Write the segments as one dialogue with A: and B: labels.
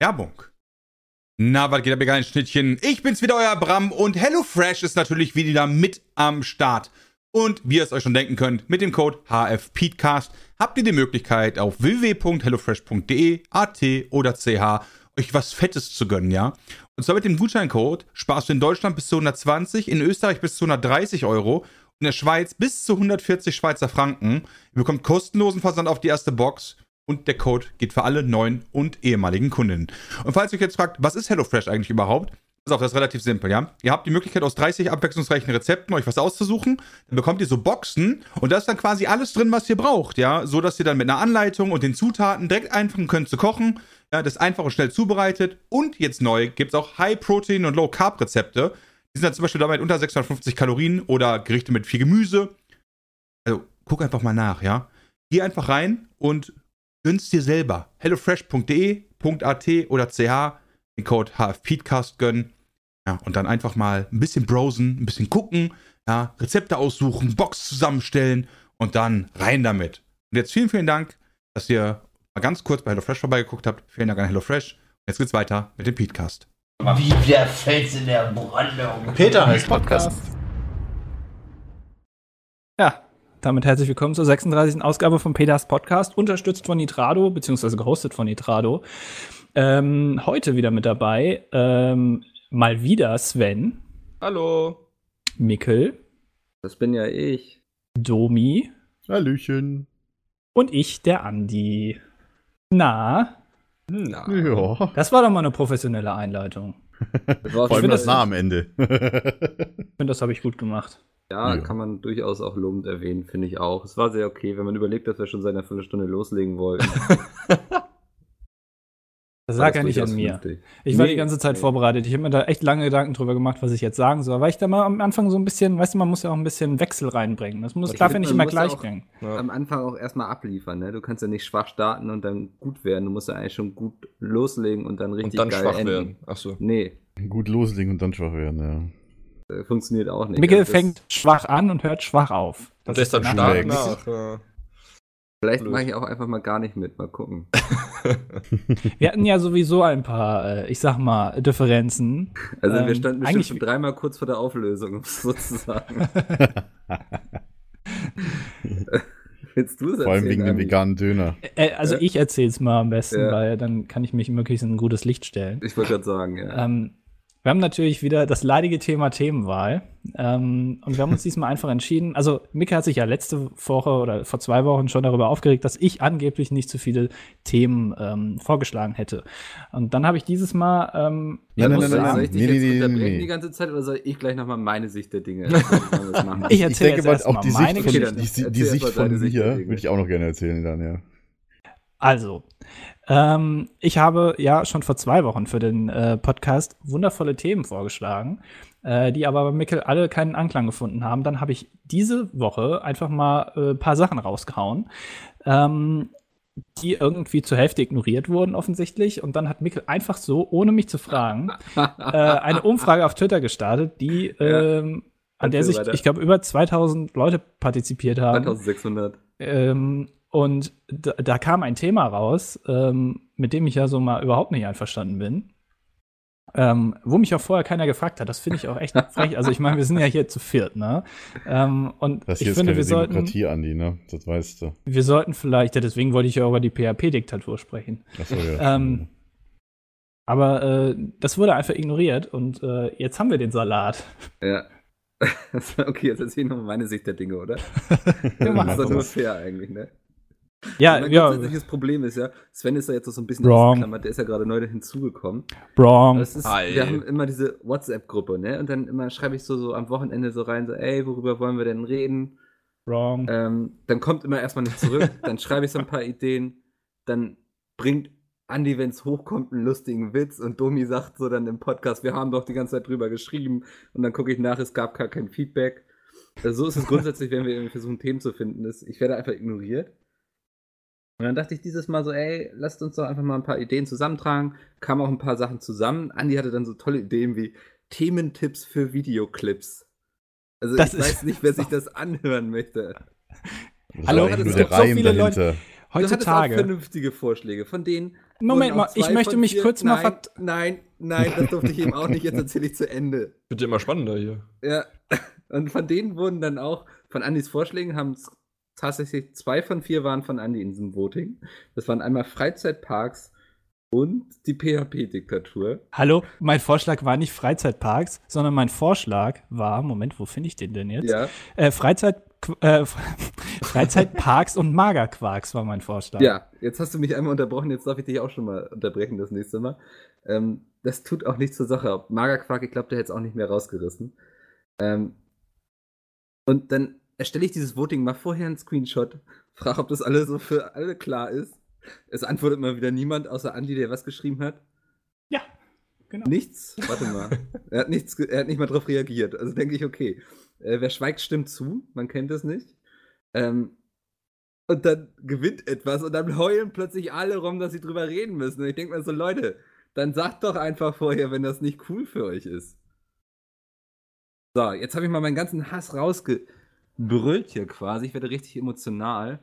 A: Werbung. Na, was geht ab, ihr geilen Schnittchen? Ich bin's wieder, euer Bram und HelloFresh ist natürlich wieder mit am Start. Und wie ihr es euch schon denken könnt, mit dem Code HFPeedcast habt ihr die Möglichkeit auf www.hellofresh.de, AT oder CH euch was Fettes zu gönnen, ja? Und zwar mit dem Gutscheincode sparst du in Deutschland bis zu 120, in Österreich bis zu 130 Euro in der Schweiz bis zu 140 Schweizer Franken. Ihr bekommt kostenlosen Versand auf die erste Box und der Code geht für alle neuen und ehemaligen Kundinnen. Und falls ihr euch jetzt fragt, was ist HelloFresh eigentlich überhaupt? Pass auf, das ist relativ simpel, ja. Ihr habt die Möglichkeit, aus 30 abwechslungsreichen Rezepten euch was auszusuchen. Dann bekommt ihr so Boxen und da ist dann quasi alles drin, was ihr braucht, ja. So, dass ihr dann mit einer Anleitung und den Zutaten direkt anfangen könnt zu kochen. Ja, das einfach und schnell zubereitet. Und jetzt neu gibt es auch High-Protein- und Low-Carb-Rezepte. Die sind dann zum Beispiel damit unter 650 Kalorien oder Gerichte mit viel Gemüse. Also, guck einfach mal nach, ja. Geh einfach rein und gönn's dir selber. hellofresh.de.at oder ch den Code HFPeedcast gönnen. Ja, und dann einfach mal ein bisschen browsen, ein bisschen gucken, ja, Rezepte aussuchen, Box zusammenstellen und dann rein damit. Und jetzt vielen, vielen Dank, dass ihr mal ganz kurz bei HelloFresh vorbeigeguckt habt. Vielen Dank an HelloFresh. Jetzt geht's weiter mit dem Peatcast.
B: Wie der Fels in der Brandung.
C: Peter heißt Podcast.
D: Ja, damit herzlich willkommen zur 36. Ausgabe von Peters Podcast, unterstützt von Nitrado, beziehungsweise gehostet von Nitrado. Ähm, heute wieder mit dabei, ähm, mal wieder Sven,
C: Hallo.
D: Mikkel,
E: Das bin ja ich.
D: Domi
C: Hallöchen.
D: und ich, der Andi. Na,
C: Na. Ja.
D: das war doch mal eine professionelle Einleitung.
C: Vor allem
D: find
C: das
D: das-
C: nah am Ende.
D: Ich finde, das habe ich gut gemacht.
E: Ja,
C: Ja.
E: kann man durchaus auch lobend erwähnen, finde ich auch. Es war sehr okay, wenn man überlegt, dass wir schon seit einer Viertelstunde loslegen wollten.
D: Das
E: war
D: lag ja nicht an mir.
E: vernünftig.
D: Ich war
E: Nee,
D: die ganze Zeit
E: nee.
D: vorbereitet. Ich habe mir da echt lange Gedanken drüber gemacht, was ich jetzt sagen soll. Weil ich da mal am Anfang so ein bisschen, weißt du, man muss ja auch ein bisschen Wechsel reinbringen. Das muss,
E: Ich
D: darf ja nicht immer
E: ja
D: gleich
E: auch-
D: bringen.
E: Am Anfang auch erstmal abliefern, ne? Du kannst ja nicht schwach starten und dann gut werden. Du musst ja eigentlich schon gut loslegen und dann richtig
F: Und dann
E: geil
F: schwach
E: enden.
F: werden. Ach so.
E: Nee,
C: Gut loslegen und dann schwach werden,
E: äh, funktioniert auch nicht.
D: Mikkel
E: Also das-
D: fängt schwach an und hört schwach auf.
F: Und der ist dann stark nach. Ja.
E: Vielleicht mache ich auch einfach mal gar nicht mit. Mal gucken.
D: Wir hatten ja sowieso ein paar, äh, ich sag mal, Differenzen.
E: Also wir
D: Ähm,
E: standen bestimmt
D: eigentlich-
E: schon dreimal kurz vor der Auflösung, um es so zu sagen. Willst du es.
C: Vor allem wegen dem veganen Döner.
D: Äh, also
E: Ja.
D: ich erzähl's mal am besten,
E: Ja.
D: weil dann kann ich mich wirklich in ein gutes Licht stellen.
E: Ich wollte gerade sagen, ja.
D: Ähm, wir haben natürlich wieder das leidige Thema Themenwahl. Ähm, und wir haben uns diesmal einfach entschieden. Also, Mika hat sich ja letzte Woche oder vor zwei Wochen schon darüber aufgeregt, dass ich angeblich nicht so viele Themen ähm, vorgeschlagen hätte. Und dann habe ich dieses Mal. Ähm,
C: Nein, nein,
E: Soll
C: nein,
E: ich-
C: nein,
E: Soll ich dich
C: nee,
E: jetzt
C: nee, nee,
E: unterbrechen
C: nee.
E: die ganze Zeit oder soll ich gleich nochmal meine Sicht der Dinge machen?
D: Ich erzähle jetzt
C: mal, auch
D: erstmal
C: die
D: meine
C: Sicht von,
E: Geschichte.
C: die, die, die
E: erst
C: Sicht von
E: Dinge.
C: würde ich auch noch gerne erzählen dann, ja.
D: Also, ähm, ich habe ja schon vor zwei Wochen für den äh, Podcast wundervolle Themen vorgeschlagen, äh, die aber bei Mickel alle keinen Anklang gefunden haben. Dann habe ich diese Woche einfach mal ein äh, paar Sachen rausgehauen, ähm, die irgendwie zur Hälfte ignoriert wurden offensichtlich. Und dann hat Mickel einfach so, ohne mich zu fragen, äh, eine Umfrage auf Twitter gestartet, die
E: Ja.
D: ähm, an der sich,
E: weiter.
D: ich glaube, über 2000 Leute partizipiert haben.
E: 2600.
D: Ähm, und da, da kam ein Thema raus, ähm, mit dem ich ja so mal überhaupt nicht einverstanden bin. Ähm, wo mich auch vorher keiner gefragt hat. Das finde ich auch echt frech. Also ich meine, wir sind ja hier zu viert, ne? Ähm, und
C: Das
D: ich
C: hier ist
D: finde,
C: keine
D: wir sollten,
C: Demokratie, Andi, ne? Das weißt du.
D: wir sollten vielleicht, ja, deswegen wollte ich ja über die PHP-Diktatur sprechen.
C: Achso, ja.
D: Ähm, aber äh, das wurde einfach ignoriert und äh, jetzt haben wir den Salat.
E: Ja. okay, jetzt erzähl ich nochmal meine Sicht der Dinge, oder?
D: Ja,
E: das ist doch
C: das.
E: nur fair eigentlich, ne?
D: Ja,
E: mein
D: ja,
E: grundsätzliches Problem ist ja, Sven ist ja jetzt so ein bisschen
D: Wrong.
E: ausgeklammert, der ist ja gerade neu hinzugekommen.
D: wrong.
E: Das ist, wir haben immer diese WhatsApp-Gruppe, ne? Und dann immer schreibe ich so, so am Wochenende so rein, so, ey, worüber wollen wir denn reden?
D: Wrong.
E: Ähm, dann kommt immer erstmal nicht zurück, dann schreibe ich so ein paar Ideen, dann bringt Andi, wenn es hochkommt, einen lustigen Witz und Domi sagt so dann im Podcast, wir haben doch die ganze Zeit drüber geschrieben und dann gucke ich nach, es gab gar kein Feedback. Also so ist es grundsätzlich, wenn wir irgendwie versuchen, Themen zu finden. Ich werde einfach ignoriert. Und dann dachte ich dieses Mal so, ey, lasst uns doch einfach mal ein paar Ideen zusammentragen. Kamen auch ein paar Sachen zusammen. Andi hatte dann so tolle Ideen wie Thementipps für Videoclips. Also
D: Das
E: ich
D: ist-
E: weiß nicht, wer sich das anhören möchte.
D: Hallo,
E: es gibt
C: der
D: so
C: Reim
D: viele
C: dahinter.
E: Du hattest auch
D: Heutzutage.
E: vernünftige Vorschläge, von denen
D: Moment
E: auch
D: mal, ich möchte mich
E: vier-
D: kurz mal
E: nein,
D: vert-
E: Nein, nein, das durfte ich eben auch nicht. Jetzt erzähle ich zu Ende.
F: Wird ja immer spannender hier.
E: Ja, und von denen wurden dann auch, von Andys Vorschlägen haben es tatsächlich zwei von vier waren von Andy in diesem Voting. Das waren einmal Freizeitparks und die PHP-Diktatur.
D: Hallo, mein Vorschlag war nicht Freizeitparks, sondern mein Vorschlag war, Moment, wo finde ich den denn jetzt?
E: Ja,
D: Äh, Freizeit, äh, Freizeitparks und Magerquarks war mein Vorschlag.
E: ja, jetzt hast du mich einmal unterbrochen, jetzt darf ich dich auch schon mal unterbrechen das nächste Mal. Ähm, das tut auch nichts zur Sache. Magerquark, ich glaube, der hätte es auch nicht mehr rausgerissen. Ähm, und dann erstelle ich dieses Voting mal vorher einen Screenshot, frage, ob das alles so für alle klar ist. Es antwortet mal wieder niemand, außer Andi, der was geschrieben hat.
D: Ja, genau.
E: Nichts? Warte mal. er, hat nichts, er hat nicht mal darauf reagiert. Also denke ich, okay. Äh, wer schweigt, stimmt zu. Man kennt es nicht. Ähm, und dann gewinnt etwas und dann heulen plötzlich alle rum, dass sie drüber reden müssen. Und ich denke mir so, Leute, dann sagt doch einfach vorher, wenn das nicht cool für euch ist. So, jetzt habe ich mal meinen ganzen Hass rausgebrüllt hier quasi. Ich werde richtig emotional.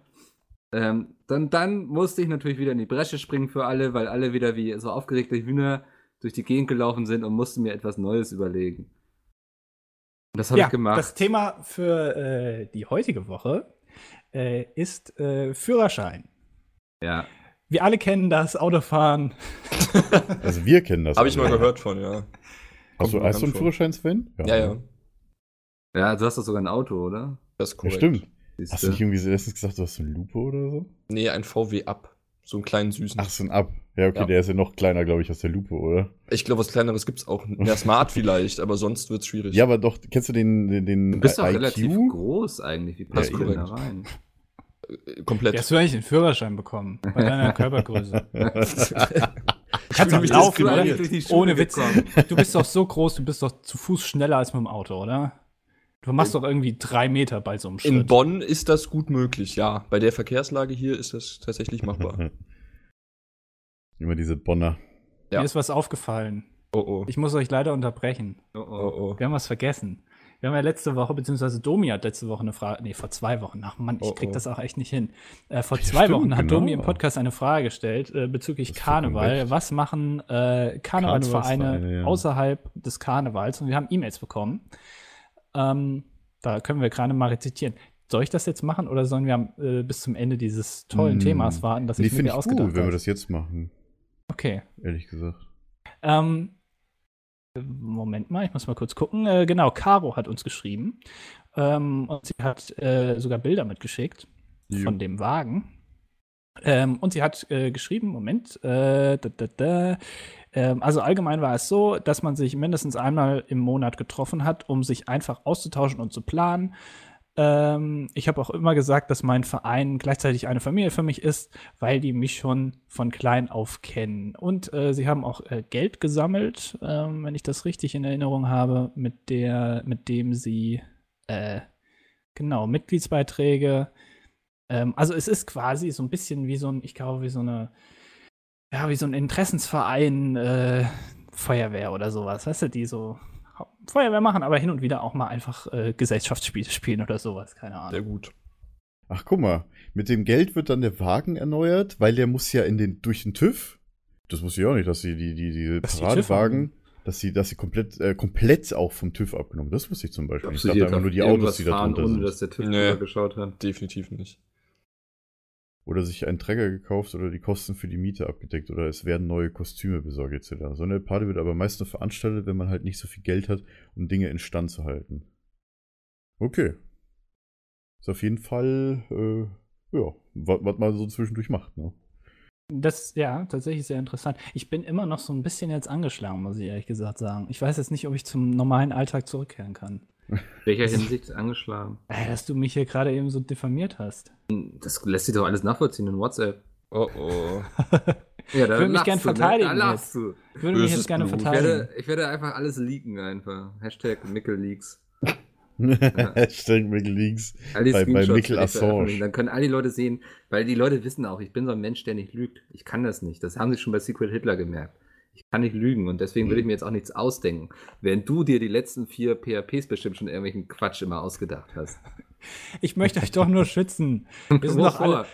E: Ähm, dann, dann musste ich natürlich wieder in die Bresche springen für alle, weil alle wieder wie so aufgeregte Hühner durch die Gegend gelaufen sind und mussten mir etwas Neues überlegen. Und das habe
D: ja,
E: ich gemacht.
D: das Thema für äh, die heutige Woche äh, ist äh, Führerschein.
E: ja.
D: Wir alle kennen das Autofahren.
C: Also wir kennen das.
F: Habe ich mal gehört von, ja.
C: Hast du, hast du einen
F: bekannt vor.
C: Führerschein-Fan?
F: Ja, ja.
E: Ja, du hast doch sogar ein Auto, oder?
F: Das ist
C: Ja,
F: korrekt.
C: stimmt.
E: Siehst
C: Hast du nicht irgendwie letztens gesagt, du hast eine Lupe oder so?
F: Nee, ein VW Up. So einen kleinen süßen.
C: Ach, so ein Ab. Ja, okay,
F: Ja.
C: der ist ja noch kleiner, glaube ich, als der Lupe, oder?
F: Ich glaube, was kleineres gibt's auch. Ja, Smart vielleicht, aber sonst wird's schwierig.
C: Ja, aber doch, kennst du den, den, den
E: Du bist doch relativ groß eigentlich. Wie passt
C: Ja,
E: du denn da rein?
F: Äh, Komplett.
D: Hast du eigentlich den Führerschein bekommen? Bei deiner Körpergröße.
F: Kannst du mich
D: laufen, oder? Ohne Witz. Du bist doch so groß, du bist doch zu Fuß schneller als mit dem Auto, oder? Du machst doch irgendwie drei Meter bei so einem Schritt.
F: In Bonn ist das gut möglich, ja. Bei der Verkehrslage hier ist das tatsächlich machbar.
C: Immer diese Bonner.
F: Ja.
D: Mir ist was aufgefallen.
F: Oh oh.
D: Ich muss euch leider unterbrechen.
E: Oh,
F: Oh
E: oh.
F: oh.
D: Wir haben was vergessen. Wir haben ja letzte Woche, beziehungsweise Domi hat letzte Woche eine Frage, nee, vor zwei Wochen, ach Mann, ich
F: Oh,
D: krieg
F: oh.
D: das auch echt nicht hin. Äh, vor
C: Ja,
D: zwei
C: stimmt,
D: Wochen hat
C: genau.
D: Domi im Podcast eine Frage gestellt äh, bezüglich
C: Das
D: Karneval. Was machen äh, Karnevalsvereine
C: Karnevalsvereine, ja.
D: außerhalb des Karnevals? Und wir haben E-Mails bekommen. Ähm, da können wir gerade mal rezitieren. Soll ich das jetzt machen oder sollen wir am, äh, bis zum Ende dieses tollen
C: Hm.
D: Themas warten, das
C: Nee,
D: ich mir
C: ich
D: ausgedacht
C: gut, wenn wir
D: habe?
C: das jetzt machen,
D: Okay.
C: ehrlich gesagt.
D: Ähm, Moment mal, ich muss mal kurz gucken. Äh, genau, Caro hat uns geschrieben. Ähm, und sie hat äh, sogar Bilder mitgeschickt
C: Jo.
D: von dem Wagen. Ähm, und sie hat äh, geschrieben, Moment, äh, da, da, da, also allgemein war es so, dass man sich mindestens einmal im Monat getroffen hat, um sich einfach auszutauschen und zu planen. Ähm, ich habe auch immer gesagt, dass mein Verein gleichzeitig eine Familie für mich ist, weil die mich schon von klein auf kennen. Und äh, sie haben auch äh, Geld gesammelt, ähm, wenn ich das richtig in Erinnerung habe, mit der, mit dem sie äh, genau Mitgliedsbeiträge. Ähm, also es ist quasi so ein bisschen wie so ein, ich glaube, wie so eine, ja, wie so ein Interessensverein, äh, Feuerwehr oder sowas, weißt du, die so Feuerwehr machen, aber hin und wieder auch mal einfach äh, Gesellschaftsspiele spielen oder sowas, keine Ahnung.
F: Sehr gut.
C: Ach, guck mal, mit dem Geld wird dann der Wagen erneuert, weil der muss ja in den, durch den TÜV. Das wusste ich auch nicht, dass sie die, die, die
D: Dass die
C: Paradewagen, dass sie, dass sie komplett, äh, komplett auch vom TÜV abgenommen. Das wusste ich zum Beispiel. Ich dachte einfach nur die Autos, die da
E: fahren,
C: drunter
E: ohne
C: sind.
E: dass der TÜV
F: Nee.
E: drüber geschaut hat.
F: Definitiv nicht.
C: Oder sich einen Träger gekauft oder die Kosten für die Miete abgedeckt oder es werden neue Kostüme besorgt etc. So eine Party wird aber meist nur veranstaltet, wenn man halt nicht so viel Geld hat, um Dinge in Stand zu halten. Okay. Ist auf jeden Fall, äh, ja, was, was man so zwischendurch macht, ne?
D: Das ja tatsächlich sehr interessant. Ich bin immer noch so ein bisschen jetzt angeschlagen, muss ich ehrlich gesagt sagen. Ich weiß jetzt nicht, ob ich zum normalen Alltag zurückkehren kann.
E: Welcher Hinsicht angeschlagen?
D: Äh, dass du mich hier gerade eben so diffamiert hast.
E: Das lässt sich doch alles nachvollziehen in WhatsApp.
F: Oh oh.
E: Ja, da
D: Ich würde mich
E: lachst
D: gern
E: du, ne?
D: verteidigen
E: Da lachst du.
D: Ich würde mich jetzt gerne
F: Blut.
E: Ich
D: verteidigen.
E: werde, ich werde einfach alles leaken einfach. Hashtag Mickel-Leaks.
C: Hashtag Leaks.
E: All die
C: Bei- bei
E: ich
C: Assange.
E: Dann können all die Leute sehen, weil die Leute wissen auch, ich bin so ein Mensch, der nicht lügt. Ich kann das nicht. Das haben sie schon bei Secret Hitler gemerkt. Ich kann nicht lügen und deswegen würde ich mir jetzt auch nichts ausdenken. Während du dir die letzten vier PHPs bestimmt schon irgendwelchen Quatsch immer ausgedacht hast.
D: Ich möchte euch doch nur schützen. Wir sind doch alle,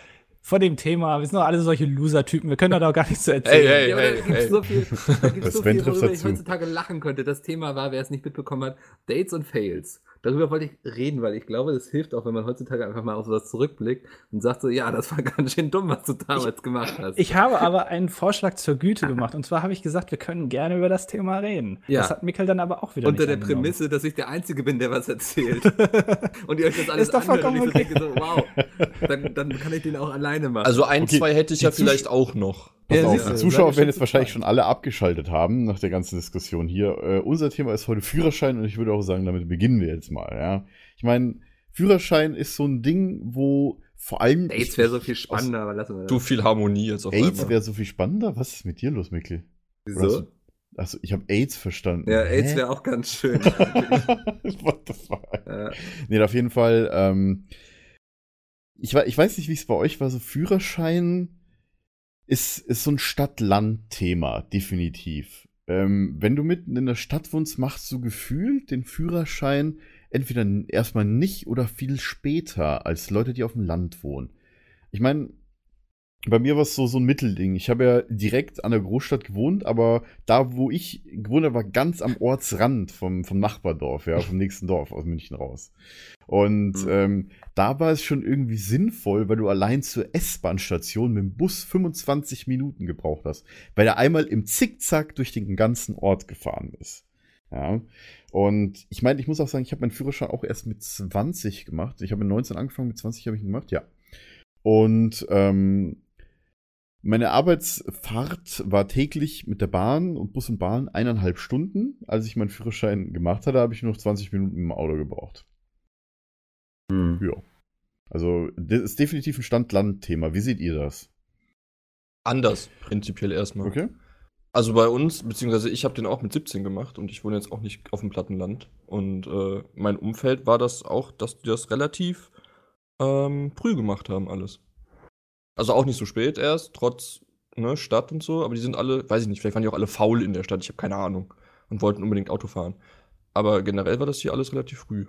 D: von dem Thema. Wir sind doch alle solche Loser-Typen. Wir können da doch gar nichts zu erzählen.
F: Ey, ey,
E: Ja, aber da
F: ey,
E: gibt's
F: ey.
E: so viel, da gibt's
C: Das
E: so viel, worüber ich
C: dazu.
E: heutzutage lachen könnte. Das Thema war, wer es nicht mitbekommen hat, Dates und Fails. Darüber wollte ich reden, weil ich glaube, das hilft auch, wenn man heutzutage einfach mal auf sowas zurückblickt und sagt so, ja, das war ganz schön dumm, was du damals gemacht hast.
D: Ich habe aber einen Vorschlag zur Güte gemacht. Und zwar habe ich gesagt, wir können gerne über das Thema reden.
E: Ja.
D: Das hat Mikkel dann aber auch wieder
E: unter
D: nicht
E: der
D: angenommen.
E: Prämisse, dass ich der Einzige bin, der was erzählt. und ihr euch das alles
D: Ist doch
E: anhört und ich so
D: vollkommen
E: denke so, wow, dann, dann kann ich den auch alleine machen.
F: Also ein,
C: Okay,
F: zwei hätte ich ja vielleicht auch noch.
E: Ja,
C: auf, die Zuschauer werden jetzt wahrscheinlich schon alle abgeschaltet haben nach der ganzen Diskussion hier. Äh, unser Thema ist heute Führerschein und ich würde auch sagen, damit beginnen wir jetzt mal. Ja, ich meine, Führerschein ist so ein Ding, wo vor allem
E: Dates wäre so viel spannender, aber lassen wir das.
F: Du viel Harmonie jetzt auf
C: AIDS wäre so viel spannender. Was ist mit dir los, Mikkel?
E: Wieso?
C: du- Also ich habe AIDS verstanden.
E: Ja, AIDS wäre auch ganz schön.
C: What the fuck?
E: äh,
C: Nee, auf jeden Fall. Ähm, ich, ich weiß nicht, wie es bei euch war. So Führerschein ist, ist so ein Stadt-Land-Thema, definitiv. Ähm, wenn du mitten in der Stadt wohnst, machst du gefühlt den Führerschein entweder erstmal nicht oder viel später als Leute, die auf dem Land wohnen. Ich meine, bei mir war es so, so ein Mittelding. Ich habe ja direkt an der Großstadt gewohnt, aber da, wo ich gewohnt habe, war ganz am Ortsrand vom, vom Nachbardorf, ja, vom nächsten Dorf aus München raus. Und
E: Mhm.
C: ähm, da war es schon irgendwie sinnvoll, weil du allein zur S-Bahn-Station mit dem Bus 25 Minuten gebraucht hast, weil er einmal im Zickzack durch den ganzen Ort gefahren ist. Ja. Und ich meine, ich muss auch sagen, ich habe meinen Führerschein auch erst mit 20 gemacht. Ich habe mit 19 angefangen, mit 20 habe ich ihn gemacht, ja. Und ähm, meine Arbeitsfahrt war täglich mit der Bahn und Bus und Bahn eineinhalb Stunden. Als ich meinen Führerschein gemacht hatte, habe ich nur noch 20 Minuten im Auto gebraucht.
E: hm.
C: Ja. Also, das ist definitiv ein Stadt-Land-Thema. Wie seht ihr das?
F: Anders, prinzipiell erstmal.
C: Okay.
F: Also bei uns, beziehungsweise ich habe den auch mit 17 gemacht und ich wohne jetzt auch nicht auf dem Plattenland. Und äh, mein Umfeld war das auch, dass die das relativ ähm, früh gemacht haben, alles. Also auch nicht so spät erst, trotz ne, Stadt und so, aber die sind alle, weiß ich nicht, vielleicht waren die auch alle faul in der Stadt, ich habe keine Ahnung. Und wollten unbedingt Auto fahren. Aber generell war das hier alles relativ früh.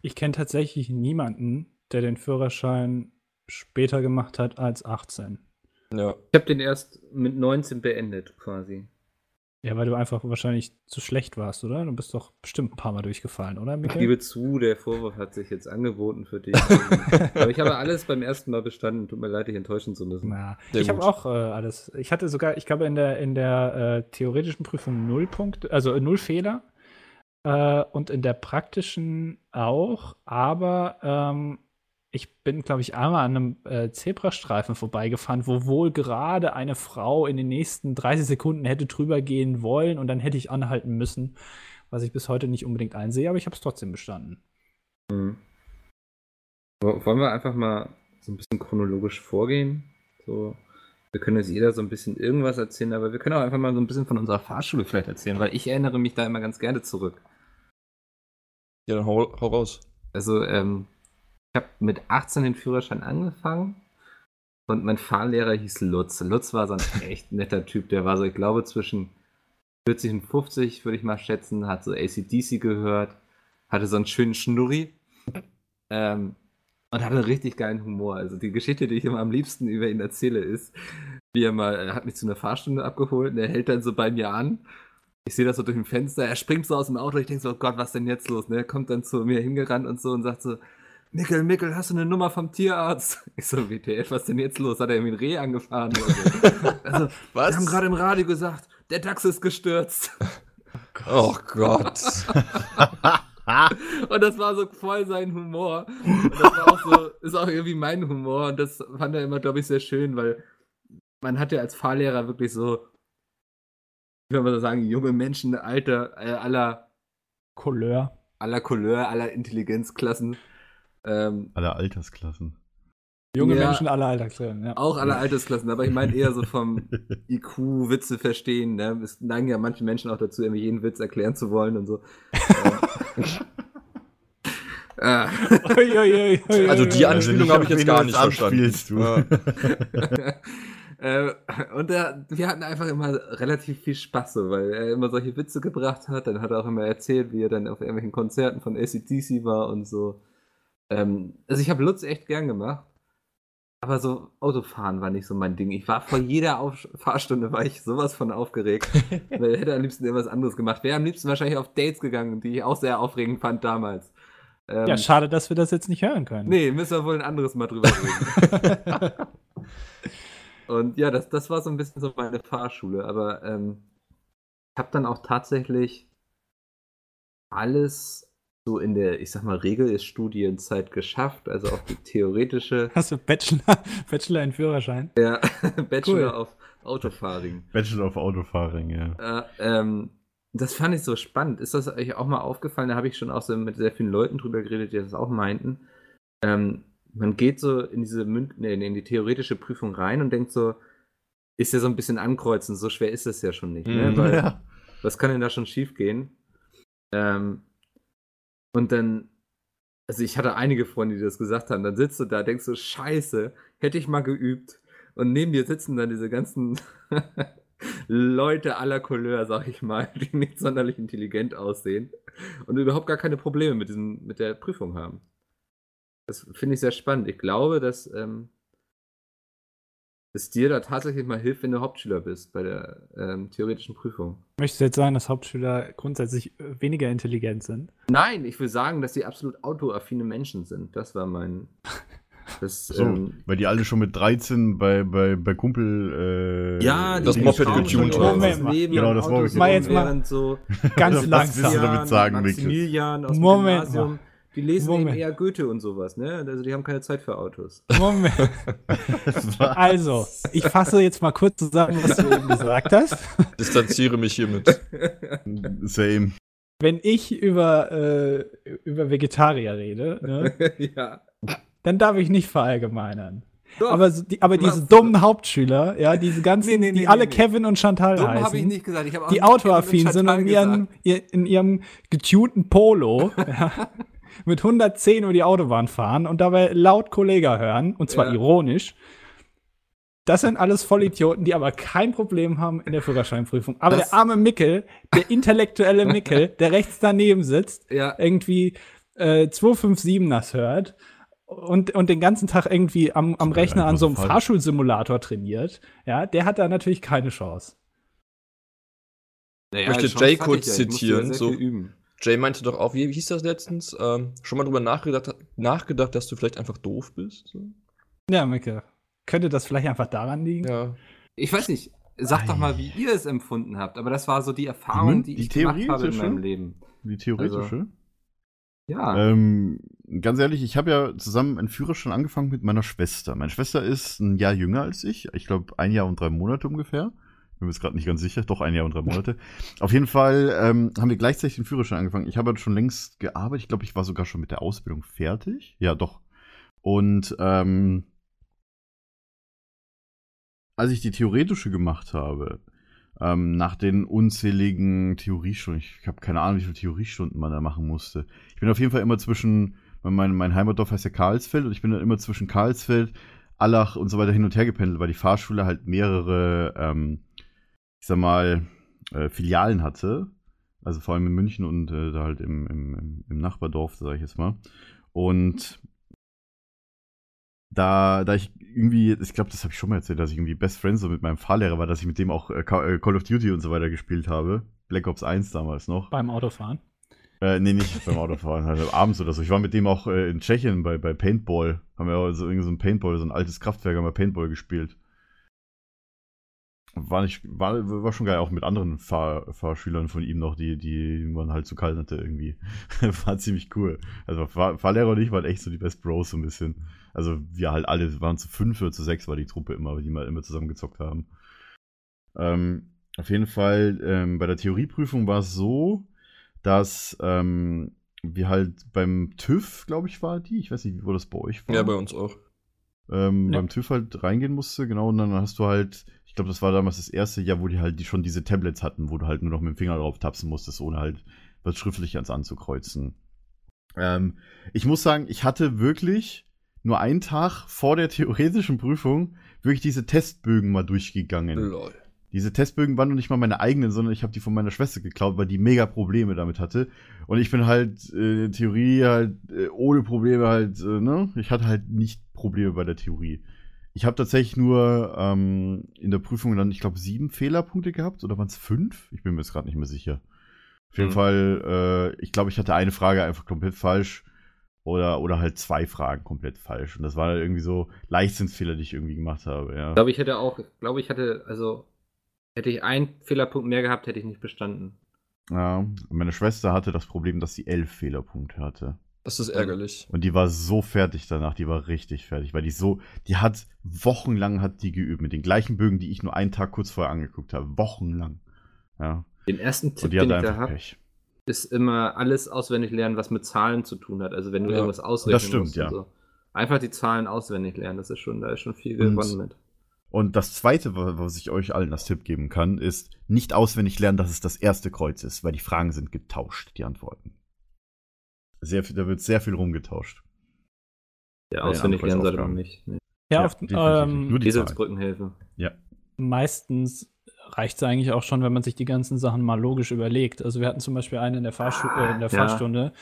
D: Ich kenne tatsächlich niemanden, der den Führerschein später gemacht hat als 18.
F: Ja.
E: Ich habe den erst mit 19 beendet, quasi.
D: Ja, weil du einfach wahrscheinlich zu schlecht warst, oder? Du bist doch bestimmt ein paar Mal durchgefallen, oder,
E: Ich
D: Mikkel?
E: gebe zu, der Vorwurf hat sich jetzt angeboten für dich. Aber ich habe alles beim ersten Mal bestanden. Tut mir leid, dich enttäuschen zu müssen.
D: Na,
F: Sehr
D: ich habe auch äh, alles. Ich hatte sogar, ich glaube, in der, in der äh, theoretischen Prüfung null Punkte, also äh, null Fehler. Äh, und in der praktischen auch, aber ähm, ich bin, glaube ich, einmal an einem äh, Zebrastreifen vorbeigefahren, wo wohl gerade eine Frau in den nächsten 30 Sekunden hätte drüber gehen wollen und dann hätte ich anhalten müssen, was ich bis heute nicht unbedingt einsehe, aber ich habe es trotzdem bestanden.
E: Mhm. Wo- Wollen wir einfach mal so ein bisschen chronologisch vorgehen? So, wir können jetzt jeder so ein bisschen irgendwas erzählen, aber wir können auch einfach mal so ein bisschen von unserer Fahrschule vielleicht erzählen, weil ich erinnere mich da immer ganz gerne zurück.
F: Ja, dann hau, hau raus.
E: Also, ähm, ich habe mit 18 den Führerschein angefangen und mein Fahrlehrer hieß Lutz. Lutz war so ein echt netter Typ, der war so, ich glaube, zwischen 40 und 50, würde ich mal schätzen, hat so ACDC gehört, hatte so einen schönen Schnurri ähm, und hatte einen richtig geilen Humor. Also die Geschichte, die ich immer am liebsten über ihn erzähle, ist, wie er mal, er hat mich zu einer Fahrstunde abgeholt und er hält dann so bei mir an. Ich sehe das so durch ein Fenster, er springt so aus dem Auto, ich denke so, oh Gott, was denn jetzt los? Ne? Er kommt dann zu mir hingerannt und so und sagt so, Mickel, Mickel, hast du eine Nummer vom Tierarzt? Ich so, WTF, was denn jetzt los? Hat er irgendwie ein Reh angefahren oder so? Also,
F: Was?
E: wir haben gerade im Radio gesagt, der Dachs ist gestürzt.
F: Oh Gott.
E: Und das war so voll sein Humor. Und das war auch so, ist auch irgendwie mein Humor. Und das fand er immer, glaube ich, sehr schön, weil man hat ja als Fahrlehrer wirklich so, wie soll man so sagen, junge Menschen alter, äh, aller,
D: Couleur.
E: aller Couleur, aller Intelligenzklassen. Ähm,
C: Alle Altersklassen.
D: Junge
E: Ja.
D: Menschen aller Altersklassen, ja.
E: auch aller Altersklassen, aber ich meine eher so vom IQ, Witze verstehen. Ne? Es neigen ja manche Menschen auch dazu, irgendwie jeden Witz erklären zu wollen und so. Ah.
F: Also die. Anspielung habe ich jetzt gar nicht verstanden.
C: Du.
E: Äh, und der, wir hatten einfach immer relativ viel Spaß, so, weil er immer solche Witze gebracht hat. Dann hat er auch immer erzählt, wie er dann auf irgendwelchen Konzerten von ACDC war und so. Ähm, also ich habe Lutz echt gern gemacht. Aber so Autofahren war nicht so mein Ding. Ich war vor jeder Auf Fahrstunde war ich sowas von aufgeregt. Weil ich hätte am liebsten irgendwas anderes gemacht. Wäre am liebsten wahrscheinlich auf Dates gegangen, die ich auch sehr aufregend fand damals. Ähm,
D: Ja, schade, dass wir das jetzt nicht hören können.
E: Nee, müssen wir wohl ein anderes Mal drüber reden. Und ja, das, das war so ein bisschen so meine Fahrschule. Aber ähm, ich habe dann auch tatsächlich alles so in der, ich sag mal, Regelstudienzeit geschafft. Also auch die theoretische
D: Hast du Bachelor, Bachelor in Führerschein?
E: ja, Bachelor
D: Cool.
E: auf Autofahren.
C: Bachelor of Autofahren, ja.
E: Äh, ähm, das fand ich so spannend. Ist das euch auch mal aufgefallen? Da habe ich schon auch so mit sehr vielen Leuten drüber geredet, die das auch meinten. Ähm, man geht so in diese Mün nee, in die theoretische Prüfung rein und denkt so, ist ja so ein bisschen ankreuzen, so schwer ist es ja schon nicht. Ne?
F: Mhm.
E: Weil,
C: Ja.
E: was kann denn da schon schief gehen? Ähm, und dann, also ich hatte einige Freunde, die das gesagt haben, dann sitzt du da, denkst du, scheiße, hätte ich mal geübt. Und neben dir sitzen dann diese ganzen Leute aller Couleur, sag ich mal, die nicht sonderlich intelligent aussehen und überhaupt gar keine Probleme mit, diesem, mit der Prüfung haben. Das finde ich sehr spannend. Ich glaube, dass ähm, es dir da tatsächlich mal hilft, wenn du Hauptschüler bist bei der ähm, theoretischen Prüfung.
D: Möchtest du jetzt sagen, dass Hauptschüler grundsätzlich äh, weniger intelligent sind?
E: Nein, ich will sagen, dass sie absolut autoaffine Menschen sind. Das war mein. Das,
C: So,
E: ähm,
C: weil die alle schon mit 13 bei, bei, bei Kumpel. Äh,
E: ja,
F: Das Moped
E: schon
F: haben.
D: Moment mal.
C: Genau,
E: und
C: das
E: Autos
C: Moped
D: Mal jetzt mal-
E: so
D: Ganz
C: Was willst du
D: langsam.
C: damit sagen, Mikkel?
E: Maximilian aus dem
D: Moment
E: Gymnasium, die lesen
D: Moment.
E: eben eher Goethe und sowas, ne? Also die haben keine Zeit für Autos.
D: Moment. Also, ich fasse jetzt mal kurz zusammen, was du eben gesagt hast.
F: Distanziere mich hiermit.
C: Same.
D: Wenn ich über, äh, über Vegetarier rede, ne,
E: ja.
D: dann darf ich nicht verallgemeinern.
E: Doch,
D: Aber, so die, aber diese dummen Hauptschüler, ja, diese ganzen,
E: Nee, nee, nee,
D: die alle. Kevin und Chantal
E: dumm
D: heißen,
E: ich nicht gesagt. Ich
D: die autoaffin sind in ihrem, in ihrem getunten Polo ja, mit 110 über die Autobahn fahren und dabei laut Kollega hören, und zwar
E: Ja.
D: ironisch. Das sind alles Vollidioten, die aber kein Problem haben in der Führerscheinprüfung. Aber
E: Das-
D: der arme Mickel, der intellektuelle Mickel, der rechts daneben sitzt,
E: Ja,
D: irgendwie äh, 257 das hört und, und den ganzen Tag irgendwie am, am Rechner an so einem. Fahrschulsimulator trainiert, ja, der hat da natürlich keine Chance.
E: naja,
F: möchte
E: Chance
F: Jay kurz
E: ich ja. Ich ja
F: zitieren,
E: sehr
F: so-
E: üben.
F: Jay meinte doch auch, wie wie hieß das letztens? Ähm, schon mal drüber nachgedacht, nachgedacht, dass du vielleicht einfach doof bist? So?
D: Ja, Mickel. Könnte das vielleicht einfach daran liegen?
F: Ja.
E: Ich weiß nicht, sagt doch mal, wie ihr es empfunden habt. Aber das war so die Erfahrung, die,
C: Die
E: ich gemacht habe in meinem Leben.
C: Die theoretische.
E: Also- Ja.
C: Ähm, ganz ehrlich, ich habe ja zusammen einen Führerschein angefangen mit meiner Schwester. Meine Schwester ist ein Jahr jünger als ich. Ich glaube, ein Jahr und drei Monate ungefähr. Bin mir jetzt gerade nicht ganz sicher. Doch, ein Jahr und drei Monate. Auf jeden Fall ähm, haben wir gleichzeitig den Führerschein angefangen. Ich habe schon längst gearbeitet. Ich glaube, ich war sogar schon mit der Ausbildung fertig. Ja, doch. Und ähm, als ich die theoretische gemacht habe, ähm, nach den unzähligen Theoriestunden, ich habe keine Ahnung, wie viele Theoriestunden man da machen musste. Ich bin auf jeden Fall immer zwischen, mein, mein Heimatdorf heißt ja Karlsfeld und ich bin dann immer zwischen Karlsfeld, Allach und so weiter hin und her gependelt, weil die Fahrschule halt mehrere, ähm, ich sag mal, äh, Filialen hatte. Also vor allem in München und äh, da halt im, im, im- Nachbardorf, sage ich jetzt mal. Und da, da ich irgendwie, ich glaube, das habe ich schon mal erzählt, dass ich irgendwie Best Friends so mit meinem Fahrlehrer war, dass ich mit dem auch äh, äh, Call of Duty und so weiter gespielt habe. Black Ops 1 damals noch.
D: Beim Autofahren.
C: Äh, nee, nicht beim Autofahren, halt abends oder so. Ich war mit dem auch äh, in Tschechien bei, bei Paintball. Haben wir auch so, irgendwie so ein Paintball, so ein altes Kraftwerk, haben wir Paintball gespielt. War nicht, war, war schon geil, auch mit anderen Fahr, Fahrschülern von ihm noch, die, die man halt zu kalt hatte irgendwie. war ziemlich cool. Also Fahr, Fahrlehrer und ich waren echt so die Best Bros so ein bisschen. Also wir halt alle, waren zu fünf oder zu sechs war die Truppe immer, die mal immer zusammen gezockt haben. Ähm, auf jeden Fall, ähm, bei der Theorieprüfung war es so, dass ähm, wir halt beim TÜV, glaube ich, war die. Ich weiß nicht, wo das bei euch war.
F: ja, bei uns auch.
C: ähm,
D: Ja.
C: beim TÜV halt reingehen musste, genau, und dann hast du halt, glaube, das war damals das erste Jahr, wo die halt die schon diese Tablets hatten, wo du halt nur noch mit dem Finger drauf tapsen musstest, ohne halt was schriftlich ans anzukreuzen. Ähm, ich muss sagen, ich hatte wirklich nur einen Tag vor der theoretischen Prüfung wirklich diese Testbögen mal durchgegangen.
F: Lol.
C: Diese Testbögen waren noch nicht mal meine eigenen, sondern ich habe die von meiner Schwester geklaut, weil die mega Probleme damit hatte. Und ich bin halt äh, in Theorie halt äh, ohne Probleme halt, äh, ne? Ich hatte halt nicht Probleme bei der Theorie. Ich habe tatsächlich nur ähm, in der Prüfung dann, ich glaube, sieben Fehlerpunkte gehabt oder waren es fünf? Ich bin mir jetzt gerade nicht mehr sicher. Auf jeden
F: Hm.
C: Fall, äh, ich glaube, ich hatte eine Frage einfach komplett falsch oder, oder halt zwei Fragen komplett falsch. Und das war halt irgendwie so Leichtsinnsfehler, die ich irgendwie gemacht habe. Ja.
E: Ich glaube, ich hätte auch, ich glaube, ich hatte, also, hätte ich einen Fehlerpunkt mehr gehabt, hätte ich nicht bestanden.
C: ja. Meine Schwester hatte das Problem, dass sie elf Fehlerpunkte hatte.
F: Das ist ärgerlich.
C: Und die war so fertig danach, die war richtig fertig, weil die so, die hat wochenlang hat die geübt mit den gleichen Bögen, die ich nur einen Tag kurz vorher angeguckt habe. Wochenlang. Ja.
E: Den ersten Tipp,
C: Und
E: den ich da habe, ist immer alles auswendig lernen, was mit Zahlen zu tun hat. Also wenn du
F: Ja,
E: irgendwas ausrechnen
C: das stimmt,
E: musst.
C: ja.
E: und So. Einfach die Zahlen auswendig lernen, das ist schon, da ist schon viel
C: Und-
E: gewonnen mit.
C: Und das zweite, wa- was ich euch allen als Tipp geben kann, ist nicht auswendig lernen, dass es das erste Kreuz ist, weil die Fragen sind getauscht, die Antworten. Sehr viel, da wird sehr viel rumgetauscht.
E: Ja, auswendig lernen sollte man nicht. Nee.
D: Ja,
C: Ja, definitiv.
D: ähm,
C: Nur die Zahlen.
E: Eselsbrückenhilfe.
D: meistens reicht es eigentlich auch schon, wenn man sich die ganzen Sachen mal logisch überlegt. Also wir hatten zum Beispiel eine in der, Fahrstu äh, in der
E: Ja.
D: Fahrstunde,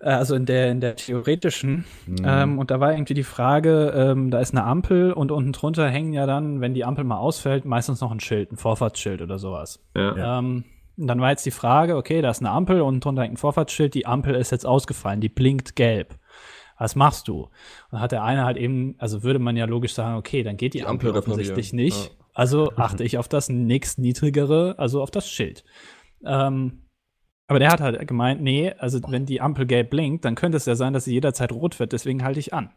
D: äh, also in der, in der theoretischen.
C: Mhm.
D: Ähm, und da war irgendwie die Frage, ähm, da ist eine Ampel und unten drunter hängen ja dann, wenn die Ampel mal ausfällt, meistens noch ein Schild, ein Vorfahrtsschild oder sowas.
E: Ja.
C: Ja.
D: Ähm, und dann war jetzt die Frage, okay, da ist eine Ampel und drunter hängt ein Vorfahrtsschild, die Ampel ist jetzt ausgefallen, die blinkt gelb. Was machst du? Und dann hat der eine halt eben, also würde man ja logisch sagen, okay, dann geht die,
F: Die
D: Ampel,
F: Ampel
D: offensichtlich nicht. Also achte ich auf das nächst niedrigere, also auf das Schild. Ähm, aber der hat halt gemeint, nee, also wenn die Ampel gelb blinkt, dann könnte es ja sein, dass sie jederzeit rot wird, deswegen halte ich an.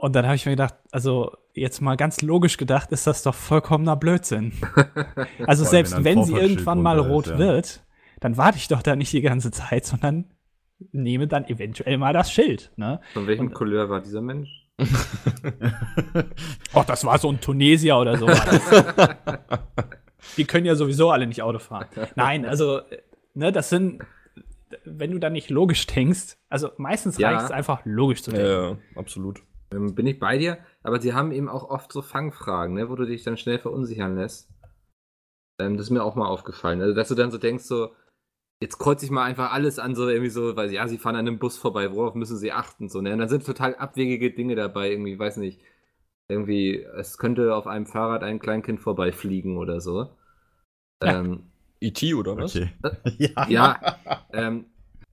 D: Und dann habe ich mir gedacht, also jetzt mal ganz logisch gedacht, ist das doch vollkommener Blödsinn. Also selbst
C: wenn
D: wenn sie irgendwann mal rot
C: ist, ja.
D: wird, dann warte ich doch da nicht die ganze Zeit, sondern nehme dann eventuell mal das Schild. Ne?
E: Von welchem
D: Und-
E: Couleur war dieser Mensch?
D: Ach, das war so ein Tunesier oder so. Die können ja sowieso alle nicht Auto fahren. Nein, also, ne, das sind, wenn du da nicht logisch denkst, also meistens
E: Ja.
D: reicht es einfach logisch zu
F: Ja,
D: denken.
F: ja, absolut.
E: Ähm, bin ich bei dir, aber sie haben eben auch oft so Fangfragen, ne, wo du dich dann schnell verunsichern lässt. Ähm, das ist mir auch mal aufgefallen. Also, dass du dann so denkst, so, jetzt kreuze ich mal einfach alles an, so irgendwie so, weil ja, sie fahren an einem Bus vorbei, worauf müssen sie achten? So, ne? Und dann sind total abwegige Dinge dabei, irgendwie, weiß nicht, irgendwie, es könnte auf einem Fahrrad ein Kleinkind vorbeifliegen oder so.
D: Ja.
E: Ähm,
F: E.T. oder was?
C: okay. ja.
E: ja, ähm,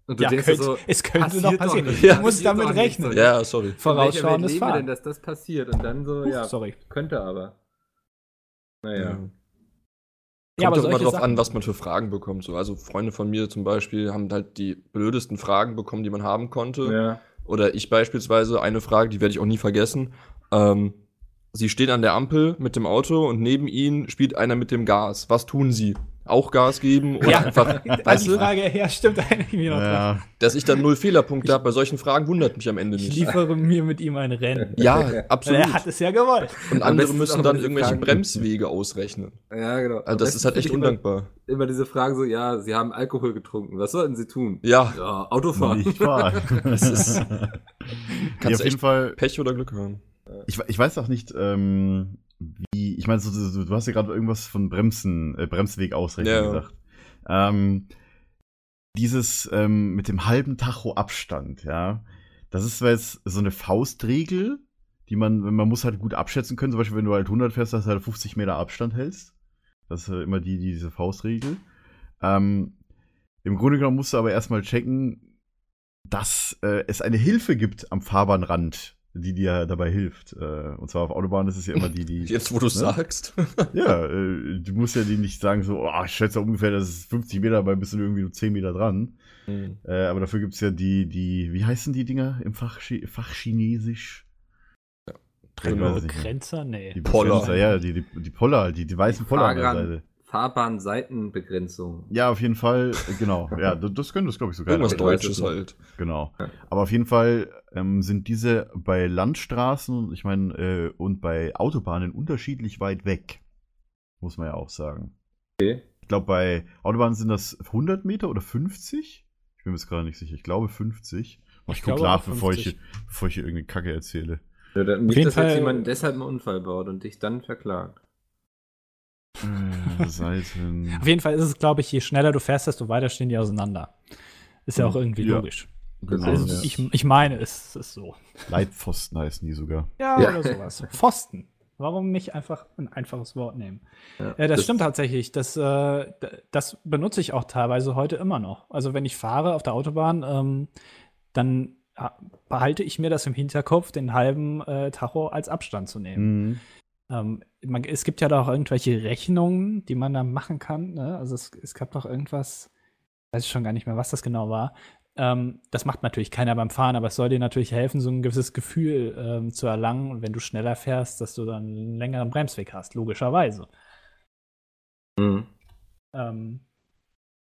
E: und du
D: Ja,
E: denkst
D: könnte,
E: so,
D: es könnte doch passieren.
E: nicht.
D: du
E: Ja,
D: musst
E: passiert
D: damit
E: nicht.
D: rechnen.
F: Ja, sorry.
D: Vorausschauendes
E: wir denn,
D: Fahren.
E: dass das passiert? Und dann so,
D: Huch,
E: ja,
D: sorry.
E: könnte aber. Naja.
F: Ja.
D: Ja,
F: Kommt
D: aber
F: doch immer drauf
D: Sachen-
F: an, was man für Fragen bekommt. So, also Freunde von mir zum Beispiel haben halt die blödesten Fragen bekommen, die man haben konnte.
E: Ja.
F: Oder ich beispielsweise eine Frage, die werde ich auch nie vergessen. Ähm, sie stehen an der Ampel mit dem Auto und neben ihnen spielt einer mit dem Gas. Was tun sie? Auch Gas geben oder
D: Ja,
F: einfach, weißt
D: die
F: du,
D: Frage, ja, stimmt irgendwie noch dran.
C: Ja,
F: dass ich dann null Fehlerpunkte habe bei solchen Fragen, wundert mich am Ende
D: Ich
F: nicht.
D: liefere mir mit ihm ein Rennen.
F: Ja, absolut.
D: Er hat es ja gewollt.
F: Und andere müssen dann irgendwelche
E: Fragen-
F: Bremswege ausrechnen.
E: Ja, genau.
F: Also das ist halt echt undankbar.
E: Immer, immer diese Frage so, ja, sie haben Alkohol getrunken. Was sollten sie tun?
F: Ja,
E: Ja, Autofahren.
C: nicht wahr.
F: Das ist-
C: ja,
F: kannst
C: auf
F: du
C: jeden Fall,
F: Pech oder Glück haben.
C: ich, ich weiß auch nicht, ähm, wie, ich meine, so, du hast ja gerade irgendwas von Bremsen, äh, Bremsweg ausrechnen
F: Ja.
C: gesagt. Ähm, dieses ähm, mit dem halben Tacho Abstand, ja, das ist zwar jetzt so eine Faustregel, die man, man muss halt gut abschätzen können, zum Beispiel, wenn du halt 100 fährst, dass du halt 50 Meter Abstand hältst. Das ist halt immer die, die diese Faustregel. Ähm, Im Grunde genommen musst du aber erstmal checken, dass äh, es eine Hilfe gibt am Fahrbahnrand, die dir dabei hilft. Äh, und zwar auf Autobahnen ist es ja immer die, die.
F: Jetzt, wo du es
C: Ne?
F: sagst.
C: Ja, äh, du musst ja die nicht sagen, so, oh, ich schätze ungefähr, das ist 50 Meter, dabei bist du irgendwie nur 10 Meter dran.
F: Hm.
C: Äh, aber dafür gibt's ja die, die, wie heißen die Dinger im Fach, Fachchinesisch?
F: Genau.
C: ich nicht.
D: Grenzer? Nee.
C: Die
F: Poller.
C: Ja, die, die, die Poller, die, die weißen Poller an der Seite.
E: Fahrbahnseitenbegrenzung.
C: Ja, auf jeden Fall, genau. Ja, das, können das, glaube ich, sogar.
F: Irgendwas Deutsches
E: es nicht.
F: halt.
C: Genau.
E: Ja.
C: Aber auf jeden Fall ähm, sind diese bei Landstraßen, ich meine, äh, und bei Autobahnen unterschiedlich weit weg. Muss man ja auch sagen.
E: Okay.
C: Ich glaube, bei Autobahnen sind das 100 Meter oder 50? Ich bin mir jetzt gerade nicht sicher. Ich glaube 50. Aber ich,
D: Ich
C: gucke
D: glaube
C: nach, bevor ich,
D: 50.
C: bevor ich hier irgendeine Kacke erzähle.
E: Ja, dann, nicht, dass jetzt jemand deshalb einen Unfall baut und dich dann verklagt.
C: Äh, Seiten.
D: Auf jeden Fall ist es, glaube ich, je schneller du fährst, desto weiter stehen die auseinander. Ist ja auch
C: Hm,
D: irgendwie
C: ja.
D: logisch.
E: Gesehen,
D: Also
E: ja.
D: ich, ich meine, es ist so.
C: Leitpfosten heißen die sogar.
D: Ja,
E: Ja.
D: oder sowas. Pfosten. Warum nicht einfach ein einfaches Wort nehmen?
E: Ja,
D: Ja, das, stimmt tatsächlich. Das, äh, das benutze ich auch teilweise heute immer noch. Also wenn ich fahre auf der Autobahn, ähm, dann ja, behalte ich mir das im Hinterkopf, den halben äh, Tacho als Abstand zu nehmen.
C: Mhm.
D: Ähm, man, es gibt ja da auch irgendwelche Rechnungen, die man da machen kann. Ne? Also es, es gab doch irgendwas, weiß ich schon gar nicht mehr, was das genau war. Ähm, das macht natürlich keiner beim Fahren, aber es soll dir natürlich helfen, so ein gewisses Gefühl ähm, zu erlangen. Und wenn du schneller fährst, dass du dann einen längeren Bremsweg hast, logischerweise.
E: Mhm.
D: Ähm,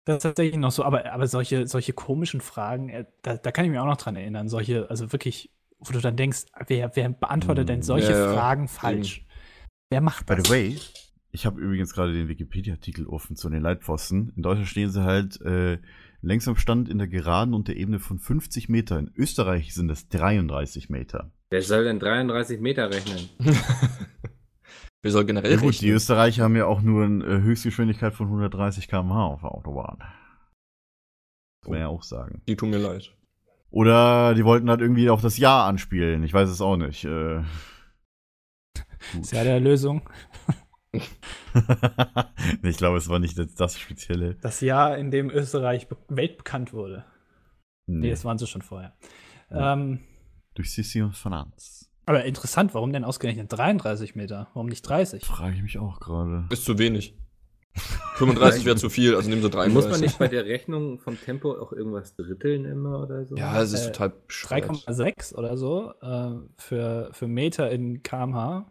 D: das ist tatsächlich noch so, aber, aber solche, solche komischen Fragen, äh, da, da kann ich mich auch noch dran erinnern. Solche, also wirklich, wo du dann denkst, wer, wer beantwortet denn solche
F: Ja, ja,
D: Fragen falsch? Wer macht
C: By
D: das?
C: the way, ich habe übrigens gerade den Wikipedia-Artikel offen zu den Leitpfosten. In Deutschland stehen sie halt äh, längs am Stand in der Geraden und der Ebene von 50 Meter. In Österreich sind es 33 Meter.
E: Wer soll denn 33 Meter rechnen?
F: Wir sollen generell
C: Ja gut, die
F: rechnen.
C: Österreicher haben ja auch nur eine äh, Höchstgeschwindigkeit von 130 km/h auf der Autobahn. Muss man ja auch sagen.
F: Die tun mir leid.
C: Oder die wollten halt irgendwie auf das Jahr anspielen. Ich weiß es auch nicht. Äh, gut.
D: Ist ja der Lösung.
C: ich glaube, es war nicht das, Spezielle.
D: Das Jahr, in dem Österreich be- weltbekannt wurde. Nee,
C: Nee,
D: das waren sie schon vorher.
C: Ja.
D: Ähm,
C: durch Sissi und Finanz.
D: aber interessant, warum denn ausgerechnet 33 Meter? Warum nicht 30?
C: Frage ich mich auch gerade.
F: Ist zu wenig. 35 wäre zu viel, also nehmen sie 33.
E: Muss man nicht bei der Rechnung vom Tempo auch irgendwas dritteln immer oder so?
F: Ja, es ist
D: Äh,
F: total bescheuert.
D: 3,6 oder so äh, für, für Meter in kmh.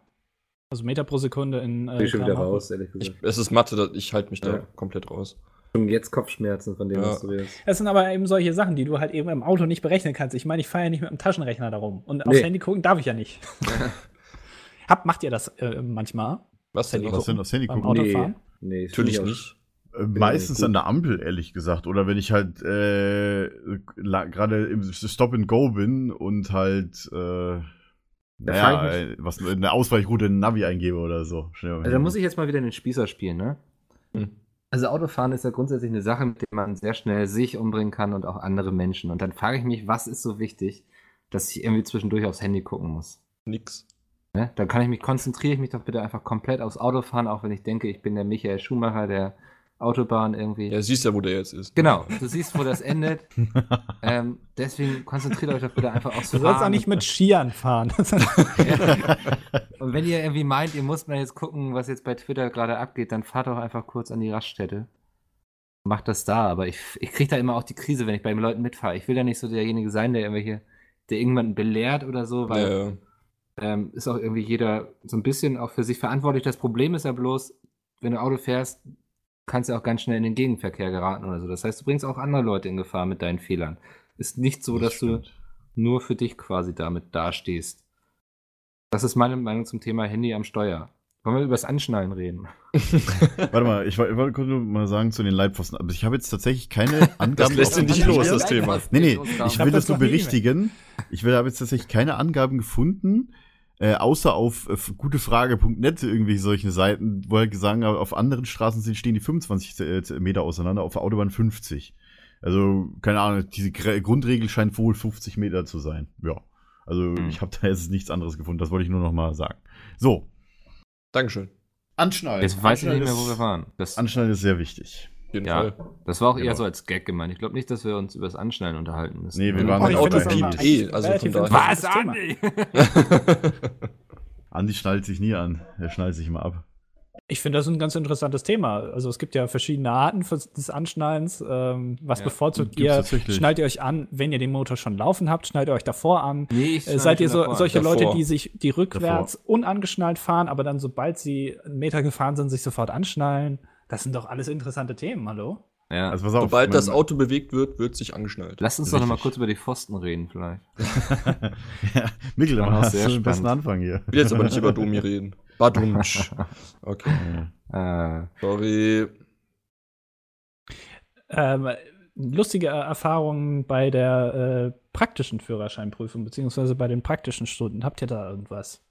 D: Also Meter pro Sekunde in äh,
E: Bin ich schon wieder
D: kmh.
E: raus, ehrlich
F: Ich,
E: gesagt.
F: es ist Mathe, da- ich halte mich da
E: Ja.
F: komplett raus.
E: Schon jetzt Kopfschmerzen von dem,
F: Ja.
E: was du redest.
D: Das sind aber eben solche Sachen, die du halt eben im Auto nicht berechnen kannst. Ich meine, ich fahre ja nicht mit dem Taschenrechner darum. Und aufs
E: Nee.
D: Handy gucken darf ich ja nicht. Hab, macht ihr das äh, manchmal
F: Was denn?
D: Handy
C: Was
F: noch?
C: denn das Handy gucken?
D: Autofahren?
E: Nee,
F: Natürlich
E: ich
F: nicht.
C: Äh,
E: ich
C: Meistens an der Ampel, ehrlich gesagt. Oder wenn ich halt äh, gerade im Stop and Go bin und halt äh, naja, äh, was eine Ausweichroute in den Navi eingebe oder so. Schnell
E: Also da muss ich jetzt mal wieder den Spießer spielen, ne?
F: Hm.
E: Also Autofahren ist ja grundsätzlich eine Sache, mit der man sehr schnell sich umbringen kann und auch andere Menschen. Und dann frage ich mich, was ist so wichtig, dass ich irgendwie zwischendurch aufs Handy gucken muss?
F: Nix.
E: Ne? Dann kann ich mich, konzentriere ich mich doch bitte einfach komplett aufs Autofahren, auch wenn ich denke, ich bin der Michael Schumacher der Autobahn irgendwie.
F: Ja, siehst ja, wo der jetzt ist.
E: Genau, du siehst, wo das endet. ähm, deswegen konzentriert euch doch bitte einfach aufs
D: Du sollst auch
E: Fahren.
D: nicht mit Skiern fahren.
E: Und wenn ihr irgendwie meint, ihr müsst mal jetzt gucken, was jetzt bei Twitter gerade abgeht, dann fahrt doch einfach kurz an die Raststätte. Macht das da, aber ich, ich kriege da immer auch die Krise, wenn ich bei den Leuten mitfahre. Ich will da nicht so derjenige sein, der irgendwelche, der irgendjemanden belehrt oder so, weil
F: Ja, ja.
E: ähm, ist auch irgendwie jeder so ein bisschen auch für sich verantwortlich. Das Problem ist ja bloß, wenn du Auto fährst, kannst du auch ganz schnell in den Gegenverkehr geraten oder so. Das heißt, du bringst auch andere Leute in Gefahr mit deinen Fehlern. Ist nicht so, dass du
C: stimmt.
E: nur für dich quasi damit dastehst. Das ist meine Meinung zum Thema Handy am Steuer. Wollen wir über das Anschnallen reden?
C: Warte mal, ich, woll- ich wollte kurz nur mal sagen zu den Leitpfosten. Aber ich habe jetzt tatsächlich keine Angaben.
F: Das lässt ihn nicht
C: gefunden.
F: los, das Thema.
C: Nee, nee,
E: Ich
C: will
D: das
C: das nur berichtigen. Ich habe jetzt tatsächlich keine Angaben gefunden, äh, außer auf äh, gutefrage.net irgendwie solche Seiten, wo halt gesagt haben, auf anderen Straßen sind, stehen die 25 äh, Meter auseinander, auf der Autobahn 50. Also, keine Ahnung, diese Grundregel scheint wohl 50 Meter zu sein. Ja. Also,
E: Hm.
C: ich habe da jetzt nichts anderes gefunden, das wollte ich nur noch mal sagen. So,
F: Dankeschön.
C: Anschnallen.
E: Jetzt weiß ich nicht mehr, wo wir waren. Das,
C: Anschnallen ist sehr wichtig.
F: Jeden
E: Ja.
F: Fall.
E: das war auch eher
C: Genau.
E: so als Gag gemeint. Ich glaube nicht, dass wir uns über das Anschnallen unterhalten müssen.
C: Nee, wir waren
D: Oh,
C: halt
D: ich
C: auch
D: aber
F: eh, also von daher-
D: interessantes Thema.
C: Andi schnallt sich nie an. Er schnallt sich immer ab.
D: Ich finde das ein ganz interessantes Thema. Also es gibt ja verschiedene Arten des Anschnallens. Ähm, was
E: Ja,
D: bevorzugt ihr? Schnallt ihr euch an, wenn ihr den Motor schon laufen habt? Schnallt ihr euch davor an?
E: Nee, ich
D: Äh, seid ihr so,
E: davor.
D: solche
F: Davor.
D: Leute, die sich, die rückwärts unangeschnallt fahren, aber dann, sobald sie einen Meter gefahren sind, sich sofort anschnallen? Das sind doch alles interessante Themen, hallo?
E: Ja.
C: Also pass auf.
F: Sobald das Auto bewegt wird, wird sich angeschnallt.
E: Lass uns doch noch mal
C: Richtig.
E: kurz über die Pfosten reden, vielleicht.
C: ja, Mikkel, dann hast du
E: sehr
C: den besten. Anfang hier.
F: Ich will jetzt aber nicht über Domi reden. Badumsch. Okay.
E: Äh,
F: Sorry.
D: Ähm, lustige Erfahrungen bei der äh, praktischen Führerscheinprüfung, beziehungsweise bei den praktischen Stunden. Habt ihr da irgendwas?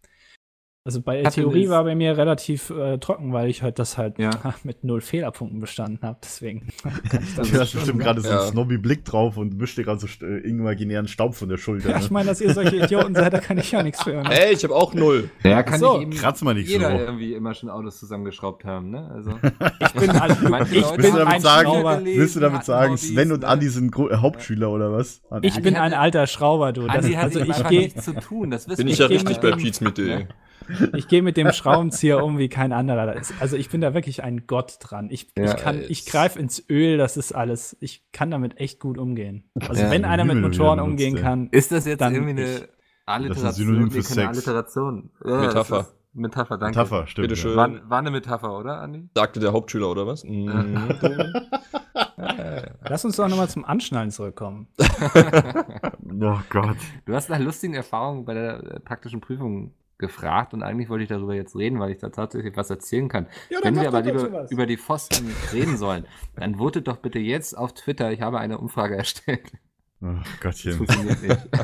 D: Also bei
E: Hatte
D: Theorie war bei mir relativ äh, trocken, weil ich halt das halt
E: Ja.
D: mit null Fehlerpunkten bestanden habe. Deswegen.
C: Du hast bestimmt gerade so einen
F: Ja.
C: Snobby-Blick drauf und wischt dir gerade so äh, imaginären Staub von der Schulter.
D: Ja,
C: Ne?
D: ich meine, dass ihr solche Idioten seid, da kann ich ja nichts für. Ne?
F: Ey, ich habe auch null.
E: Ja, kann
D: so,
E: nicht eben
C: kratz mal nicht
E: jeder
C: so.
E: irgendwie immer schon Autos zusammengeschraubt haben, ne? Also,
D: Ich bin, ein,
E: Manche
D: ich
E: Leute
C: Willst du damit sagen,
D: Schrauber.
C: willst du damit
E: hatten
C: sagen,
E: Audis,
C: Sven und
E: ne?
C: Andi sind Gro- äh, Hauptschüler oder was?
D: Ich bin ein alter Schrauber, du. Das, also ich gehe
E: nichts zu tun, das wissen
F: Bin ich ja richtig bei Pete's mit dir.
D: Ich geh mit dem Schraubenzieher um wie kein anderer. Also ich bin da wirklich ein Gott dran. Ich,
E: Ja,
D: ich kann, ich greife ins Öl, das ist alles. Ich kann damit echt gut umgehen. Also
E: Ja,
D: wenn einer mit Motoren umgehen
C: ey.
D: kann,
E: Ist das jetzt
D: Dann
E: irgendwie
D: ich.
E: eine Alliteration?
C: Das ist Synonym für Sex.
E: Alliteration. Ja,
F: Metapher.
E: Metapher, danke.
C: Metapher, stimmt.
F: Bitteschön.
E: War, war eine Metapher, oder, Andi?
F: Sagte der Hauptschüler oder was? Mhm.
D: lass uns doch nochmal zum Anschnallen zurückkommen.
C: Oh Gott.
E: Du hast nach lustigen Erfahrungen bei der äh, praktischen Prüfung gefragt und eigentlich wollte ich darüber jetzt reden, weil ich da tatsächlich was erzählen kann.
D: Ja,
E: Wenn wir aber lieber über die Pfosten reden sollen, dann votet doch bitte jetzt auf Twitter. Ich habe eine Umfrage erstellt.
C: Oh
E: Das
C: Gottchen.
E: funktioniert nicht.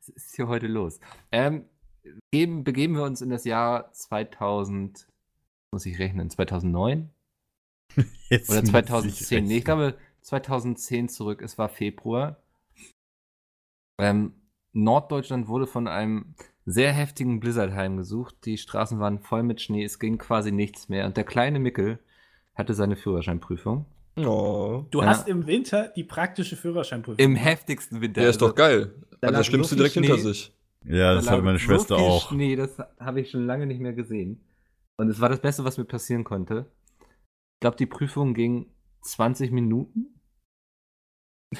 E: Was ist hier heute los? Ähm, geben, begeben wir uns in das Jahr 2000, muss ich rechnen, 2009
C: Jetzt
E: oder
C: muss
E: 2010? Nee, ich glaube 2010 zurück. Es war Februar. Ähm, Norddeutschland wurde von einem sehr heftigen Blizzard heimgesucht. Die Straßen waren voll mit Schnee. Es ging quasi nichts mehr. Und der kleine Mickel hatte seine Führerscheinprüfung.
F: Oh.
D: Du
E: Ja.
D: hast im Winter die praktische Führerscheinprüfung.
E: Im heftigsten Winter.
F: Der ist
E: Also,
F: doch geil.
E: da
F: Hat
E: lag
F: das Schlimmste
E: so
F: direkt hinter
E: Schnee.
F: sich.
C: Ja, das
E: Da
C: hat meine Schwester
E: so
C: auch.
E: Schnee, das habe ich schon lange nicht mehr gesehen. Und es war das Beste, was mir passieren konnte. Ich glaube, die Prüfung ging 20 Minuten.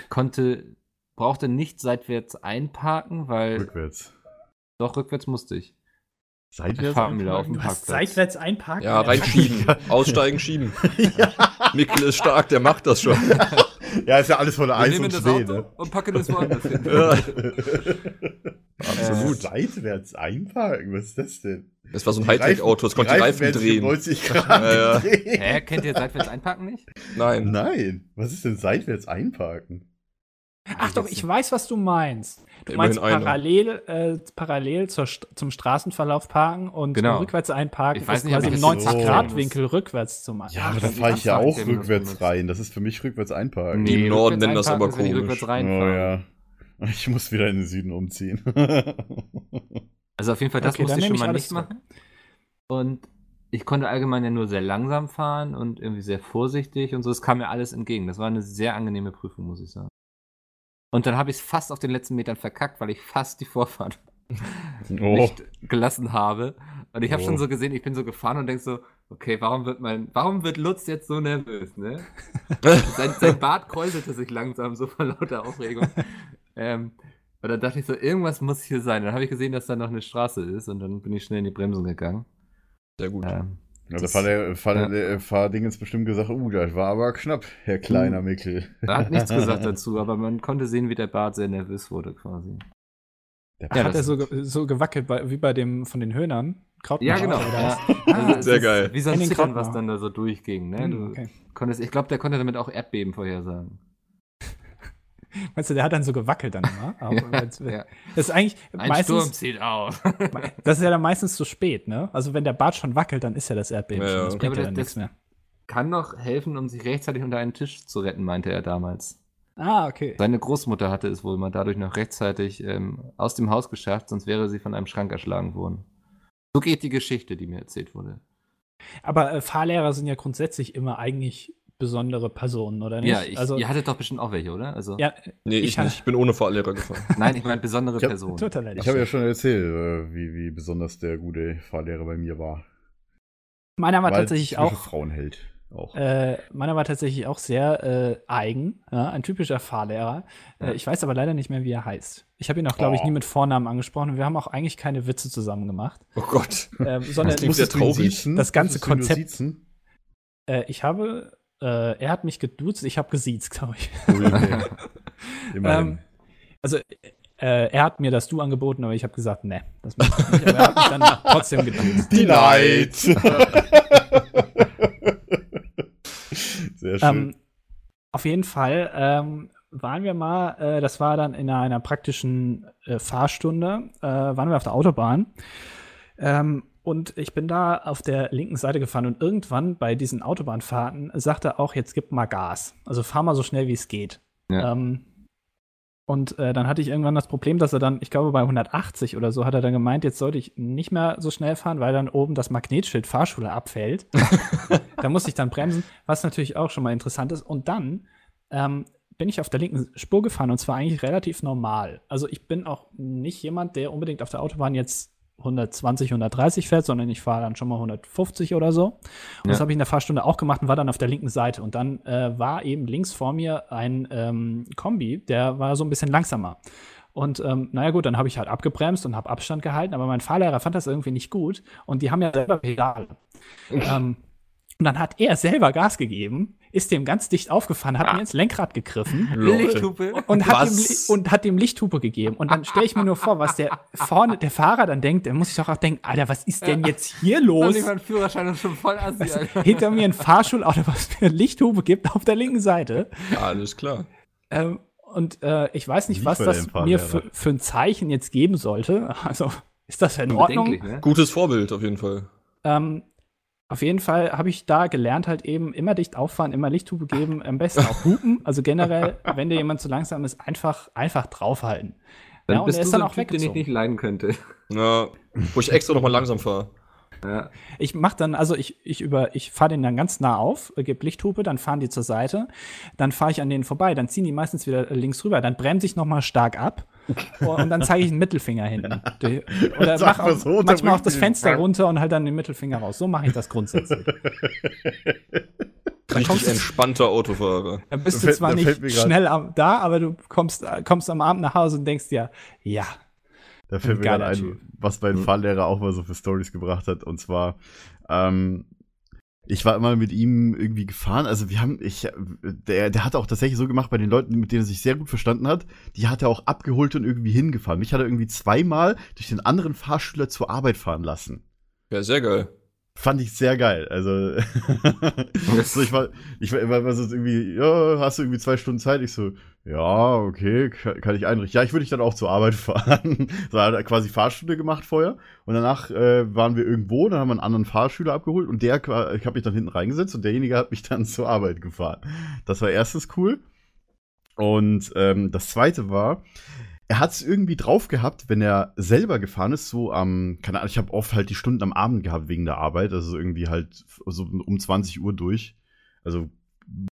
E: Konnte, brauchte nicht seitwärts einparken, weil
C: Rückwärts.
E: doch rückwärts musste ich.
C: Seitwärts? einparken?
D: du hast seitwärts einparken.
F: Ja, reinschieben. Aussteigen, schieben.
C: ja.
F: Mikkel ist stark, der macht das schon.
C: ja, ist ja alles von der
E: Wir
C: 1
E: nehmen
C: und
E: das
C: Schnee, ne?
E: und packen es woanders hin.
F: Ja.
C: Absolut. Seitwärts einparken, was ist das denn?
F: Das war so ein
C: Reifen-
F: Hightech-Auto, es konnte die Reifen
C: um
F: drehen.
C: 90 Grad
F: Ja, ja.
C: drehen.
E: Hä, kennt ihr seitwärts einparken nicht?
F: Nein.
C: Nein, was ist denn seitwärts einparken?
D: Ach doch, ich weiß, was du meinst. Du
F: Immerhin
D: meinst parallel, äh, parallel zur, zum Straßenverlauf parken und
E: Genau.
D: rückwärts einparken.
E: Ich weiß
D: ist
E: nicht, ob
D: quasi im
E: das so
D: 90-Grad-Winkel rückwärts zum
C: Ja, aber da
E: das
C: fahre
E: ist
C: ich ja auch rückwärts rein. Das ist für mich rückwärts einparken.
F: Die im Norden nennen das aber
E: ist,
F: komisch.
E: rückwärts
C: Oh ja. Ich muss wieder in den Süden umziehen.
E: Also auf jeden Fall, das
D: Okay,
E: musste ich schon mal nicht machen. Und ich konnte allgemein ja nur sehr langsam fahren und irgendwie sehr vorsichtig und so. Es kam mir alles entgegen. Das war eine sehr angenehme Prüfung, muss ich sagen. Und dann habe ich es fast auf den letzten Metern verkackt, weil ich fast die Vorfahrt
C: oh.
E: nicht gelassen habe. Und ich habe
C: Oh.
E: schon so gesehen, ich bin so gefahren und denk so, okay, warum wird mein, warum wird Lutz jetzt so nervös, ne? sein, sein Bart kräuselte sich langsam so vor lauter Aufregung. ähm, und dann dachte ich so, irgendwas muss hier sein. Dann habe ich gesehen, dass da noch eine Straße ist und dann bin ich schnell in die Bremsen gegangen.
F: Sehr gut.
E: Ähm,
C: Ja, da war der,
E: ja.
C: der Fahrdingens bestimmt gesagt, uh, das war aber knapp, Herr kleiner Mickel.
E: er hat nichts gesagt dazu, aber man konnte sehen, wie der Bart sehr nervös wurde quasi.
C: Der
D: Ja,
E: Ja,
D: hat er so, ge- so gewackelt, bei, wie bei dem von den Höhnern.
E: Ja, genau. Ja. Also es
F: Sehr
E: ist
F: geil.
E: Wie so ein Zittern, was
D: Krautmacher.
E: dann da so durchging. Ne?
D: Hm,
E: Du
D: okay.
E: konntest, ich glaube, der konnte damit auch Erdbeben vorhersagen.
D: Meinst du, der hat dann so gewackelt dann immer?
E: Ja.
D: Das ist eigentlich
E: Ein Sturm
D: meistens,
E: zieht auf.
D: das ist ja dann meistens zu spät, ne? Also wenn der Bart schon wackelt, dann ist ja das Erdbeben
F: Ja,
D: schon. Das bringt
E: aber
D: ja dann
E: das-
D: nichts mehr.
E: Kann noch helfen, um sich rechtzeitig unter einen Tisch zu retten, meinte er damals.
D: Ah, okay.
E: Seine Großmutter hatte es wohl mal dadurch noch rechtzeitig ähm, aus dem Haus geschafft, sonst wäre sie von einem Schrank erschlagen worden. So geht die Geschichte, die mir erzählt wurde.
D: Aber äh, Fahrlehrer sind ja grundsätzlich immer eigentlich besondere Personen, oder nicht?
E: Ja, ich,
D: also,
E: ihr hattet doch bestimmt auch welche, oder? Also,
D: ja,
F: Nee, ich,
D: Ich
F: nicht. Ich bin ohne Fahrlehrer gefahren.
E: Nein, ich meine besondere
C: Ich hab-
E: Personen.
D: total leid.
C: Ich habe ja schon erzählt, äh, wie, wie besonders der gute Fahrlehrer bei mir war.
D: Meiner war
C: Weil
D: tatsächlich auch
C: Frauenheld. Auch.
D: Äh, meiner war tatsächlich auch sehr äh, eigen, ja, ein typischer Fahrlehrer. Äh, ich weiß aber leider nicht mehr, wie er heißt. Ich habe ihn auch, glaube ich,
C: Oh.
D: nie mit Vornamen angesprochen und wir haben auch eigentlich keine Witze zusammen gemacht,
F: Oh Gott.
D: ähm, sondern
F: Das
C: siezen?
D: Das ganze Konzept- äh, ich habe, äh, er hat mich geduzt, ich habe gesiezt, glaube ich.
C: Ui, okay. Immerhin.
D: Ähm, also äh, er hat mir das Du angeboten, aber ich habe gesagt, ne, das möchte ich nicht. Aber er hat mich dann trotzdem geduzt.
C: Denied! Sehr schön.
D: Ähm, auf jeden Fall ähm, waren wir mal, äh, das war dann in einer praktischen äh, Fahrstunde, äh, waren wir auf der Autobahn. Ähm, und ich bin da auf der linken Seite gefahren und irgendwann bei diesen Autobahnfahrten sagte er auch, jetzt gib mal Gas. Also fahr mal so schnell wie es geht.
E: Ja.
D: Ähm, und äh, dann hatte ich irgendwann das Problem, dass er dann, ich glaube bei 180 oder so, hat er dann gemeint, jetzt sollte ich nicht mehr so schnell fahren, weil dann oben das Magnetschild Fahrschule abfällt. da musste ich dann bremsen, was natürlich auch schon mal interessant ist. Und dann ähm, bin ich auf der linken Spur gefahren und zwar eigentlich relativ normal. Also ich bin auch nicht jemand, der unbedingt auf der Autobahn jetzt 120, 130 fährt, sondern ich fahre dann schon mal 150 oder so. Und das
E: Ja.
D: habe ich in der Fahrstunde auch gemacht und war dann auf der linken Seite. Und dann äh, war eben links vor mir ein ähm, Kombi, der war so ein bisschen langsamer. Und ähm, naja gut, dann habe ich halt abgebremst und habe Abstand gehalten, aber mein Fahrlehrer fand das irgendwie nicht gut und die haben ja selber Pedale. ähm, und dann hat er selber Gas gegeben, ist dem ganz dicht aufgefahren, hat mir ins Lenkrad gegriffen
E: Lichthupe.
D: und hat, dem,
F: Was?
D: Li- und hat dem Lichthupe gegeben. Und dann stelle ich mir nur vor, was der vorne, der Fahrer dann denkt, der muss sich doch auch denken, Alter, was ist denn jetzt hier
E: Los. Ich mein Führerschein ist schon voll assi, Alter.
D: hinter mir ein Fahrschulauto, was mir Lichthupe gibt auf der linken Seite.
F: Alles klar.
D: Ähm, und äh, ich weiß nicht,
C: Lief
D: was das mir für, für ein Zeichen jetzt geben sollte. Also ist das in Ordnung?
E: Ne?
F: Gutes Vorbild auf jeden Fall.
D: Ähm, auf jeden Fall habe ich da gelernt, halt eben immer dicht auffahren, immer Lichthupe geben, am besten auch hupen. Also generell, wenn dir jemand zu langsam ist, einfach, einfach draufhalten.
E: Dann
D: ja, und
E: bist
D: er
E: du
D: ist
E: so
D: dann
E: ein
D: auch
E: Typ, den ich nicht leiden könnte.
F: Ja, wo ich extra nochmal langsam fahre.
E: Ja.
D: Ich mach dann, also ich, ich über, ich fahre den dann ganz nah auf, äh, gebe Lichthupe, dann fahren die zur Seite, dann fahre ich an denen vorbei, dann ziehen die meistens wieder äh, links rüber, dann bremse ich noch mal stark ab und dann zeige ich einen Mittelfinger hinten. Oder mach auch,
C: so,
D: manchmal auch das Fenster runter und halt dann den Mittelfinger raus. So mache ich das grundsätzlich.
F: Richtig
D: kommst-
F: entspannter Autofahrer.
D: Dann bist du zwar nicht schnell am, da, aber du kommst, äh, kommst am Abend nach Hause und denkst dir, ja,
C: Da fällt mir gerade ein,
D: Typ.
C: was mein
E: Mhm.
C: Fahrlehrer auch mal so für Stories gebracht hat. Und zwar, ähm, ich war immer mit ihm irgendwie gefahren. Also wir haben, ich, der, der hat auch tatsächlich so gemacht bei den Leuten, mit denen er sich sehr gut verstanden hat. Die hat er auch abgeholt und irgendwie hingefahren. Mich hat er irgendwie zweimal durch den anderen Fahrschüler zur Arbeit fahren lassen.
F: Ja, sehr geil.
C: Fand ich sehr geil. Also, so ich war, ich war immer so irgendwie, ja, hast du irgendwie zwei Stunden Zeit? Ich so, ja, okay, kann, ich einrichten. Ja, ich würde dich dann auch zur Arbeit fahren. So hat er quasi Fahrstunde gemacht vorher. Und danach äh, waren wir irgendwo, dann haben wir einen anderen Fahrschüler abgeholt und der, ich habe mich dann hinten reingesetzt und derjenige hat mich dann zur Arbeit gefahren. Das war erstens cool. Und ähm, das zweite war, er hat es irgendwie drauf gehabt, wenn er selber gefahren ist, so am, keine Ahnung, ich habe oft halt die Stunden am Abend gehabt wegen der Arbeit, also irgendwie halt so um 20 Uhr durch. Also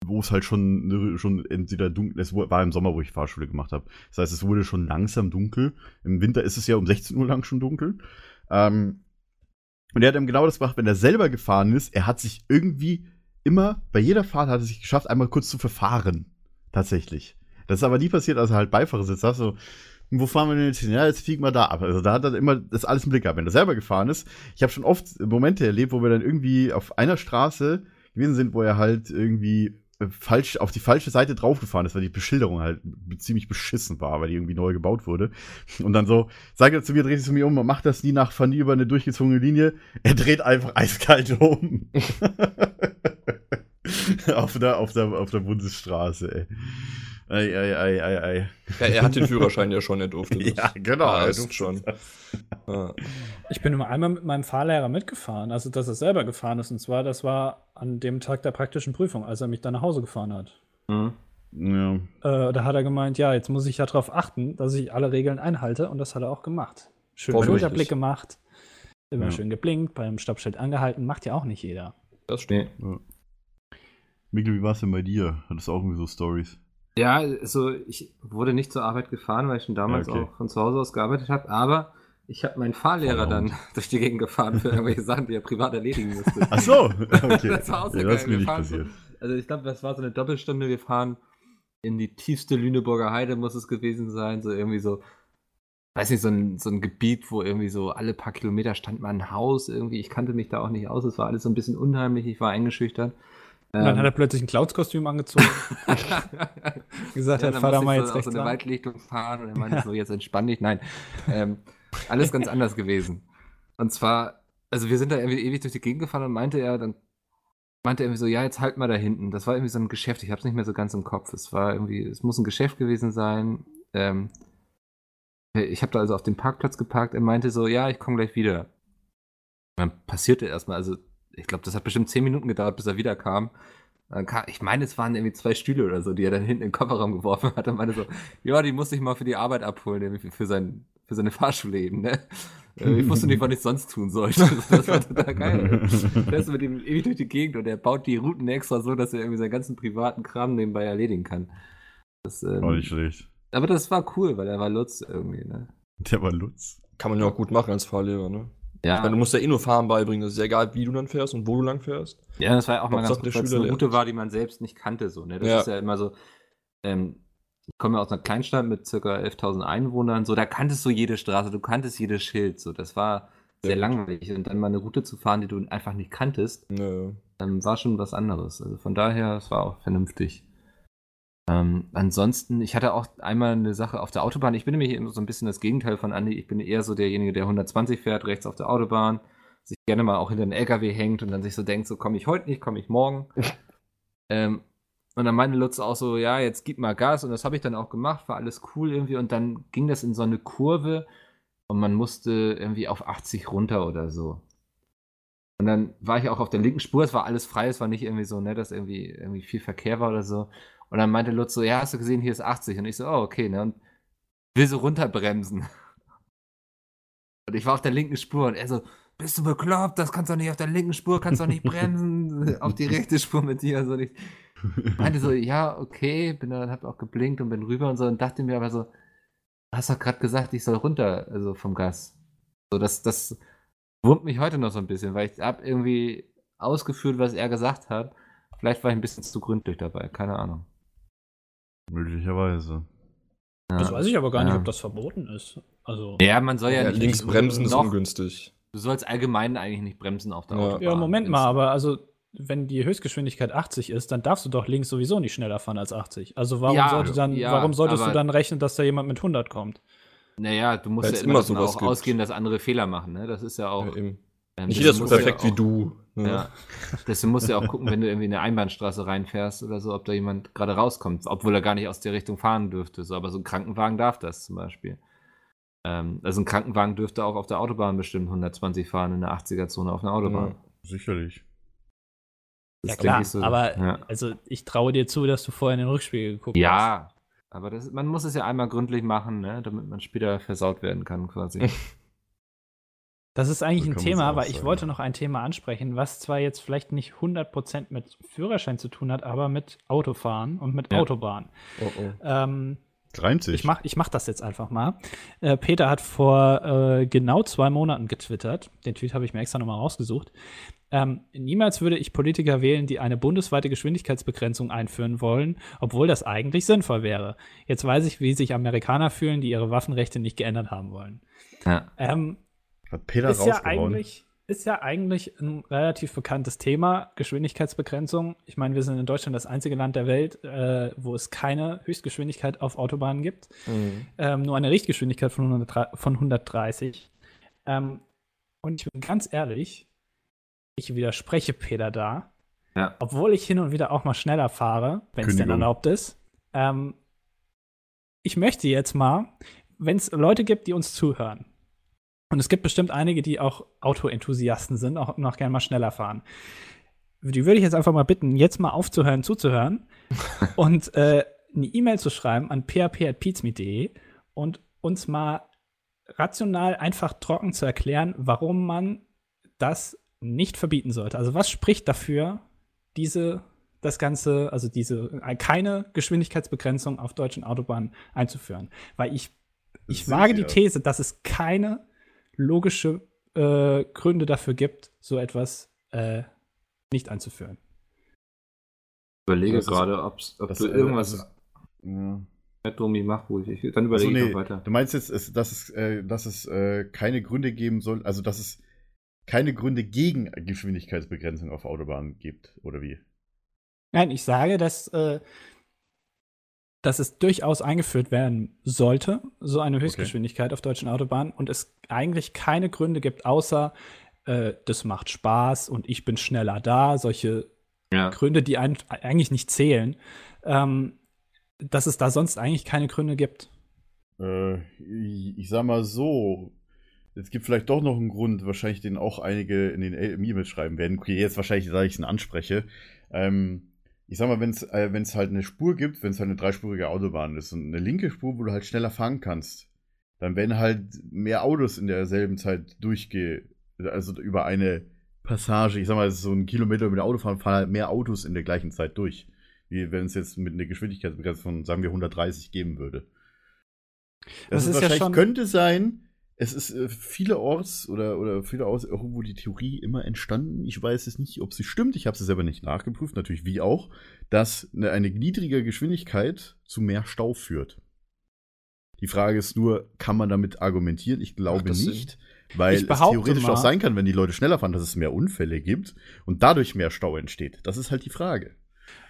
C: wo es halt schon, schon entweder dunkel, es war im Sommer, wo ich Fahrschule gemacht habe. Das heißt, es wurde schon langsam dunkel. Im Winter ist es ja um 16 Uhr lang schon dunkel. Ähm, und er hat ihm genau das gemacht, wenn er selber gefahren ist, er hat sich irgendwie immer, bei jeder Fahrt hat er sich geschafft, einmal kurz zu verfahren. Tatsächlich. Das ist aber nie passiert, als er halt Beifahrersitz hat. So, wo fahren wir denn jetzt hin? Ja, jetzt fliegen wir da ab. Also da hat er immer das alles im Blick gehabt. Wenn er selber gefahren ist, ich habe schon oft Momente erlebt, wo wir dann irgendwie auf einer Straße gewesen sind, wo er halt irgendwie falsch auf die falsche Seite draufgefahren ist, weil die Beschilderung halt ziemlich beschissen war, weil die irgendwie neu gebaut wurde. Und dann so, sagt er zu mir, dreht sich zu mir um, man macht das nie nach, nie über eine durchgezogene Linie. Er dreht einfach eiskalt um. auf, der, auf, der, auf der Bundesstraße, ey. Ei, ei, ei, ei, ei.
F: Ja, er hat den Führerschein ja schon, er durfte das.
C: Ja, genau.
F: Ah,
C: er durfte
F: schon. Ja.
D: Ich bin nur einmal mit meinem Fahrlehrer mitgefahren, also dass er selber gefahren ist. Und zwar, das war an dem Tag der praktischen Prüfung, als er mich dann nach Hause gefahren hat.
E: Mhm.
C: Ja.
D: Äh, da hat er gemeint, ja, jetzt muss ich ja darauf achten, dass ich alle Regeln einhalte. Und das hat er auch gemacht. Schön. Schulterblick gemacht, immer
C: Ja.
D: schön geblinkt, beim Stoppschild angehalten. Macht ja auch nicht jeder.
F: Das stimmt.
E: Nee.
C: Mikkel, wie war es denn bei dir? Hattest du auch irgendwie so Stories?
E: Ja, also ich wurde nicht zur Arbeit gefahren, weil ich schon damals
C: Okay.
E: auch von zu Hause aus gearbeitet habe, aber ich habe meinen Fahrlehrer dann durch die Gegend gefahren für irgendwelche Sachen, die er privat erledigen musste.
C: Ach so, okay.
E: Das war auch
C: ja, das ist mir nicht passiert.
E: Also ich glaube, das war so eine Doppelstunde. Wir fahren in die tiefste Lüneburger Heide, muss es gewesen sein. So irgendwie so, weiß nicht, so ein, so ein Gebiet, wo irgendwie so alle paar Kilometer stand mal ein Haus irgendwie. Ich kannte mich da auch nicht aus. Es war alles so ein bisschen unheimlich. Ich war eingeschüchtert.
D: Und dann
E: Ähm,
D: hat er plötzlich ein Cloudskostüm angezogen. gesagt
E: Ja,
D: hat, fahr da mal jetzt
E: so
D: rechts
E: so eine
D: lang.
E: Waldlichtung fahren und er meinte so, jetzt entspann dich. Nein, ähm, alles ganz anders gewesen. Und zwar, also wir sind da irgendwie ewig durch die Gegend gefahren und meinte er, dann meinte irgendwie so, ja, jetzt halt mal da hinten. Das war irgendwie so ein Geschäft, ich habe es nicht mehr so ganz im Kopf. Es war irgendwie, es muss ein Geschäft gewesen sein. Ähm, ich habe da also auf dem Parkplatz geparkt. Er meinte so, ja, ich komme gleich wieder. Dann passierte erstmal, also ich glaube, das hat bestimmt zehn Minuten gedauert, bis er wiederkam. Dann kam, ich meine, es waren irgendwie zwei Stühle oder so, die er dann hinten in den Kofferraum geworfen hat. Und meinte so, ja, die musste ich mal für die Arbeit abholen, für, sein, für seine Fahrschule eben, ne? Äh, Ich wusste nicht, was ich sonst tun sollte. Das war total geil. Der ist mit ihm ewig durch die Gegend und er baut die Routen extra so, dass er irgendwie seinen ganzen privaten Kram nebenbei erledigen kann. Das, ähm,
C: Auch nicht schlecht.
E: aber das war cool, weil er war Lutz irgendwie, ne?
C: Der war Lutz.
F: Kann man ja auch gut machen als Fahrlehrer, ne?
E: Ja,
F: Ich meine, du musst ja eh nur Fahren beibringen. Das ist ja egal, wie du dann fährst und wo du lang fährst.
E: Ja, das war ja auch mal ganz gut, weil es eine. Route war, die man selbst nicht kannte. So, ne? Das
F: Ja.
E: ist ja immer so. Ähm, ich komme ja aus einer Kleinstadt mit ca. 11.000 Einwohnern. So, da kanntest du jede Straße, du kanntest jedes Schild. So, das war sehr
F: gut.
E: langweilig. Und dann mal eine Route zu fahren, die du einfach nicht kanntest,
F: Nö.
E: ähm, war schon was anderes. Also von daher, es war auch vernünftig. Ähm, ansonsten, ich hatte auch einmal eine Sache auf der Autobahn. Ich bin nämlich immer so ein bisschen das Gegenteil von Andi. Ich bin eher so derjenige, der 120 fährt, rechts auf der Autobahn, sich gerne mal auch hinter den LKW hängt und dann sich so denkt, so komme ich heute nicht, komme ich morgen. ähm, und dann meinte Lutz auch so, ja, jetzt gib mal Gas und das habe ich dann auch gemacht, war alles cool irgendwie und dann ging das in so eine Kurve und man musste irgendwie auf 80 runter oder so. Und dann war ich auch auf der linken Spur, es war alles frei, es war nicht irgendwie so, ne, dass irgendwie, irgendwie viel Verkehr war oder so. Und dann meinte Lutz so, ja, hast du gesehen, hier ist 80. Und ich so, oh, okay, ne, und will so runterbremsen. Und ich war auf der linken Spur und er so, bist du bekloppt, das kannst du nicht auf der linken Spur, kannst du nicht bremsen, auf die rechte Spur mit dir. So nicht. Meinte so, ja, okay, bin dann, hab auch geblinkt und bin rüber und so und dachte mir aber so, du hast doch gerade gesagt, ich soll runter, also vom Gas. So, das, das wurmt mich heute noch so ein bisschen, weil ich hab irgendwie ausgeführt, was er gesagt hat. Vielleicht war ich ein bisschen zu gründlich dabei, keine Ahnung.
C: Möglicherweise.
E: Ja.
D: Das weiß ich aber gar nicht,
E: Ja.
D: ob das verboten ist. Also.
E: Ja, man soll ja,
F: Ja,
E: nicht
F: links bremsen ist ungünstig.
E: Du sollst allgemein eigentlich nicht bremsen auf der
F: Ja.
E: Autobahn.
D: Ja, Moment mal, aber also, wenn die Höchstgeschwindigkeit 80 ist, dann darfst du doch links sowieso nicht schneller fahren als 80. Also warum,
E: Ja,
D: sollte dann,
E: ja,
D: warum solltest du dann rechnen, dass da jemand mit 100 kommt?
E: Naja, du musst ja immer,
F: immer
E: davon
F: sowas
E: auch
F: gibt.
E: ausgehen, dass andere Fehler machen. Ne? Das ist ja auch.
F: Ja, eben. Nicht jeder ist so perfekt
E: ja
F: wie
E: auch-
F: du. ne?
E: Ja. Deswegen musst du ja auch gucken, wenn du irgendwie in eine Einbahnstraße reinfährst oder so, ob da jemand gerade rauskommt, obwohl er gar nicht aus der Richtung fahren dürfte. So, aber so ein Krankenwagen darf das zum Beispiel. Ähm, also ein Krankenwagen dürfte auch auf der Autobahn bestimmt 120 fahren in der 80er-Zone auf einer Autobahn.
F: Ja.
C: Sicherlich.
E: Das
D: Ja klar,
E: ich so.
D: aber
E: ja.
D: also ich traue dir zu, dass du vorher in den Rückspiegel geguckt hast.
E: Ja, aber das, man muss es ja einmal gründlich machen, ne, damit man später versaut werden kann, quasi.
D: Das ist eigentlich
C: So
D: ein Thema, aber ich wollte noch ein Thema ansprechen, was zwar jetzt vielleicht nicht 100% mit Führerschein zu tun hat, aber mit Autofahren und mit
E: Ja.
D: Autobahn.
F: Oh, oh.
D: Ähm,
C: Reimt sich.
D: ich mach, ich mach das jetzt einfach mal. Äh, Peter hat vor äh, genau zwei Monaten getwittert. Den Tweet habe ich mir extra nochmal rausgesucht. Ähm, niemals würde ich Politiker wählen, die eine bundesweite Geschwindigkeitsbegrenzung einführen wollen, obwohl das eigentlich sinnvoll wäre. Jetzt weiß ich, wie sich Amerikaner fühlen, die ihre Waffenrechte nicht geändert haben wollen.
E: ja.
C: Hat Peter
D: ist ja
C: rausgehauen.
D: eigentlich ist ja eigentlich ein relativ bekanntes Thema, Geschwindigkeitsbegrenzung. Ich meine, wir sind in Deutschland das einzige Land der Welt, äh, wo es keine Höchstgeschwindigkeit auf Autobahnen gibt.
F: Mhm.
D: Ähm, nur eine Richtgeschwindigkeit von, 100, von 130. Ähm, und ich bin ganz ehrlich, ich widerspreche Peter da,
E: Ja.
D: obwohl ich hin und wieder auch mal schneller fahre, wenn es denn erlaubt ist. Ähm, ich möchte jetzt mal, wenn es Leute gibt, die uns zuhören, und es gibt bestimmt einige, die auch Autoenthusiasten sind, auch noch gerne mal schneller fahren. Die würde ich jetzt einfach mal bitten, jetzt mal aufzuhören, zuzuhören und äh, eine E-Mail zu schreiben an php.pizmeet.de und uns mal rational einfach trocken zu erklären, warum man das nicht verbieten sollte. Also was spricht dafür, diese, das Ganze, also diese, äh, keine Geschwindigkeitsbegrenzung auf deutschen Autobahnen einzuführen? Weil ich, ich wage die These, dass es keine logische äh, Gründe dafür gibt, so etwas äh, nicht einzuführen.
E: Ich überlege gerade, ob
C: das,
E: du irgendwas
C: ist- Ja.
E: mit Domi mach ruhig. Ich, dann überlege ich
C: nee,
E: noch weiter.
C: du meinst jetzt, es- dass es, äh, dass es äh, keine Gründe geben soll, also dass es keine Gründe gegen Geschwindigkeitsbegrenzung auf Autobahnen gibt, oder wie?
D: Nein, ich sage, dass, äh, dass es durchaus eingeführt werden sollte, so eine Höchstgeschwindigkeit auf deutschen Autobahnen, und es eigentlich keine Gründe gibt, außer äh, das macht Spaß und ich bin schneller da, solche
E: Ja.
D: Gründe, die ein, eigentlich nicht zählen, ähm, dass es da sonst eigentlich keine Gründe gibt.
C: Äh, ich, ich sag mal so, es gibt vielleicht doch noch einen Grund, wahrscheinlich den auch einige in den E-Mails schreiben werden. Okay, jetzt wahrscheinlich, da ich es anspreche. Ähm, ich sag mal, wenn es äh, wenn's halt eine Spur gibt, wenn es halt eine dreispurige Autobahn ist und eine linke Spur, wo du halt schneller fahren kannst, dann werden halt mehr Autos in derselben Zeit durchge... also über eine Passage, ich sag mal, so ein Kilometer mit dem Auto fahren, fahren halt mehr Autos in der gleichen Zeit durch. Wie wenn es jetzt mit einer Geschwindigkeitsbegrenzung von, sagen wir, 130 geben würde. Das,
D: Das
C: ist
D: ist ja
C: wahrscheinlich,
D: schon-
C: könnte sein, es ist äh, vielerorts oder, oder vielerorts irgendwo die Theorie immer entstanden. Ich weiß es nicht, ob sie stimmt. Ich habe sie selber nicht nachgeprüft, natürlich wie auch, dass eine, eine niedrige Geschwindigkeit zu mehr Stau führt. Die Frage ist nur, kann man damit argumentieren? Ich glaube
F: Sinn?
C: nicht, weil es theoretisch
D: mal-
C: auch sein kann, wenn die Leute schneller fahren, dass es mehr Unfälle gibt und dadurch mehr Stau entsteht. Das ist halt die Frage.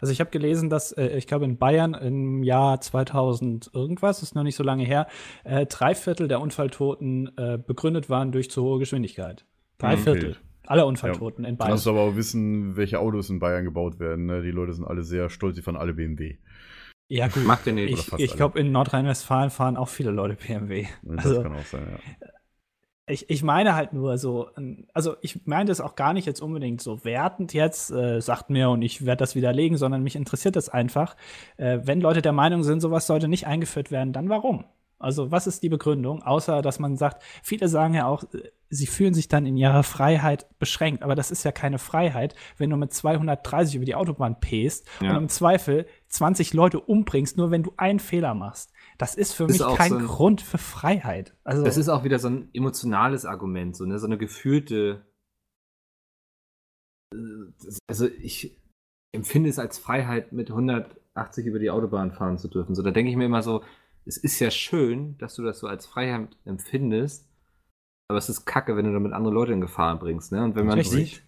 D: Also ich habe gelesen, dass äh, ich glaube in Bayern im Jahr 2000 irgendwas, ist noch nicht so lange her, äh, drei Viertel der Unfalltoten äh, begründet waren durch zu hohe Geschwindigkeit. Drei
C: Okay.
D: Viertel aller Unfalltoten in
C: Du
D: Bayern.
C: musst aber auch wissen, welche Autos in Bayern gebaut werden. Ne? Die Leute sind alle sehr stolz, die fahren alle BMW.
D: ja gut.
E: Mag den nicht.
D: Ich, ich glaube, in Nordrhein-Westfalen fahren auch viele Leute BMW.
C: Das
D: Also,
C: kann auch sein, ja.
D: Ich, ich meine halt nur so, ähm, also ich meine das auch gar nicht jetzt unbedingt so wertend jetzt, äh, sagt mir und ich werde das widerlegen, sondern mich interessiert das einfach. Äh, wenn Leute der Meinung sind, sowas sollte nicht eingeführt werden, dann warum? Also was ist die Begründung, außer dass man sagt, viele sagen ja auch, äh, sie fühlen sich dann in ihrer Freiheit beschränkt, aber das ist ja keine Freiheit, wenn du mit 230 über die Autobahn pest
E: Ja.
D: und im Zweifel 20 Leute umbringst, nur wenn du einen Fehler machst. Das ist für
E: Ist
D: mich kein
E: so ein-
D: Grund für Freiheit. Also
E: Das ist auch wieder so ein emotionales Argument, so, ne? so eine gefühlte. äh, das- Also ich empfinde es als Freiheit, mit 180 über die Autobahn fahren zu dürfen. So, da denke ich mir immer so, es ist ja schön, dass du das so als Freiheit empfindest, aber es ist kacke, wenn du damit andere Leute in Gefahr bringst. Ne? Und wenn man sieht,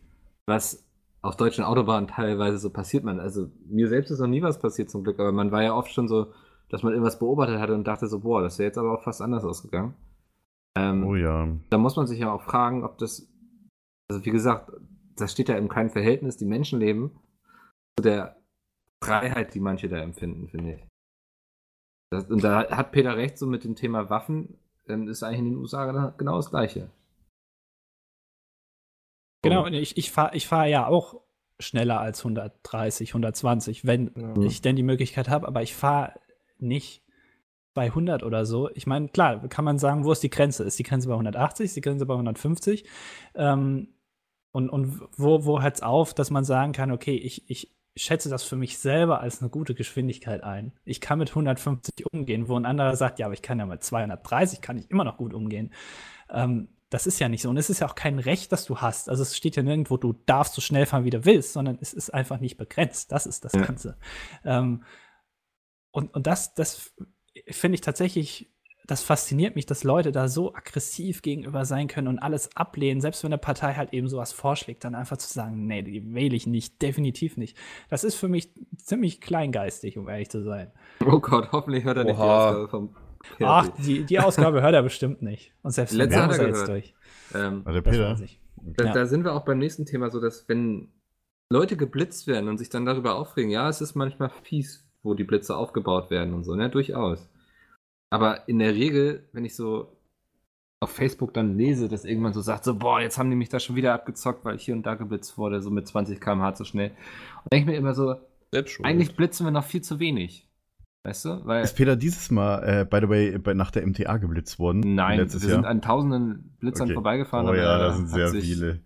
E: was auf deutschen Autobahnen teilweise so passiert, man, also mir selbst ist noch nie was passiert zum Glück, aber man war ja oft schon so, dass man irgendwas beobachtet hatte und dachte so, boah, das wäre jetzt aber auch fast anders ausgegangen. Ähm,
C: Oh ja.
E: da muss man sich ja auch fragen, ob das, also wie gesagt, das steht ja in keinem Verhältnis, die Menschenleben, zu der Freiheit, die manche da empfinden, finde ich. Das, und da hat Peter recht, so mit dem Thema Waffen, ähm, ist eigentlich in den USA genau- das Gleiche.
D: Genau, und ich, ich fahre ich fahr ja auch schneller als 130, 120, wenn
F: Ja.
D: ich denn die Möglichkeit habe, aber ich fahre nicht bei 100 oder so. Ich meine, klar, kann man sagen, wo ist die Grenze? Ist die Grenze bei 180, ist die Grenze bei 150? Ähm, und und wo, wo hört es auf, dass man sagen kann, okay, ich, ich schätze das für mich selber als eine gute Geschwindigkeit ein. Ich kann mit 150 umgehen, wo ein anderer sagt, ja, aber ich kann ja mit 230, kann ich immer noch gut umgehen. Ähm, das ist ja nicht so. Und es ist ja auch kein Recht, das du hast. Also es steht ja nirgendwo, du darfst so schnell fahren, wie du willst, sondern es ist einfach nicht begrenzt. Das ist das
E: Ja.
D: Ganze. Ähm, und, und das, das finde ich tatsächlich, das fasziniert mich, dass Leute da so aggressiv gegenüber sein können und alles ablehnen, selbst wenn eine Partei halt eben sowas vorschlägt, dann einfach zu sagen, nee, die wähle ich nicht, definitiv nicht. Das ist für mich ziemlich kleingeistig, um ehrlich zu sein.
E: Oh Gott, hoffentlich hört er nicht die
F: Oha.
E: Ausgabe vom
D: Ach, die, die Ausgabe hört er bestimmt nicht. Und selbst wenn,
E: Letzte hat er
D: jetzt
E: gehört.
D: durch.
E: ähm,
C: Also
D: Das
C: Peter.
D: weiß ich.
E: Da,
D: Ja.
E: da sind wir auch beim nächsten Thema, so dass wenn Leute geblitzt werden und sich dann darüber aufregen, ja, es ist manchmal fies, wo die Blitze aufgebaut werden und so, ne, durchaus. Aber in der Regel, wenn ich so auf Facebook dann lese, dass irgendwann so sagt, so, boah, jetzt haben die mich da schon wieder abgezockt, weil ich hier und da geblitzt wurde, so mit 20 km/h zu schnell. Und denke ich mir immer so, eigentlich blitzen wir noch viel zu wenig. Weißt du? Weil,
C: Ist Peter dieses Mal, äh, by the way, bei, nach der MTA geblitzt worden?
E: nein, wir sind
C: Jahr?
E: an tausenden Blitzern
C: Okay.
E: vorbeigefahren.
C: Oh
E: aber
C: ja, da sind sehr
E: sich-
C: viele.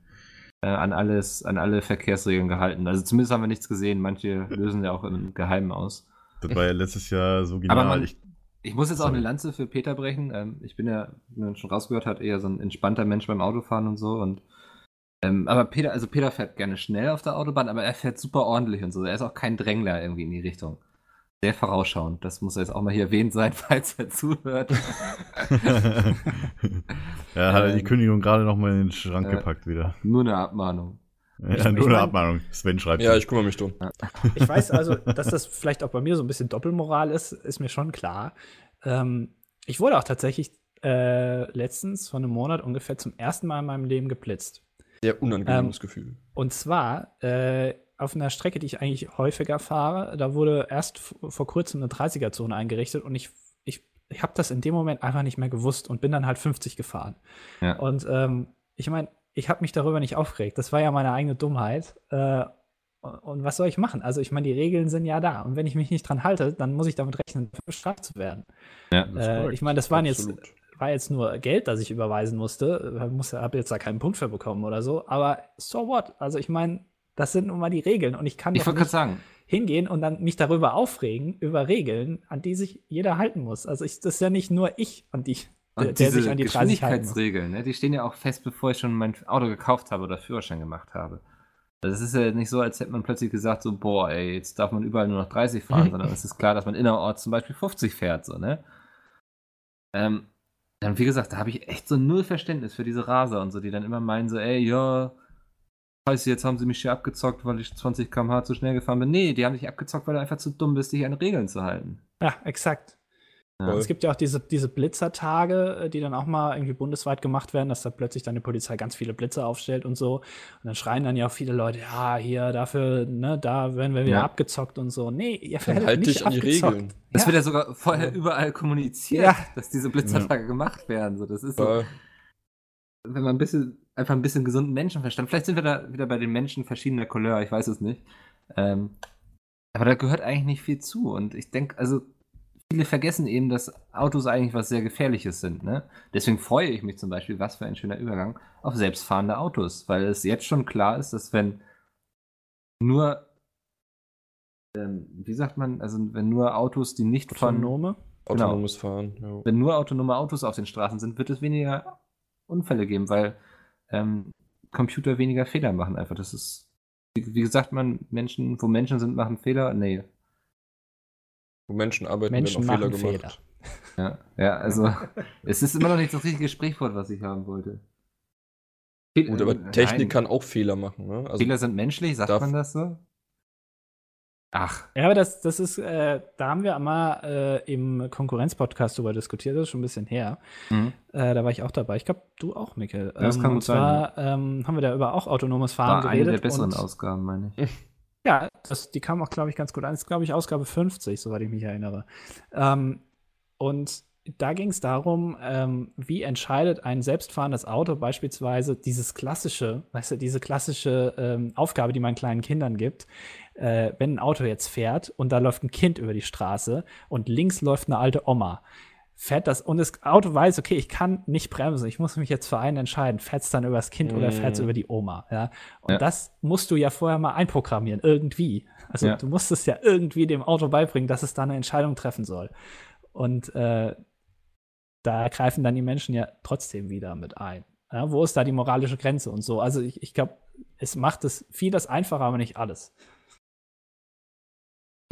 E: Äh, an alles, an alle Verkehrsregeln gehalten. Also zumindest haben wir nichts gesehen. Manche lösen ja auch im Geheimen aus.
C: Das war ja letztes Jahr so genial.
E: Aber man-
C: ich,
E: Ich muss jetzt auch
C: Sorry.
E: eine Lanze für Peter brechen. Ähm, ich bin ja, wie man schon rausgehört hat, eher so ein entspannter Mensch beim Autofahren und so. Und ähm, aber Peter, also Peter fährt gerne schnell auf der Autobahn, aber er fährt super ordentlich und so. Er ist auch kein Drängler irgendwie in die Richtung. Sehr vorausschauend. Das muss jetzt auch mal hier erwähnt sein, falls er zuhört.
C: ja, hat er die
E: Ähm,
C: Kündigung gerade noch mal in den Schrank
E: äh,
C: gepackt wieder.
E: Nur eine Abmahnung.
C: Ja,
D: ich
C: nur eine
D: mein-
C: Abmahnung. Sven schreibt.
F: Ja, ich kümmere mich drum.
D: Ich weiß also, dass das vielleicht auch bei mir so ein bisschen Doppelmoral ist, ist mir schon klar. Ähm, ich wurde auch tatsächlich äh, letztens vor einem Monat ungefähr zum ersten Mal in meinem Leben geblitzt.
F: Sehr unangenehmes
D: Ähm,
F: Gefühl.
D: Und zwar, äh, auf einer Strecke, die ich eigentlich häufiger fahre, da wurde erst vor kurzem eine 30er-Zone eingerichtet und ich, ich, ich habe das in dem Moment einfach nicht mehr gewusst und bin dann halt 50 gefahren.
E: Ja.
D: Und ähm, ich meine, ich habe mich darüber nicht aufgeregt. Das war ja meine eigene Dummheit. Äh, und- was soll ich machen? Also ich meine, die Regeln sind ja da. Und wenn ich mich nicht dran halte, dann muss ich damit rechnen, bestraft zu werden.
E: Ja.
D: Äh, ich meine, das waren jetzt,
F: Absolut.
D: war jetzt nur Geld, das ich überweisen musste. Ich muss, habe jetzt da keinen Punkt für bekommen oder so. Aber so what? Also ich meine, das sind nun mal die Regeln. Und ich kann
E: Ich
D: doch nicht
E: sagen,
D: hingehen und dann mich darüber aufregen, über Regeln, an die sich jeder halten muss. Also ich, das ist ja nicht nur ich, an die, der,
E: und
D: der sich an die 30 halten muss.
E: Geschwindigkeitsregeln, ne, die stehen ja auch fest, bevor ich schon mein Auto gekauft habe oder Führerschein gemacht habe. Also es ist ja nicht so, als hätte man plötzlich gesagt, so, boah, ey, jetzt darf man überall nur noch 30 fahren, sondern es ist klar, dass man innerorts zum Beispiel 50 fährt, so, ne? Ähm, dann, wie gesagt, da habe ich echt so null Verständnis für diese Raser und so, die dann immer meinen, so, ey, ja, scheiße, jetzt haben sie mich hier abgezockt, weil ich 20 km/h zu schnell gefahren bin. Nee, die haben dich abgezockt, weil du einfach zu dumm bist, dich an Regeln zu halten.
D: Ja, exakt.
E: Ja.
D: Es gibt ja auch diese, diese Blitzertage, äh, die dann auch mal irgendwie bundesweit gemacht werden, dass da plötzlich dann die Polizei ganz viele Blitzer aufstellt und so. Und dann schreien dann ja auch viele Leute, ja, hier, dafür, ne, da werden wir wieder
E: Ja.
D: abgezockt und so. Nee, ihr werdet
F: halt
D: nicht
F: dich an die. Regeln.
E: Das
D: ja.
E: wird ja sogar vorher überall kommuniziert,
D: Ja.
E: dass diese Blitzertage gemacht werden. So, das ist so, wenn man ein bisschen, einfach ein bisschen gesunden Menschenverstand. Vielleicht sind wir da wieder bei den Menschen verschiedener Couleur, ich weiß es nicht. Ähm, aber da gehört eigentlich nicht viel zu. Und ich denke, also viele vergessen eben, dass Autos eigentlich was sehr Gefährliches sind. Ne? Deswegen freue ich mich zum Beispiel, was für ein schöner Übergang, auf selbstfahrende Autos, weil es jetzt schon klar ist, dass wenn nur, ähm, wie sagt man, also wenn nur Autos, die nicht von
D: Autonome.
E: Genau.
F: autonomes Fahren. Ja.
E: wenn nur autonome Autos auf den Straßen sind, wird es weniger Unfälle geben, weil ähm, Computer weniger Fehler machen einfach. Das ist, wie, wie gesagt, man, Menschen, wo Menschen sind, machen Fehler. Nee.
F: Wo Menschen arbeiten,
D: Menschen
F: werden auch Fehler gemacht.
E: Ja, ja also es ist immer noch nicht das richtige Sprichwort, was ich haben wollte.
F: Gut, aber
E: äh,
F: Technik
E: nein.
F: kann auch Fehler machen. Ne? Also,
E: Fehler sind menschlich, sagt
F: darf-
E: man das so? Ach,
D: Ja, aber das, das ist, äh, da haben wir einmal äh, im Konkurrenz-Podcast drüber diskutiert, das ist schon ein bisschen her.
E: mhm.
D: Äh, da war ich auch dabei. Ich glaube, du auch, Mikkel.
E: das
D: ähm,
E: kann
D: und
E: gut sein,
D: zwar ähm, haben wir da über auch autonomes Fahren
E: war eine
D: geredet.
E: der besseren
D: und,
E: Ausgaben, meine ich.
D: Ja, das, die kam auch, glaube ich, ganz gut an. Das ist, glaube ich, Ausgabe 50, soweit ich mich erinnere. Ähm, und da ging es darum, ähm, wie entscheidet ein selbstfahrendes Auto beispielsweise dieses klassische, weißt du, diese klassische ähm, Aufgabe, die man kleinen Kindern gibt, äh, wenn ein Auto jetzt fährt und da läuft ein Kind über die Straße und links läuft eine alte Oma. Fährt das und das Auto weiß, okay, ich kann nicht bremsen, ich muss mich jetzt für einen entscheiden, fährt es dann über das Kind oder fährt es
F: Mm.
D: über die Oma, ja. Und
E: Ja.
D: das musst du ja vorher mal einprogrammieren, irgendwie. Also
E: Ja.
D: du musst es ja irgendwie dem Auto beibringen, dass es da eine Entscheidung treffen soll. Und äh, da greifen dann die Menschen ja trotzdem wieder mit ein. Ja, wo ist da die moralische Grenze und so? Also ich, ich glaube, es macht es vieles einfacher, aber nicht alles.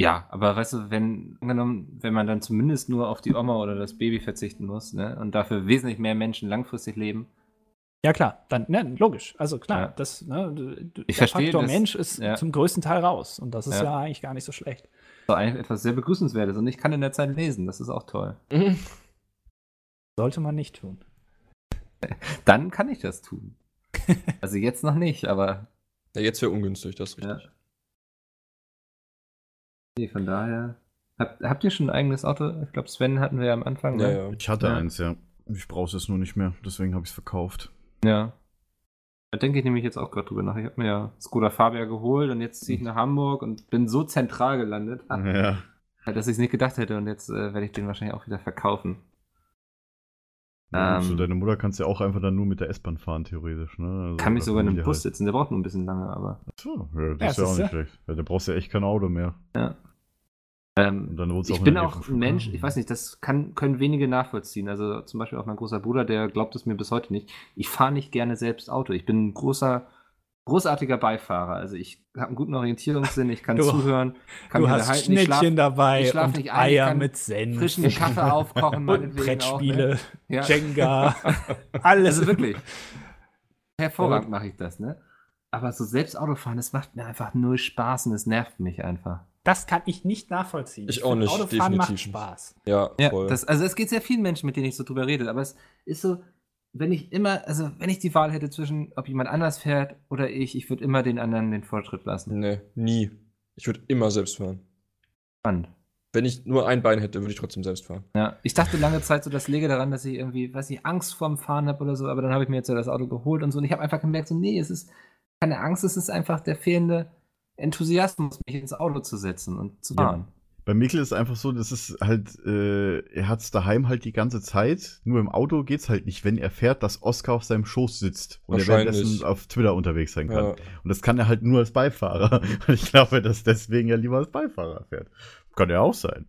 E: Ja, aber weißt du, wenn, angenommen, wenn man dann zumindest nur auf die Oma oder das Baby verzichten muss, ne, und dafür wesentlich mehr Menschen langfristig leben,
D: Ja, klar, dann, ne, logisch. Also klar,
E: Ja.
D: das, ne, du- du-
E: Ich
D: der
E: verstehe
D: Faktor
E: das,
D: Mensch ist
E: ja.
D: zum größten Teil raus. Und das ist
E: Ja.
D: ja, eigentlich gar nicht so schlecht.
E: ist doch eigentlich etwas sehr Begrüßenswertes und ich kann in der Zeit lesen, das ist auch toll.
F: Mhm.
D: Sollte man nicht tun.
E: Dann kann ich das tun. also jetzt noch nicht, aber
F: Ja, jetzt wäre ungünstig, das ist
E: ja.
F: richtig.
E: Nee, von daher. Habt, habt ihr schon ein eigenes Auto? Ich glaube, Sven hatten wir ja am Anfang.
F: Ja,
E: ne?
F: ja.
C: Ich hatte
E: Ja.
C: eins, ja. Ich brauche es nur nicht mehr, deswegen habe ich es verkauft.
E: Ja. Da denke ich nämlich jetzt auch gerade drüber nach. Ich habe mir ja Skoda Fabia geholt und jetzt ziehe ich nach Hamburg und bin so zentral gelandet,
C: Ja.
E: dass ich es nicht gedacht hätte und jetzt äh, werde ich den wahrscheinlich auch wieder verkaufen.
C: Ja,
E: Ähm,
C: so deine Mutter kannst ja auch einfach dann nur mit der S-Bahn fahren, theoretisch. Ne? Also,
E: Kann mich sogar in einem
C: Familie
E: Bus
C: halt.
E: sitzen, der braucht nur ein bisschen lange, aber.
C: So, ja,
D: Ja,
C: das ist ja auch nicht schlecht. Ja, da brauchst du ja echt kein Auto mehr.
E: Ja.
C: Und
E: Ähm,
C: dann wohnst du
E: ich
C: in
E: bin auch ein Mensch, ich weiß nicht, das kann, können wenige nachvollziehen. Also zum Beispiel auch mein großer Bruder, der glaubt es mir bis heute nicht. Ich fahre nicht gerne selbst Auto. Ich bin ein großer, großartiger Beifahrer. Also ich habe einen guten Orientierungssinn, ich kann
D: Du-
E: zuhören, kann
D: du
E: mich
D: hast
E: unterhalten, ich
D: Schnittchen
E: schlaf-
D: dabei
E: ich schlaf
D: und
E: nicht ein, ich
D: Eier
E: kann
D: mit Senf
E: frischen Kaffee aufkochen,
D: und
E: meinetwegen
D: Brettspiele,
E: Auch, ne? ja.
D: Jenga, alles.
E: Also wirklich. Hervorragend mache ich das, ne? Aber so selbst Autofahren, das macht mir einfach null Spaß und es nervt mich einfach.
D: Das kann ich nicht nachvollziehen.
F: Ich auch
D: find,
F: nicht,
D: Autofahren macht
F: definitiv nicht.
D: Spaß.
F: Ja,
E: Ja,
F: voll.
E: das, also es geht sehr vielen Menschen, mit denen ich so drüber rede, aber es ist so, wenn ich immer, also wenn ich die Wahl hätte zwischen, ob jemand anders fährt oder ich, ich würde immer den anderen den Vortritt lassen.
F: Nee, nie. Ich würde immer selbst fahren.
E: Spannend.
F: Wenn ich nur ein Bein hätte, würde ich trotzdem selbst fahren.
E: Ja, ich dachte lange Zeit so, das läge daran, dass ich irgendwie, weiß nicht, Angst vorm Fahren habe oder so, aber dann habe ich mir jetzt ja das Auto geholt und so und ich habe einfach gemerkt, so, nee, es ist keine Angst, es ist einfach der fehlende Enthusiasmus, mich ins Auto zu setzen und zu
C: Ja. Bei Mikkel ist einfach so, das ist halt, äh, er hat's daheim halt die ganze Zeit, nur im Auto geht's halt nicht, wenn er fährt, dass Oscar auf seinem Schoß sitzt und er währenddessen auf Twitter unterwegs sein kann.
F: Ja.
C: Und das kann er halt nur als Beifahrer. Und ich glaube, dass deswegen er lieber als Beifahrer fährt. Kann ja auch sein.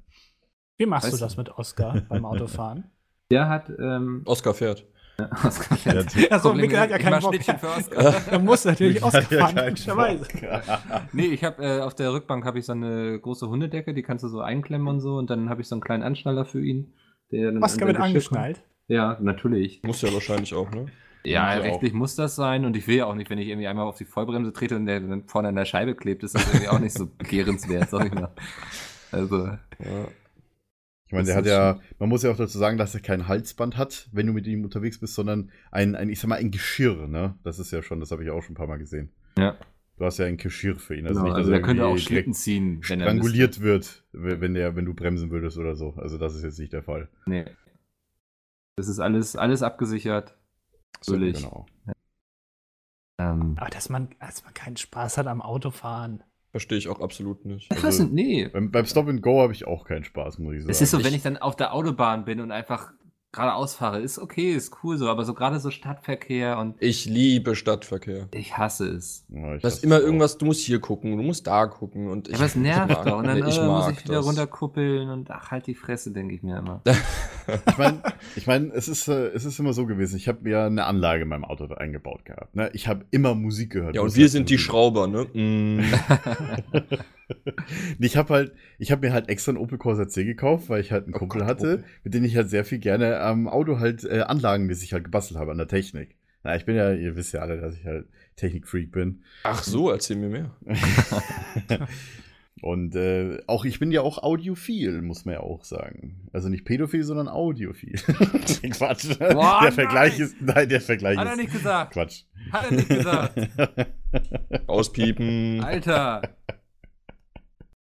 D: Wie machst
E: Weißt
D: du
E: du-
D: das mit Oscar beim Autofahren?
E: Der hat, ähm,
F: Oscar fährt.
E: Oscar
C: Der
E: fährt.
D: Achso,
E: Problem
D: Mikkel hat ja keinen Bock.
E: Schnittchen für Oscar.
D: Er muss natürlich Oscar
C: ja
D: fahren, logischerweise.
E: Nee, ich habe äh, auf der Rückbank habe ich so eine große Hundedecke, die kannst du so einklemmen und so und dann habe ich so einen kleinen Anschnaller für ihn. Der dann
D: Oscar wird angeschnallt.
E: kommt. Ja, natürlich.
F: Muss ja wahrscheinlich auch, ne?
E: Ja,
C: ja
E: rechtlich muss das sein und ich will ja auch nicht, wenn ich irgendwie einmal auf die Vollbremse trete und der dann vorne an der Scheibe klebt, ist das irgendwie auch nicht so begehrenswert, sag ich mal. Also,
F: Ja.
C: Ich meine, der hat ja, man muss ja auch dazu sagen, dass er kein Halsband hat, wenn du mit ihm unterwegs bist, sondern ein, ein ich sag mal, ein Geschirr, ne? Das ist ja schon, das habe ich auch schon ein paar Mal gesehen.
E: ja.
C: Du hast ja ein Geschirr für ihn.
E: Also,
C: nicht,
E: also
C: dass
E: der könnte auch Schlitten ziehen, wenn er
C: stranguliert wird, wenn der, wenn du bremsen würdest oder so. Also das ist jetzt nicht der Fall.
E: Nee. Das ist alles, alles abgesichert. Natürlich.
C: Genau.
E: Ähm,
D: Aber dass man, dass man keinen Spaß hat am Autofahren.
F: Verstehe ich auch absolut nicht.
E: ich weiß nicht, nee.
C: Beim, beim Stop and Go habe ich auch keinen Spaß, muss ich sagen.
E: Es ist so, wenn ich dann auf der Autobahn bin und einfach geradeaus fahre, ist okay, ist cool so, aber so gerade so Stadtverkehr und
F: Ich liebe Stadtverkehr.
E: ich hasse es.
C: Ja, ich
F: Das ist
C: hasse
F: immer irgendwas, du musst hier gucken, du musst da gucken und ich.
E: aber es nervt doch. Und dann
F: nee, ich
E: äh, muss ich wieder
F: das.
E: runterkuppeln und ach, halt die Fresse, denke ich mir immer.
C: Ich meine, ich mein, es, ist, äh, es ist immer so gewesen. Ich habe mir eine Anlage in meinem Auto eingebaut gehabt. Ne? Ich habe immer Musik gehört.
F: Ja, und wir sind die Schrauber, ne? Mm.
C: ich habe halt, ich habe mir halt extra einen Opel Corsa C gekauft, weil ich halt einen
F: Oh
C: Kumpel
F: Gott,
C: hatte,
F: Opel.
C: mit dem ich halt sehr viel gerne am Auto halt äh, anlagenmäßig halt gebastelt habe an der Technik. Na, ich bin ja, ihr wisst ja alle, dass ich halt Technikfreak bin.
F: Ach so, erzähl mir mehr.
C: Und äh, auch ich bin ja auch audiophil, muss man ja auch sagen. Also nicht pädophil, sondern audiophil. Quatsch.
E: Boah,
C: der Vergleich
E: nein.
C: ist, nein, der Vergleich
E: Hat er
C: ist
E: nicht gesagt.
C: Quatsch.
E: Hat er nicht gesagt.
F: Auspiepen.
E: Alter.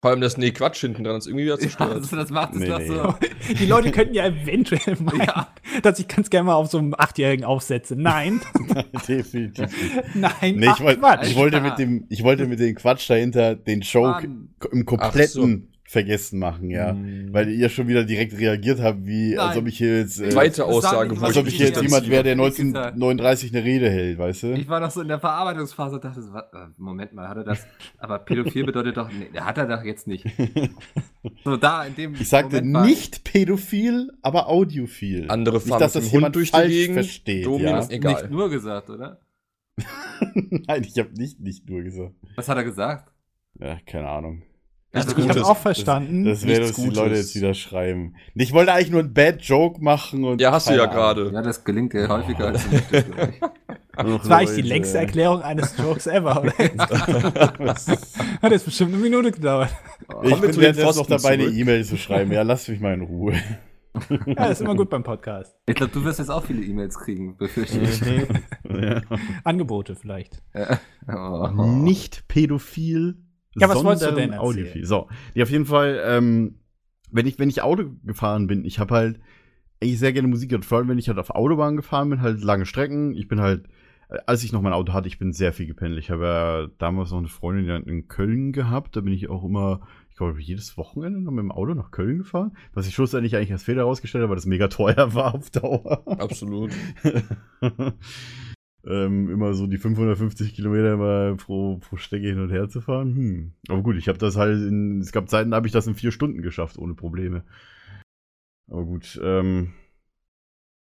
F: Vor allem das Nee, Quatsch hinten dran ist irgendwie wieder
E: Ja,
F: zerstört.
E: also das macht es
C: Nee,
E: doch
C: nee.
E: so.
D: Die Leute könnten ja eventuell meinen,
E: Ja.
D: dass ich ganz gerne mal auf so einem Achtjährigen aufsetze. Nein,
C: Definitiv.
D: nein,
C: Nee, ich, wollt, ich, wollte mit dem, ich wollte mit dem Quatsch dahinter den Joke
E: Mann.
C: im kompletten vergessen machen, ja. Weil ihr schon wieder direkt reagiert habt, wie als
E: Nein.
C: ob ich hier jetzt, äh,
F: Zweite Aussage, wo
C: als
F: ich
C: ob ich hier jetzt
F: nicht
C: jemand wäre, der
E: Hab ich gesagt.
C: 1939 eine Rede hält, weißt du?
E: Ich war noch so in der Verarbeitungsphase und dachte, äh, Moment mal, hat er das? Aber pädophil bedeutet doch, nee, hat er doch jetzt nicht. So da in dem
C: Ich sagte
E: Moment war-
C: nicht pädophil, aber audiophil.
F: Andere
C: nicht,
F: fahren
C: dass
F: mit
C: das
F: dem Hund
C: jemand
F: durch die
C: falsch
F: Gegend.
C: versteht.
F: Domi,
C: ja?
F: das- Egal.
E: nicht nur gesagt, oder?
C: Nein, ich habe nicht nicht nur gesagt.
E: Was hat er gesagt?
C: Ja, keine Ahnung.
E: Also,
D: ich habe auch verstanden.
C: Das werden
F: Nichts
C: uns die
F: Gutes.
C: Leute jetzt wieder schreiben. Ich wollte eigentlich nur einen Bad Joke machen und.
F: Ja, hast du ja gerade.
E: ja, das gelingt dir häufiger als du möchtest, glaub ich.
D: das war eigentlich die längste Erklärung eines Jokes ever. Oder? Hat jetzt bestimmt eine Minute gedauert.
C: Ich bin jetzt noch dabei, eine
F: zurück.
C: E-Mail zu schreiben. Ja, lass mich mal in Ruhe.
D: Ja, ist immer gut beim Podcast.
E: Ich glaube, du wirst jetzt auch viele E-Mails kriegen, befürchte ich.
C: ja.
D: Angebote vielleicht.
E: Oh.
C: Nicht pädophil,
D: Ja, was wolltest du denn
C: audiophil. So, ja, auf jeden Fall, ähm, wenn ich, wenn ich Auto gefahren bin, ich habe halt eigentlich sehr gerne Musik gehört, vor allem wenn ich halt auf Autobahn gefahren bin, halt lange Strecken. Ich bin halt, äh, als ich noch mein Auto hatte, ich bin sehr viel gependelt. Ich habe ja damals noch eine Freundin die in Köln gehabt, da bin ich auch immer, ich glaube, jedes Wochenende noch mit dem Auto nach Köln gefahren, was ich schlussendlich eigentlich als Fehler herausgestellt habe, weil das mega teuer war auf Dauer.
F: Absolut.
C: ähm, immer so die 550 Kilometer mal pro, pro Strecke hin und her zu fahren. Hm. Aber gut, ich habe das halt in, es gab Zeiten, da habe ich das in vier Stunden geschafft, ohne Probleme. Aber gut, ähm,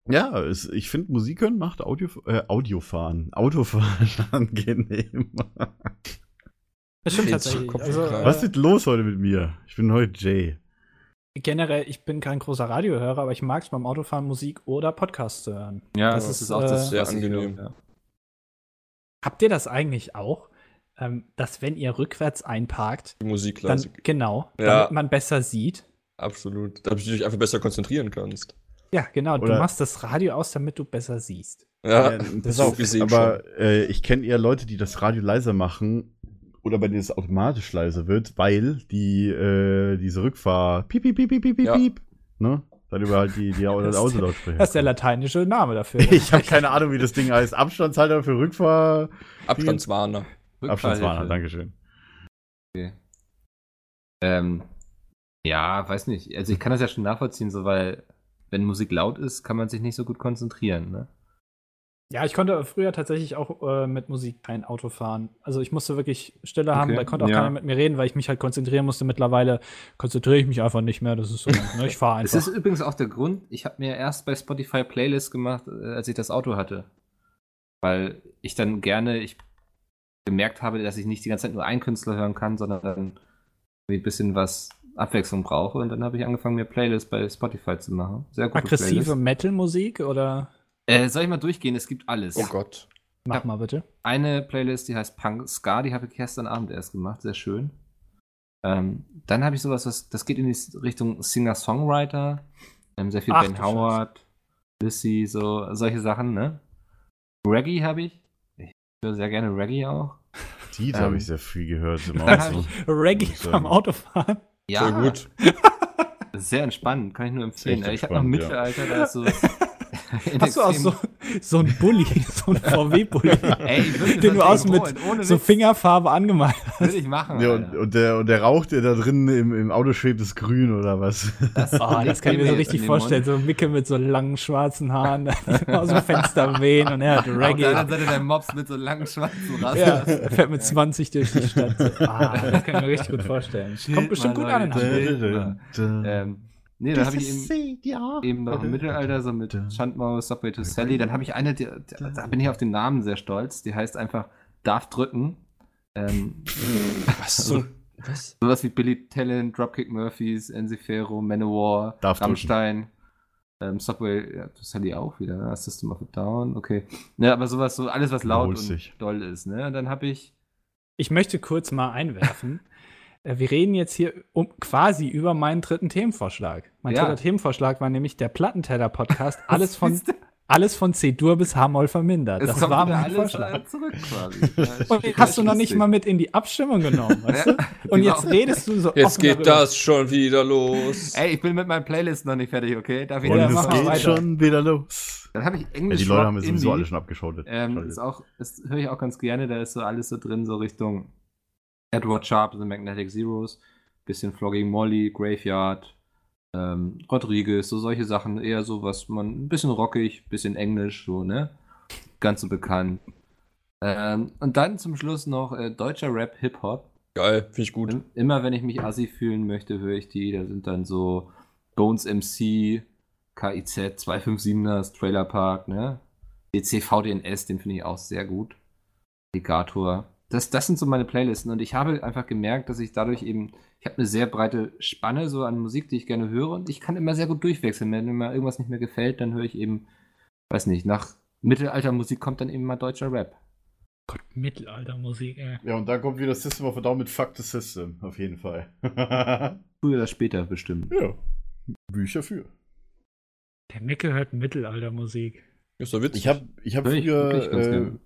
C: ja, es, ich finde Musik hören macht Audio, äh, Audiofahren, Autofahren angenehm.
D: Das stimmt tatsächlich. Also,
C: Was ist los heute mit mir? Ich bin heute Jay.
D: Generell, ich bin kein großer Radiohörer, aber ich mag es beim Autofahren Musik oder Podcasts zu hören.
E: Ja,
D: Das
E: das,
D: ist,
E: ist, auch das
D: äh,
F: sehr angenehm.
E: ja.
D: Habt ihr das eigentlich auch? Ähm, dass wenn ihr rückwärts einparkt,
F: Die Musik
D: dann genau,
F: Ja.
D: damit man besser sieht.
F: Absolut. Damit du dich einfach besser konzentrieren kannst.
D: Ja, genau.
C: Oder-
D: du machst das Radio aus, damit du besser siehst.
F: Ja,
C: Ja,
F: das
C: pass
F: so
C: auf,
F: gesehen
C: aber äh, ich kenne eher Leute, die das Radio leiser machen oder bei denen es automatisch leiser wird, weil die äh, diese Rückfahr piep piep piep piep piep piep,
F: Ja.
C: piep ne? Dann über halt die die
D: Das-
C: Autolautsprecher.
D: Das ist der lateinische Name dafür.
C: ich habe keine Ahnung, wie das Ding heißt. Abstandshalter für Rückfahr.
F: Abstandswarner.
C: Abstandswarner. Dankeschön.
E: Ähm, ja, weiß nicht. Also ich kann das ja schon nachvollziehen, so weil wenn Musik laut ist, kann man sich nicht so gut konzentrieren. Ne?
D: Ja, ich konnte früher tatsächlich auch äh, mit Musik kein Auto fahren. Also ich musste wirklich Stille haben,
E: Okay,
D: da konnte auch
E: ja.
D: keiner mit mir reden, weil ich mich halt konzentrieren musste. Mittlerweile konzentriere ich mich einfach nicht mehr. Das ist so, ne? ich fahre einfach.
E: ist übrigens auch der Grund, ich habe mir erst bei Spotify Playlists gemacht, äh, als ich das Auto hatte. Weil ich dann gerne, ich gemerkt habe, dass ich nicht die ganze Zeit nur einen Künstler hören kann, sondern dann irgendwie ein bisschen was Abwechslung brauche. Und dann habe ich angefangen, mir Playlists bei Spotify zu machen. Sehr gute
D: Aggressive. Metal-Musik oder
E: Äh, soll ich mal durchgehen? Es gibt alles.
F: Oh Gott.
D: mach mal bitte.
E: eine Playlist, die heißt Punk Ska, die habe ich gestern Abend erst gemacht, sehr schön. Ähm, dann habe ich sowas, was, das geht in die Richtung Singer-Songwriter, ähm, sehr viel
D: Ach,
E: Ben Howard, Lissy, so solche Sachen, ne? Reggae habe ich. Ich höre sehr gerne Reggae auch.
C: Die
E: Ähm,
C: habe ich sehr viel gehört im Auto.
D: Reggae beim. Autofahren.
E: Ja,
F: Voll gut.
E: sehr entspannend, kann ich nur empfehlen.
C: Echt
E: Ich habe noch
C: entspannt, ja.
E: Mittelalter, da ist so.
D: Hast du auch so, so ein Bulli, so ein VW-Bulli, den du außen mit so. Fingerfarbe angemalt
E: Würde ich machen.
C: Ja, und, und, der, und der Rauch, der da drin im, im Auto schwebt, ist grün oder was?
E: Das,
D: Oh, das kann ich mir so richtig vorstellen.
E: Mund.
D: So Micke mit so langen schwarzen Haaren aus dem Fenster wehen und er hat
E: Auf der
D: Reggae.
E: anderen Seite der Mops mit so langen schwarzen Rasten.
D: Ja, er fährt mit 20 durch die Stadt. So. Ah, das kann ich mir richtig gut vorstellen. Kommt bestimmt gut an. in Hamburg.
E: Nee, dann habe ich eben, eben noch im Mittelalter so mit Schandmaus, Subway to Sally. Dann habe ich eine, die, die, da bin ich auf den Namen sehr stolz. Die heißt einfach Darf drücken. Ähm,
F: Was? So, was?
E: sowas wie Billy Talent, Dropkick Murphys, Enziferro, Manowar,
C: Darf.
E: Rammstein. Ähm, Subway ja, to Sally auch wieder, ne? System of a Down, okay. Ne, aber sowas, so alles, was laut und doll ist, ne? Und dann habe ich
D: Ich möchte kurz mal einwerfen. Äh, Wir reden jetzt hier um, quasi über meinen dritten Themenvorschlag. Mein
E: Ja.
D: dritter Themenvorschlag war nämlich der Plattenteller-Podcast. Alles von, alles von C-Dur bis H-Moll vermindert.
E: Es
D: Das
E: kommt
D: war mein
E: alles
D: Vorschlag.
E: äh, zurück quasi. Ja,
D: Und den hast du noch nicht mal mit in die Abstimmung genommen, weißt
E: Ja.
D: du? Und
E: Die
D: jetzt redest du so
F: Jetzt geht
D: darüber.
F: das schon wieder los.
E: Ey, ich bin mit meinen Playlists noch nicht fertig, okay? Darf ich
C: Und
D: Ja,
C: es geht
D: weiter.
C: schon wieder los.
E: Dann habe ich
C: Ja,
E: Englisch.
C: die Leute haben wir sowieso alle schon abgeschaltet.
E: Ähm, ist auch, das höre ich auch ganz gerne, da ist so alles so drin, so Richtung Edward Sharp, The Magnetic Zeros, bisschen Flogging Molly, Graveyard, ähm, Rodriguez, so solche Sachen, eher so was man, ein bisschen rockig, bisschen englisch, so, ne? Ganz so bekannt. Ähm, und dann zum Schluss noch äh, deutscher Rap, Hip-Hop.
F: Geil, finde ich gut.
E: Im- Immer wenn ich mich assi fühlen möchte, höre ich die. Da sind dann so Bones MC, KIZ, 257ers, Trailer Park, ne? DC VDNS, den finde ich auch sehr gut. Alligator. Das, das sind so meine Playlisten und ich habe einfach gemerkt, dass ich dadurch eben, ich habe eine sehr breite Spanne so an Musik, die ich gerne höre und ich kann immer sehr gut durchwechseln. Wenn mir mal irgendwas nicht mehr gefällt, dann höre ich eben, weiß nicht, nach Mittelaltermusik kommt dann eben mal deutscher Rap.
D: Gott, Mittelaltermusik, ey.
C: Ja, und dann kommt wieder System of a Down mit Fuck the System, auf jeden Fall.
E: Früher oder später bestimmt.
C: ja, Bücher für.
D: Der Micke hört Mittelaltermusik.
F: Ist doch witzig.
C: Ich habe ich hab früher,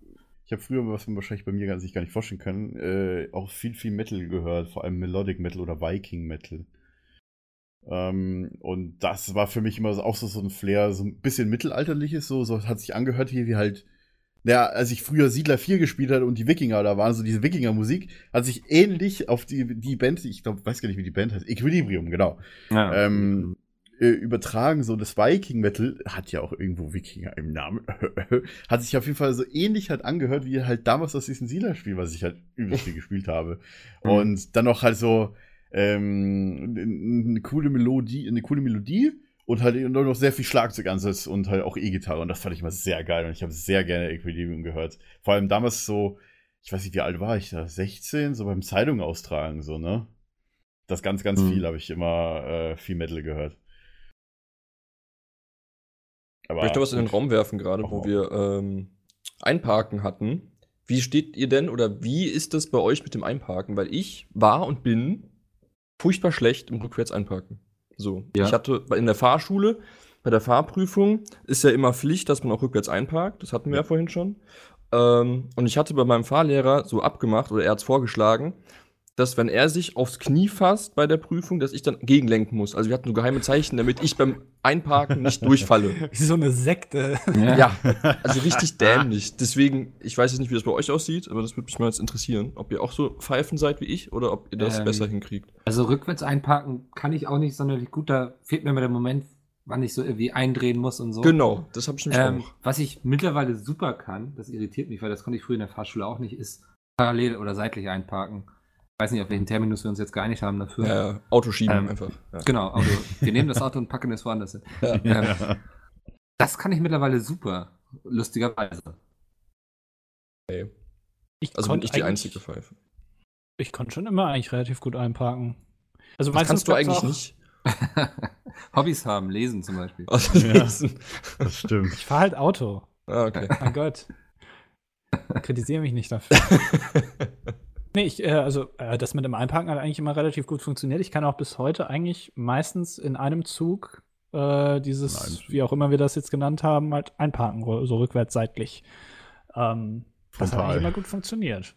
C: ich habe früher, was man wahrscheinlich bei mir gar- sich gar nicht vorstellen kann, äh, auch viel, viel Metal gehört, vor allem Melodic Metal oder Viking Metal. Ähm, und das war für mich immer so- auch so, so ein Flair, so ein bisschen mittelalterliches, so, so hat sich angehört hier wie halt, ja, als ich früher Siedler 4 gespielt hatte und die Wikinger da waren, so diese Wikinger-Musik, hat sich ähnlich auf die, die Band, ich glaube, weiß gar nicht, wie die Band heißt, Equilibrium, genau,
E: Ja.
C: ähm, äh, übertragen, so das Viking Metal hat ja auch irgendwo Wikinger im Namen, hat sich auf jeden Fall so ähnlich halt angehört, wie halt damals aus diesem Siedler-Spiel, was ich halt übelst viel gespielt habe.
E: Mhm.
C: Und dann noch halt so ähm, eine coole Melodie, eine coole Melodie und halt noch sehr viel Schlagzeugansatz und halt auch E-Gitarre. Und das fand ich immer sehr geil und ich habe sehr gerne Equilibrium gehört. Vor allem damals so, ich weiß nicht, wie alt war ich da? 16, so beim Zeitung austragen, so, ne? Das ganz, ganz
E: Mhm.
C: viel habe ich immer äh, viel Metal gehört. Aber
F: Ich möchte was in den. Raum werfen, gerade wo wir ähm, Einparken hatten. Wie steht ihr denn oder wie ist das bei euch mit dem Einparken? Weil ich war und bin furchtbar schlecht im Rückwärts einparken. So,
E: Ja.
F: ich hatte in der Fahrschule, bei der Fahrprüfung ist ja immer Pflicht, dass man auch rückwärts einparkt. Das hatten wir ja, vorhin schon. Ähm, und ich hatte bei meinem Fahrlehrer so abgemacht, oder er hat es vorgeschlagen, dass wenn er sich aufs Knie fasst bei der Prüfung, dass ich dann gegenlenken muss. Also wir hatten so geheime Zeichen, damit ich beim Einparken nicht durchfalle.
D: Wie so eine Sekte.
F: Ja, also richtig dämlich. Deswegen, ich weiß jetzt nicht, wie das bei euch aussieht, aber das würde mich mal jetzt interessieren, ob ihr auch so Pfeifen seid wie ich oder ob ihr das
G: Ähm,
F: besser hinkriegt.
G: Also rückwärts einparken kann ich auch nicht sonderlich gut. Da fehlt mir immer der Moment, wann ich so irgendwie eindrehen muss und so.
F: Genau, das habe ich nämlich
G: Ähm,
F: auch.
G: was ich mittlerweile super kann, das irritiert mich, weil das konnte ich früher in der Fahrschule auch nicht, ist parallel oder seitlich einparken. Ich weiß nicht, auf welchen Terminus wir uns jetzt geeinigt haben dafür.
F: Ja, ja, Autoschieben
G: Ähm,
F: einfach. Ja.
G: Genau, Auto. wir nehmen das Auto und packen es woanders hin. Ähm, das kann ich mittlerweile super, lustigerweise.
F: Okay.
D: Ich
F: Also bin ich die einzige Pfeife.
D: Ich konnte schon immer eigentlich relativ gut einparken. Also
F: Das kannst du eigentlich nicht.
G: Hobbys haben, lesen zum Beispiel.
F: Also
C: Ja.
F: lesen.
C: Das stimmt.
D: Ich fahre halt Auto.
F: Ah, okay.
D: Mein Gott. Kritisiere mich nicht dafür. Nee, ich, äh, also äh, das mit dem Einparken hat eigentlich immer relativ gut funktioniert. Ich kann auch bis heute eigentlich meistens in einem Zug äh, dieses,
C: In einem Zug.
D: wie auch immer wir das jetzt genannt haben, halt einparken, so rückwärts seitlich. Ähm, das hat eigentlich immer gut funktioniert.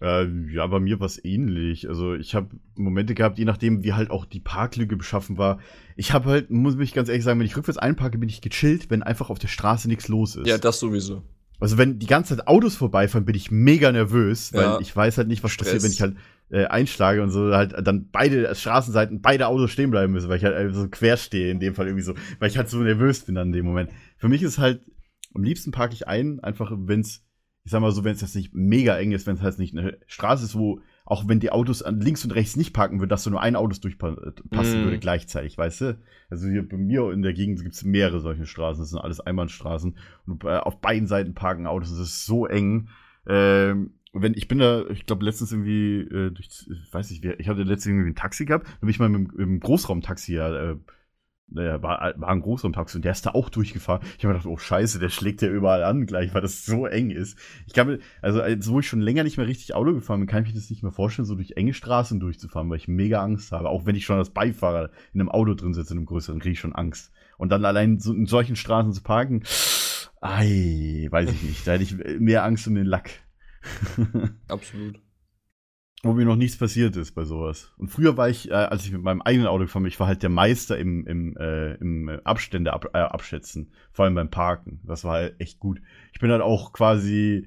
C: Äh, ja, bei mir war es ähnlich. Also ich habe Momente gehabt, je nachdem, wie halt auch die Parklücke beschaffen war. Ich habe halt, muss ich ganz ehrlich sagen, wenn ich rückwärts einparke, bin ich gechillt, wenn einfach auf der Straße nichts los ist.
F: Ja, das sowieso.
C: Also wenn die ganze Zeit Autos vorbeifahren, bin ich mega nervös, weil
F: Ja.
C: ich weiß halt nicht, was
F: Stress.
C: passiert, wenn ich halt äh, einschlage und so halt dann beide Straßenseiten, beide Autos stehen bleiben müssen, weil ich halt äh, so quer stehe in dem Fall irgendwie so, weil ich halt so nervös bin dann in dem Moment. Für mich ist halt, am liebsten parke ich ein, einfach wenn's ich sag mal so, wenn es jetzt nicht mega eng ist, wenn es halt nicht eine Straße ist, wo auch wenn die Autos an links und rechts nicht parken würden, dass so nur ein Autos durchpassen
F: Mm.
C: würde gleichzeitig, weißt du? Also hier bei mir in der Gegend gibt es mehrere solche Straßen, das sind alles Einbahnstraßen und äh, auf beiden Seiten parken Autos, das ist so eng. Ähm, wenn ich bin da, ich glaube letztens irgendwie äh, durch, ich weiß nicht, wer- ich hatte letztens irgendwie ein Taxi gehabt, da bin ich mal mit, dem- im Großraumtaxi ja, äh, naja, war, war ein Großraumtaxi und der ist da auch durchgefahren. Ich habe mir gedacht, oh Scheiße, der schlägt ja überall an gleich, weil das so eng ist. Ich kann mir, also als wo ich schon länger nicht mehr richtig Auto gefahren bin, kann ich mir das nicht mehr vorstellen, so durch enge Straßen durchzufahren, weil ich mega Angst habe. Auch wenn ich schon als Beifahrer in einem Auto drin sitze, in einem größeren, kriege ich schon Angst. Und dann allein so in solchen Straßen zu parken, ei, weiß ich nicht. Da hätte ich mehr Angst um den Lack.
F: Absolut.
C: Wo mir noch nichts passiert ist bei sowas. Und früher war ich, äh, als ich mit meinem eigenen Auto gefahren bin, ich war halt der Meister im, im, äh, im Abstände ab, äh, abschätzen, vor allem beim Parken. Das war halt echt gut. Ich bin halt auch quasi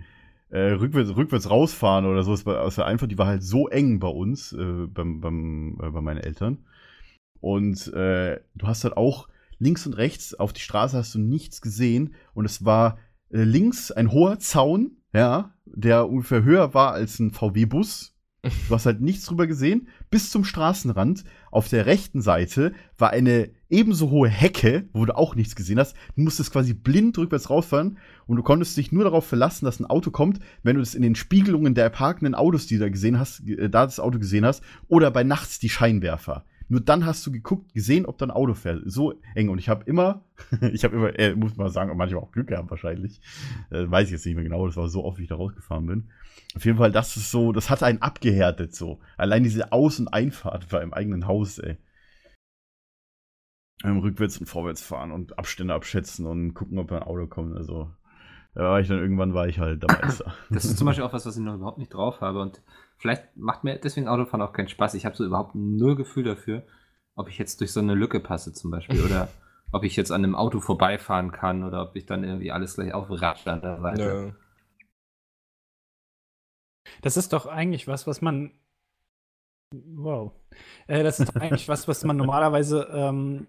C: äh, rückwärts, rückwärts rausfahren oder so, das war, das war einfach, die war halt so eng bei uns, äh, beim, beim, äh, bei meinen Eltern. Und äh, du hast halt auch links und rechts auf die Straße hast du nichts gesehen und es war äh, links ein hoher Zaun, ja, der ungefähr höher war als ein VW-Bus. Du hast halt nichts drüber gesehen. Bis zum Straßenrand. Auf der rechten Seite war eine ebenso hohe Hecke, wo du auch nichts gesehen hast. Du musstest quasi blind rückwärts rausfahren und du konntest dich nur darauf verlassen, dass ein Auto kommt, wenn du das in den Spiegelungen der parkenden Autos, die du da gesehen hast, äh, da das Auto gesehen hast, oder bei nachts die Scheinwerfer. Nur dann hast du geguckt, gesehen, ob da ein Auto fährt. So eng. Und ich habe immer, ich habe immer, äh, muss man sagen, manchmal auch Glück gehabt wahrscheinlich. Äh, weiß ich jetzt nicht mehr genau, das war so oft, wie ich da rausgefahren bin. Auf jeden Fall, das ist so, das hat einen abgehärtet so. Allein diese Aus- und Einfahrt war im eigenen Haus, ey. Ähm, rückwärts und vorwärts fahren und Abstände abschätzen und gucken, ob ein Auto kommt. Also, da war ich dann irgendwann war ich halt Meister.
G: Das ist zum Beispiel auch was, was ich noch überhaupt nicht drauf habe. Und vielleicht macht mir deswegen Autofahren auch keinen Spaß. Ich habe so überhaupt null Gefühl dafür, ob ich jetzt durch so eine Lücke passe zum Beispiel. Oder ob ich jetzt an einem Auto vorbeifahren kann oder ob ich dann irgendwie alles gleich aufratsche an der Seite.
F: Ja.
D: Das ist doch eigentlich was, was man. Wow. Äh, das ist doch eigentlich was, was man normalerweise ähm,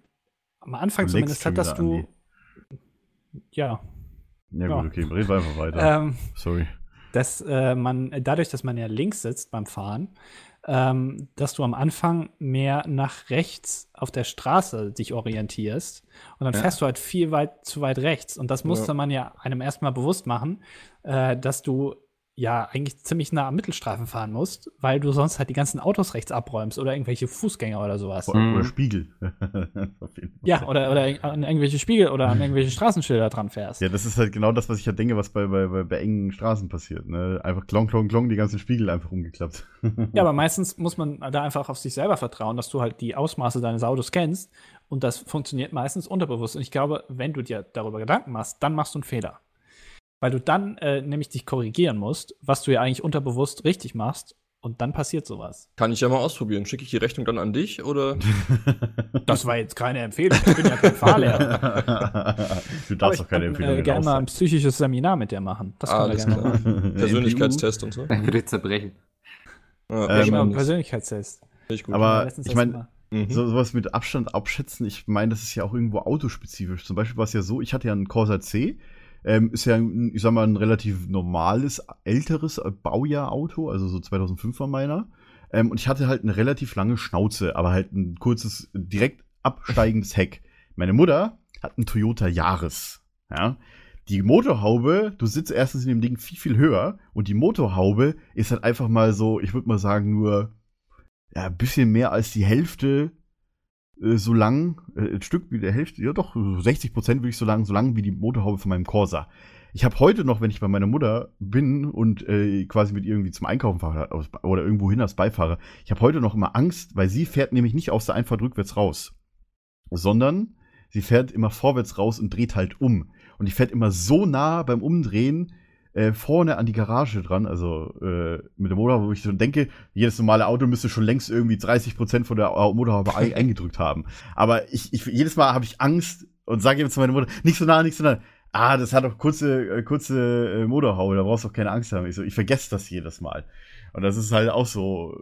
D: am Anfang zumindest hat, dass du. Ja.
C: Ja,
D: Ja.
C: gut, okay, reden wir einfach weiter.
D: Ähm,
C: Sorry.
D: dass äh, man, dadurch, dass man ja links sitzt beim Fahren, ähm, dass du am Anfang mehr nach rechts auf der Straße dich orientierst und dann
G: Ja.
D: fährst du halt viel weit zu weit rechts. Und das musste
F: Ja.
D: man ja einem erstmal bewusst machen, äh, dass du ja eigentlich ziemlich nah am Mittelstreifen fahren musst, weil du sonst halt die ganzen Autos rechts abräumst oder irgendwelche Fußgänger oder sowas.
C: Oder,
G: Mhm.
C: oder Spiegel. Auf jeden Fall.
D: Ja, oder, oder an irgendwelche Spiegel oder an irgendwelche Straßenschilder dran fährst.
C: Ja, das ist halt genau das, was ich ja denke, was bei, bei, bei, bei engen Straßen passiert. Ne? Einfach klong, klong, klong, die ganzen Spiegel einfach umgeklappt.
D: Ja, aber meistens muss man da einfach auf sich selber vertrauen, dass du halt die Ausmaße deines Autos kennst. Und das funktioniert meistens unterbewusst. Und ich glaube, wenn du dir darüber Gedanken machst, dann machst du einen Fehler. Weil du dann äh, nämlich dich korrigieren musst, was du ja eigentlich unterbewusst richtig machst. Und dann passiert sowas.
F: Kann ich ja mal ausprobieren. Schicke ich die Rechnung dann an dich oder?
D: Das war jetzt keine Empfehlung. Ich bin ja kein Fahrlehrer.
C: du darfst
D: ich
C: doch keine
D: kann,
C: Empfehlung
D: äh, gerne mal ein psychisches Seminar mit dir machen. Das können wir
F: Alles
D: gerne
F: klar.
D: machen.
F: Persönlichkeitstest und so.
G: Dann würde ich zerbrechen.
F: Ja,
C: Ähm,
D: genau. Persönlichkeitstest.
F: Ich gut.
C: Aber ich meine,
D: mal.
F: Mhm.
C: so, sowas mit Abstand abschätzen, ich meine, das ist ja auch irgendwo autospezifisch. Zum Beispiel war es ja so, ich hatte ja einen Corsa C, ähm, ist ja, ich sag mal, ein relativ normales, älteres Baujahr-Auto, also so 2005 war meiner. Ähm, und ich hatte halt eine relativ lange Schnauze, aber halt ein kurzes, direkt absteigendes Heck. Meine Mutter hat einen Toyota Yaris, ja. Die Motorhaube, du sitzt erstens in dem Ding viel, viel höher und die Motorhaube ist halt einfach mal so, ich würde mal sagen, nur ja, ein bisschen mehr als die Hälfte äh, so lang, äh, ein Stück wie der Hälfte, ja doch, so 60 Prozent würde ich so lang, so lang wie die Motorhaube von meinem Corsa. Ich habe heute noch, wenn ich bei meiner Mutter bin und äh, quasi mit ihr irgendwie zum Einkaufen fahre oder irgendwo hin als Beifahrer, ich habe heute noch immer Angst, weil sie fährt nämlich nicht aus der Einfahrt rückwärts raus, sondern sie fährt immer vorwärts raus und dreht halt um. Und die fährt immer so nah beim Umdrehen äh, vorne an die Garage dran, also äh, mit der Motorhaube, wo ich so denke, jedes normale Auto müsste schon längst irgendwie 30 Prozent von der Au- Motorhaube ei- eingedrückt haben. Aber ich, ich jedes Mal habe ich Angst und sage jetzt zu meiner Mutter, nicht so nah, nicht so nah. Ah, das hat doch kurze, äh, kurze äh, Motorhaube, da brauchst du auch keine Angst haben. Ich so, ich vergesse das jedes Mal. Und das ist halt auch so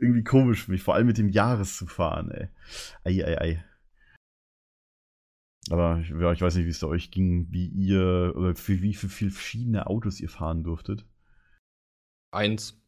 C: irgendwie komisch für mich, vor allem mit dem Jahres zu fahren, ey. Ei, ei, ei. Aber ich, ja, ich weiß nicht, wie es euch ging, wie ihr, oder für wie für viele verschiedene Autos ihr fahren durftet.
F: Eins.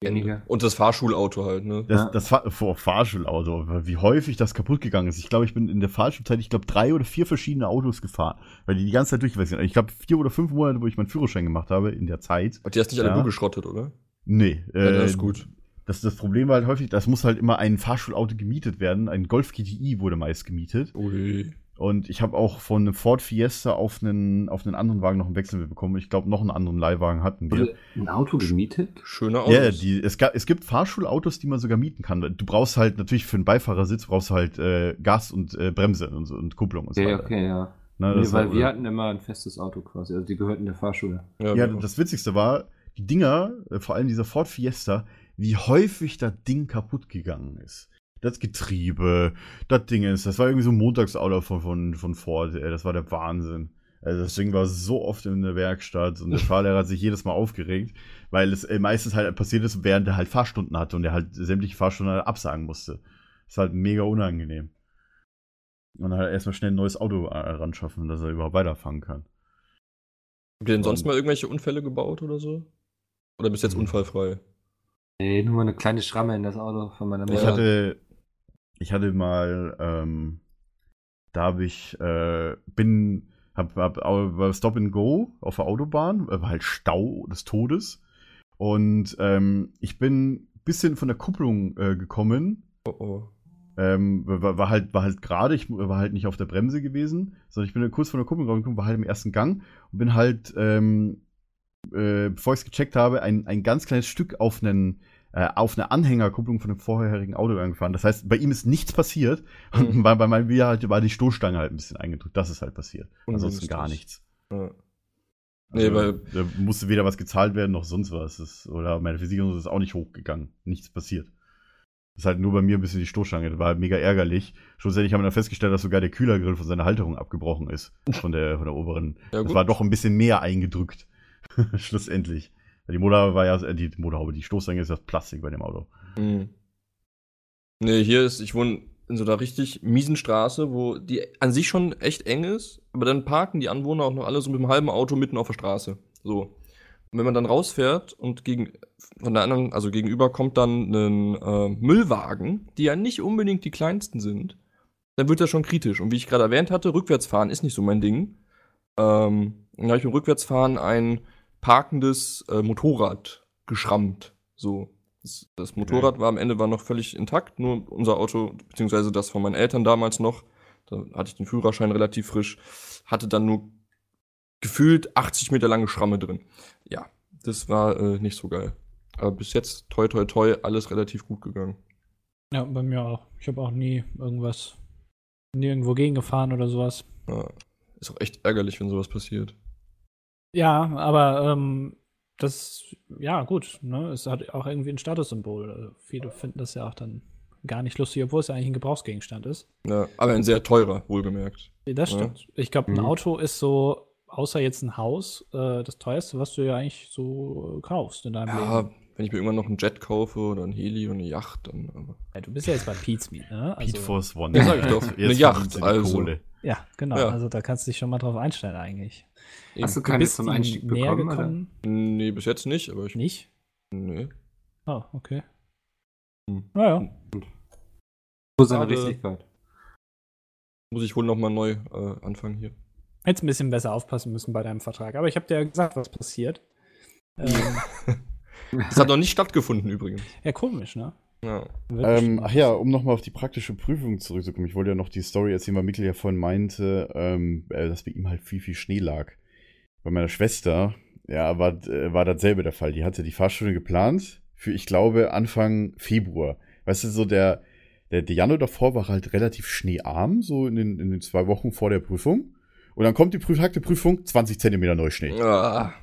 G: Weniger.
F: Und das Fahrschulauto halt, ne?
C: Das,
G: Ja.
C: das Fahr vor Fahrschulauto, aber wie häufig das kaputt gegangen ist. Ich glaube, ich bin in der Fahrschulzeit, ich glaube, drei oder vier verschiedene Autos gefahren, weil die die ganze Zeit durchgewechselt sind. Ich glaube, vier oder fünf Monate, wo ich meinen Führerschein gemacht habe, in der Zeit.
F: Und die hast nicht alle
C: Ja.
F: du geschrottet, oder?
C: Nee,
F: Ja,
C: äh,
F: das ist gut.
C: Das, das Problem war halt häufig, das muss halt immer ein Fahrschulauto gemietet werden. Ein Golf GTI wurde meist gemietet.
F: Ui.
C: Und ich habe auch von einem Ford Fiesta auf einen, auf einen anderen Wagen noch einen Wechsel bekommen. Ich glaube, noch einen anderen Leihwagen hatten wir.
G: Wurde ein Auto gemietet?
F: Schöne Autos.
C: Ja, die, es, gab, es gibt Fahrschulautos, die man sogar mieten kann. Du brauchst halt natürlich für einen Beifahrersitz brauchst du halt äh, Gas und äh, Bremse und, und Kupplung und so
G: Okay,
C: weiter.
G: okay, ja.
C: Ne,
G: Nee, weil
C: war-
G: wir hatten immer ein festes Auto quasi. Also die gehörten der Fahrschule.
F: ja,
C: ja,
F: genau.
C: das Witzigste war, die Dinger, äh, vor allem dieser Ford Fiesta, wie häufig das Ding kaputt gegangen ist. Das Getriebe, das Ding ist, das war irgendwie so ein Montagsauto von, von, von Ford, ey, das war der Wahnsinn. Also das Ding war so oft in der Werkstatt und der Fahrlehrer hat sich jedes Mal aufgeregt, weil es äh, meistens halt passiert ist, während er halt Fahrstunden hatte und er halt sämtliche Fahrstunden halt absagen musste. Das war halt mega unangenehm. Und dann halt erstmal schnell ein neues Auto äh, ran schaffen, dass er überhaupt weiterfahren kann.
F: Habt ihr denn sonst mal irgendwelche Unfälle gebaut oder so? Oder bist du jetzt unfallfrei?
G: Nee, nur mal eine kleine Schramme in das Auto von meiner
C: Ich
F: Ja.
C: hatte, ich hatte mal, ähm, da habe ich, äh, bin, hab, hab war Stop and Go auf der Autobahn, äh, war halt Stau des Todes. Und ähm, ich bin ein bisschen von der Kupplung äh, gekommen.
F: Oh oh.
C: Ähm, war, war halt, war halt gerade, ich war halt nicht auf der Bremse gewesen, sondern ich bin kurz von der Kupplung gekommen, war halt im ersten Gang und bin halt, ähm, äh, bevor ich es gecheckt habe, ein, ein ganz kleines Stück auf einen äh, auf eine Anhängerkupplung von dem vorherigen Auto angefahren. Das heißt, bei ihm ist nichts passiert und
F: Mhm.
C: bei, bei meinem Via halt war die Stoßstange halt ein bisschen eingedrückt. Das ist halt passiert. Ansonsten gar nichts.
F: Ja. Nee,
C: Also,
F: weil
C: da musste weder was gezahlt werden noch sonst was. Das, oder meine Versicherung ist auch nicht hochgegangen. Nichts passiert. Das ist halt nur bei mir ein bisschen die Stoßstange. Das war halt mega ärgerlich. Schlussendlich haben wir dann festgestellt, dass sogar der Kühlergrill von seiner Halterung abgebrochen ist. Von der, von der oberen.
F: Ja,
C: das war doch ein bisschen mehr eingedrückt. Schlussendlich. Die Motorhaube war ja, äh, die Motorhaube, die Stoßstange ist aus Plastik bei dem Auto.
F: Mhm. Nee, hier ist, ich wohne in so einer richtig miesen Straße, wo die an sich schon echt eng ist, aber dann parken die Anwohner auch noch alle so mit einem halben Auto mitten auf der Straße. So. Und wenn man dann rausfährt und gegen, von der anderen, also gegenüber kommt dann ein äh, Müllwagen, die ja nicht unbedingt die kleinsten sind, dann wird das schon kritisch. Und wie ich gerade erwähnt hatte, Rückwärtsfahren ist nicht so mein Ding. Ähm, dann habe ich beim Rückwärtsfahren ein parkendes äh, Motorrad geschrammt. So. Das, das Motorrad war am Ende war noch völlig intakt, nur unser Auto, beziehungsweise das von meinen Eltern damals noch, da hatte ich den Führerschein relativ frisch, hatte dann nur gefühlt 80 Meter lange Schramme drin. Ja, das war äh, nicht so geil. Aber bis jetzt, toi toi toi, alles relativ gut gegangen.
D: Ja, bei mir auch. Ich habe auch nie irgendwas, nie irgendwo gegengefahren oder sowas.
F: Ja, ist auch echt ärgerlich, wenn sowas passiert.
D: Ja, aber ähm, das, ja, gut, ne? Es hat auch irgendwie ein Statussymbol. Also viele finden das ja auch dann gar nicht lustig, obwohl es ja eigentlich ein Gebrauchsgegenstand ist.
F: Ja, aber ein sehr teurer, wohlgemerkt.
D: Das
F: Ja.
D: stimmt. Ich glaube, ein
C: Mhm.
D: Auto ist so, außer jetzt ein Haus, äh, das teuerste, was du ja eigentlich so äh, kaufst in deinem
F: Ja,
D: Leben.
F: Wenn ich mir irgendwann noch einen Jet kaufe oder ein Heli oder eine Yacht, dann. Aber
D: Ja, du bist ja jetzt bei Pete's Meat, ne?
C: Pete
D: Also,
C: Force One.
F: Ja, sag ich doch.
C: Jetzt
F: Eine Yacht, also.
C: Kohle.
D: ja, genau.
F: Ja.
D: Also da kannst du dich schon mal drauf einstellen eigentlich.
G: Hast du
F: eben.
G: keine zum Einstieg
D: näher
G: bekommen? Oder?
D: gekommen?
F: Nee, bis jetzt nicht, aber ich.
D: Nicht?
F: Nee.
D: Oh, okay.
F: Hm.
D: Naja.
G: Wo seine. Richtigkeit?
F: Muss ich wohl nochmal neu äh, anfangen hier.
D: Hättest ein bisschen besser aufpassen müssen bei deinem Vertrag. Aber ich habe dir ja gesagt, was passiert. Ähm,
F: Das hat noch nicht stattgefunden übrigens.
D: ja, komisch, ne?
F: Ja.
C: Ähm, ach ja, um nochmal auf die praktische Prüfung zurückzukommen. Ich wollte ja noch die Story erzählen, weil Mikkel ja vorhin meinte, ähm, äh, dass bei ihm halt viel, viel Schnee lag. Bei meiner Schwester, ja, war, äh, war dasselbe der Fall. Die hatte die Fahrstunde geplant für, ich glaube, Anfang Februar. Weißt du, so der, der, der Januar davor war halt relativ schneearm, so in den, in den zwei Wochen vor der Prüfung. Und dann kommt die Prüf Prüfung, 20 Zentimeter Neuschnee.
F: Ah,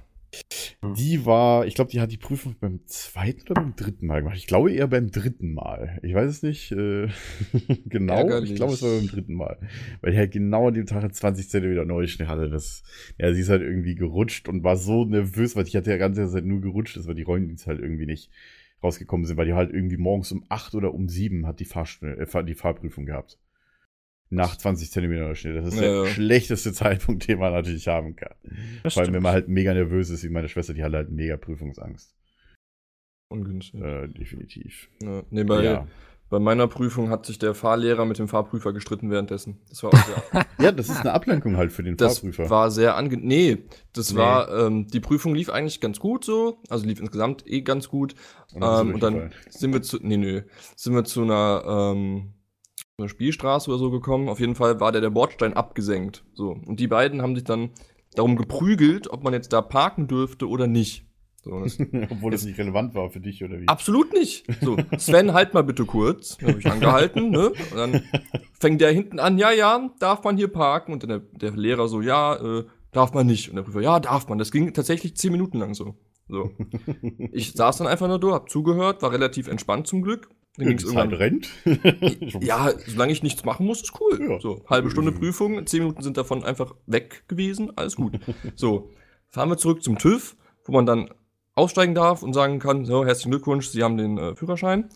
C: Die war, ich glaube, die hat die Prüfung beim zweiten oder beim dritten Mal gemacht. Ich glaube eher beim dritten Mal. Ich weiß es nicht äh, genau.
F: Ärgerlich.
C: Ich glaube, es war beim dritten Mal. Weil die halt genau an dem Tag 20 Zentimeter Neuschnee hatte. Das, ja, sie ist halt irgendwie gerutscht und war so nervös, weil ich hatte ja die ganze Zeit nur gerutscht ist, weil die Räumdienste halt irgendwie nicht rausgekommen sind, weil die halt irgendwie morgens um 8 oder um 7 hat die, äh, die Fahrprüfung gehabt. Nach 20 Zentimeter Neuschnee. Das ist
F: Ja,
C: der schlechteste Zeitpunkt, den man natürlich haben kann.
D: Das
C: Vor allem,
D: stimmt.
C: wenn man halt mega nervös ist, wie meine Schwester, die hat halt mega Prüfungsangst.
F: ungünstig.
C: Äh, definitiv.
F: Ja. Nee, bei,
C: ja.
F: bei meiner Prüfung hat sich der Fahrlehrer mit dem Fahrprüfer gestritten währenddessen. Das war auch sehr,
C: ja, das ist eine Ablenkung halt für den
F: das
C: Fahrprüfer.
F: war sehr angenehm. Nee, das
C: Nee.
F: war, ähm, die Prüfung lief eigentlich ganz gut so. Also lief insgesamt eh ganz gut.
C: Und dann
F: Ähm, und dann sind wir zu, nee, nö, sind wir zu einer, ähm, so einer Spielstraße oder so gekommen. Auf jeden Fall war der, der Bordstein abgesenkt. So. Und die beiden haben sich dann darum geprügelt, ob man jetzt da parken dürfte oder nicht. So,
C: Obwohl das nicht relevant war für dich, oder wie?
F: absolut nicht. So, Sven, halt mal bitte kurz. Dann habe ich angehalten, ne? Und dann fängt der hinten an, ja, ja, darf man hier parken? Und dann der, der Lehrer so, ja, äh, darf man nicht. Und der Prüfer, ja, darf man. Das ging tatsächlich zehn Minuten lang so. So. Ich saß dann einfach nur da, hab zugehört, war relativ entspannt zum Glück. Dann
C: die Zeit rennt.
F: ja, solange ich nichts machen muss, ist cool.
C: Ja.
F: So, halbe Stunde Prüfung, zehn Minuten sind davon einfach weg gewesen, alles gut. So, fahren wir zurück zum TÜV, wo man dann aussteigen darf und sagen kann, so, herzlichen Glückwunsch, Sie haben den äh, Führerschein.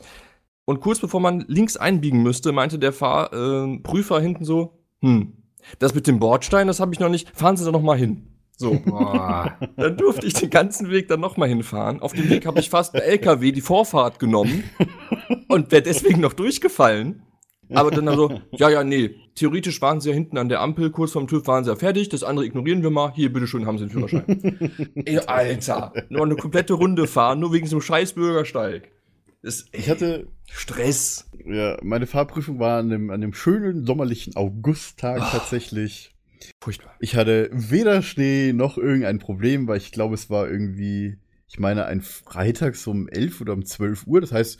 F: Und kurz bevor man links einbiegen müsste, meinte der Fahr äh, Prüfer hinten so, hm, das mit dem Bordstein, das habe ich noch nicht, fahren Sie da noch mal hin. So,
G: Boah.
F: dann durfte ich den ganzen Weg dann noch mal hinfahren. Auf dem Weg habe ich fast einen LKW die Vorfahrt genommen und wäre deswegen noch durchgefallen. Aber dann so, ja, ja, nee, theoretisch waren sie ja hinten an der Ampel, kurz vorm TÜV waren sie ja fertig, das andere ignorieren wir mal, hier, bitteschön, haben sie den Führerschein. Ey, Alter, nur eine komplette Runde fahren, nur wegen so einem scheiß Bürgersteig. Das ist
C: Ich hatte,
F: Stress.
C: ja, meine Fahrprüfung war an dem, an dem schönen sommerlichen Augusttag
F: Ah.
C: tatsächlich.
F: Furchtbar.
C: Ich hatte weder Schnee noch irgendein Problem, weil ich glaube, es war irgendwie, ich meine, ein Freitag so um 11 oder um 12 Uhr. Das heißt,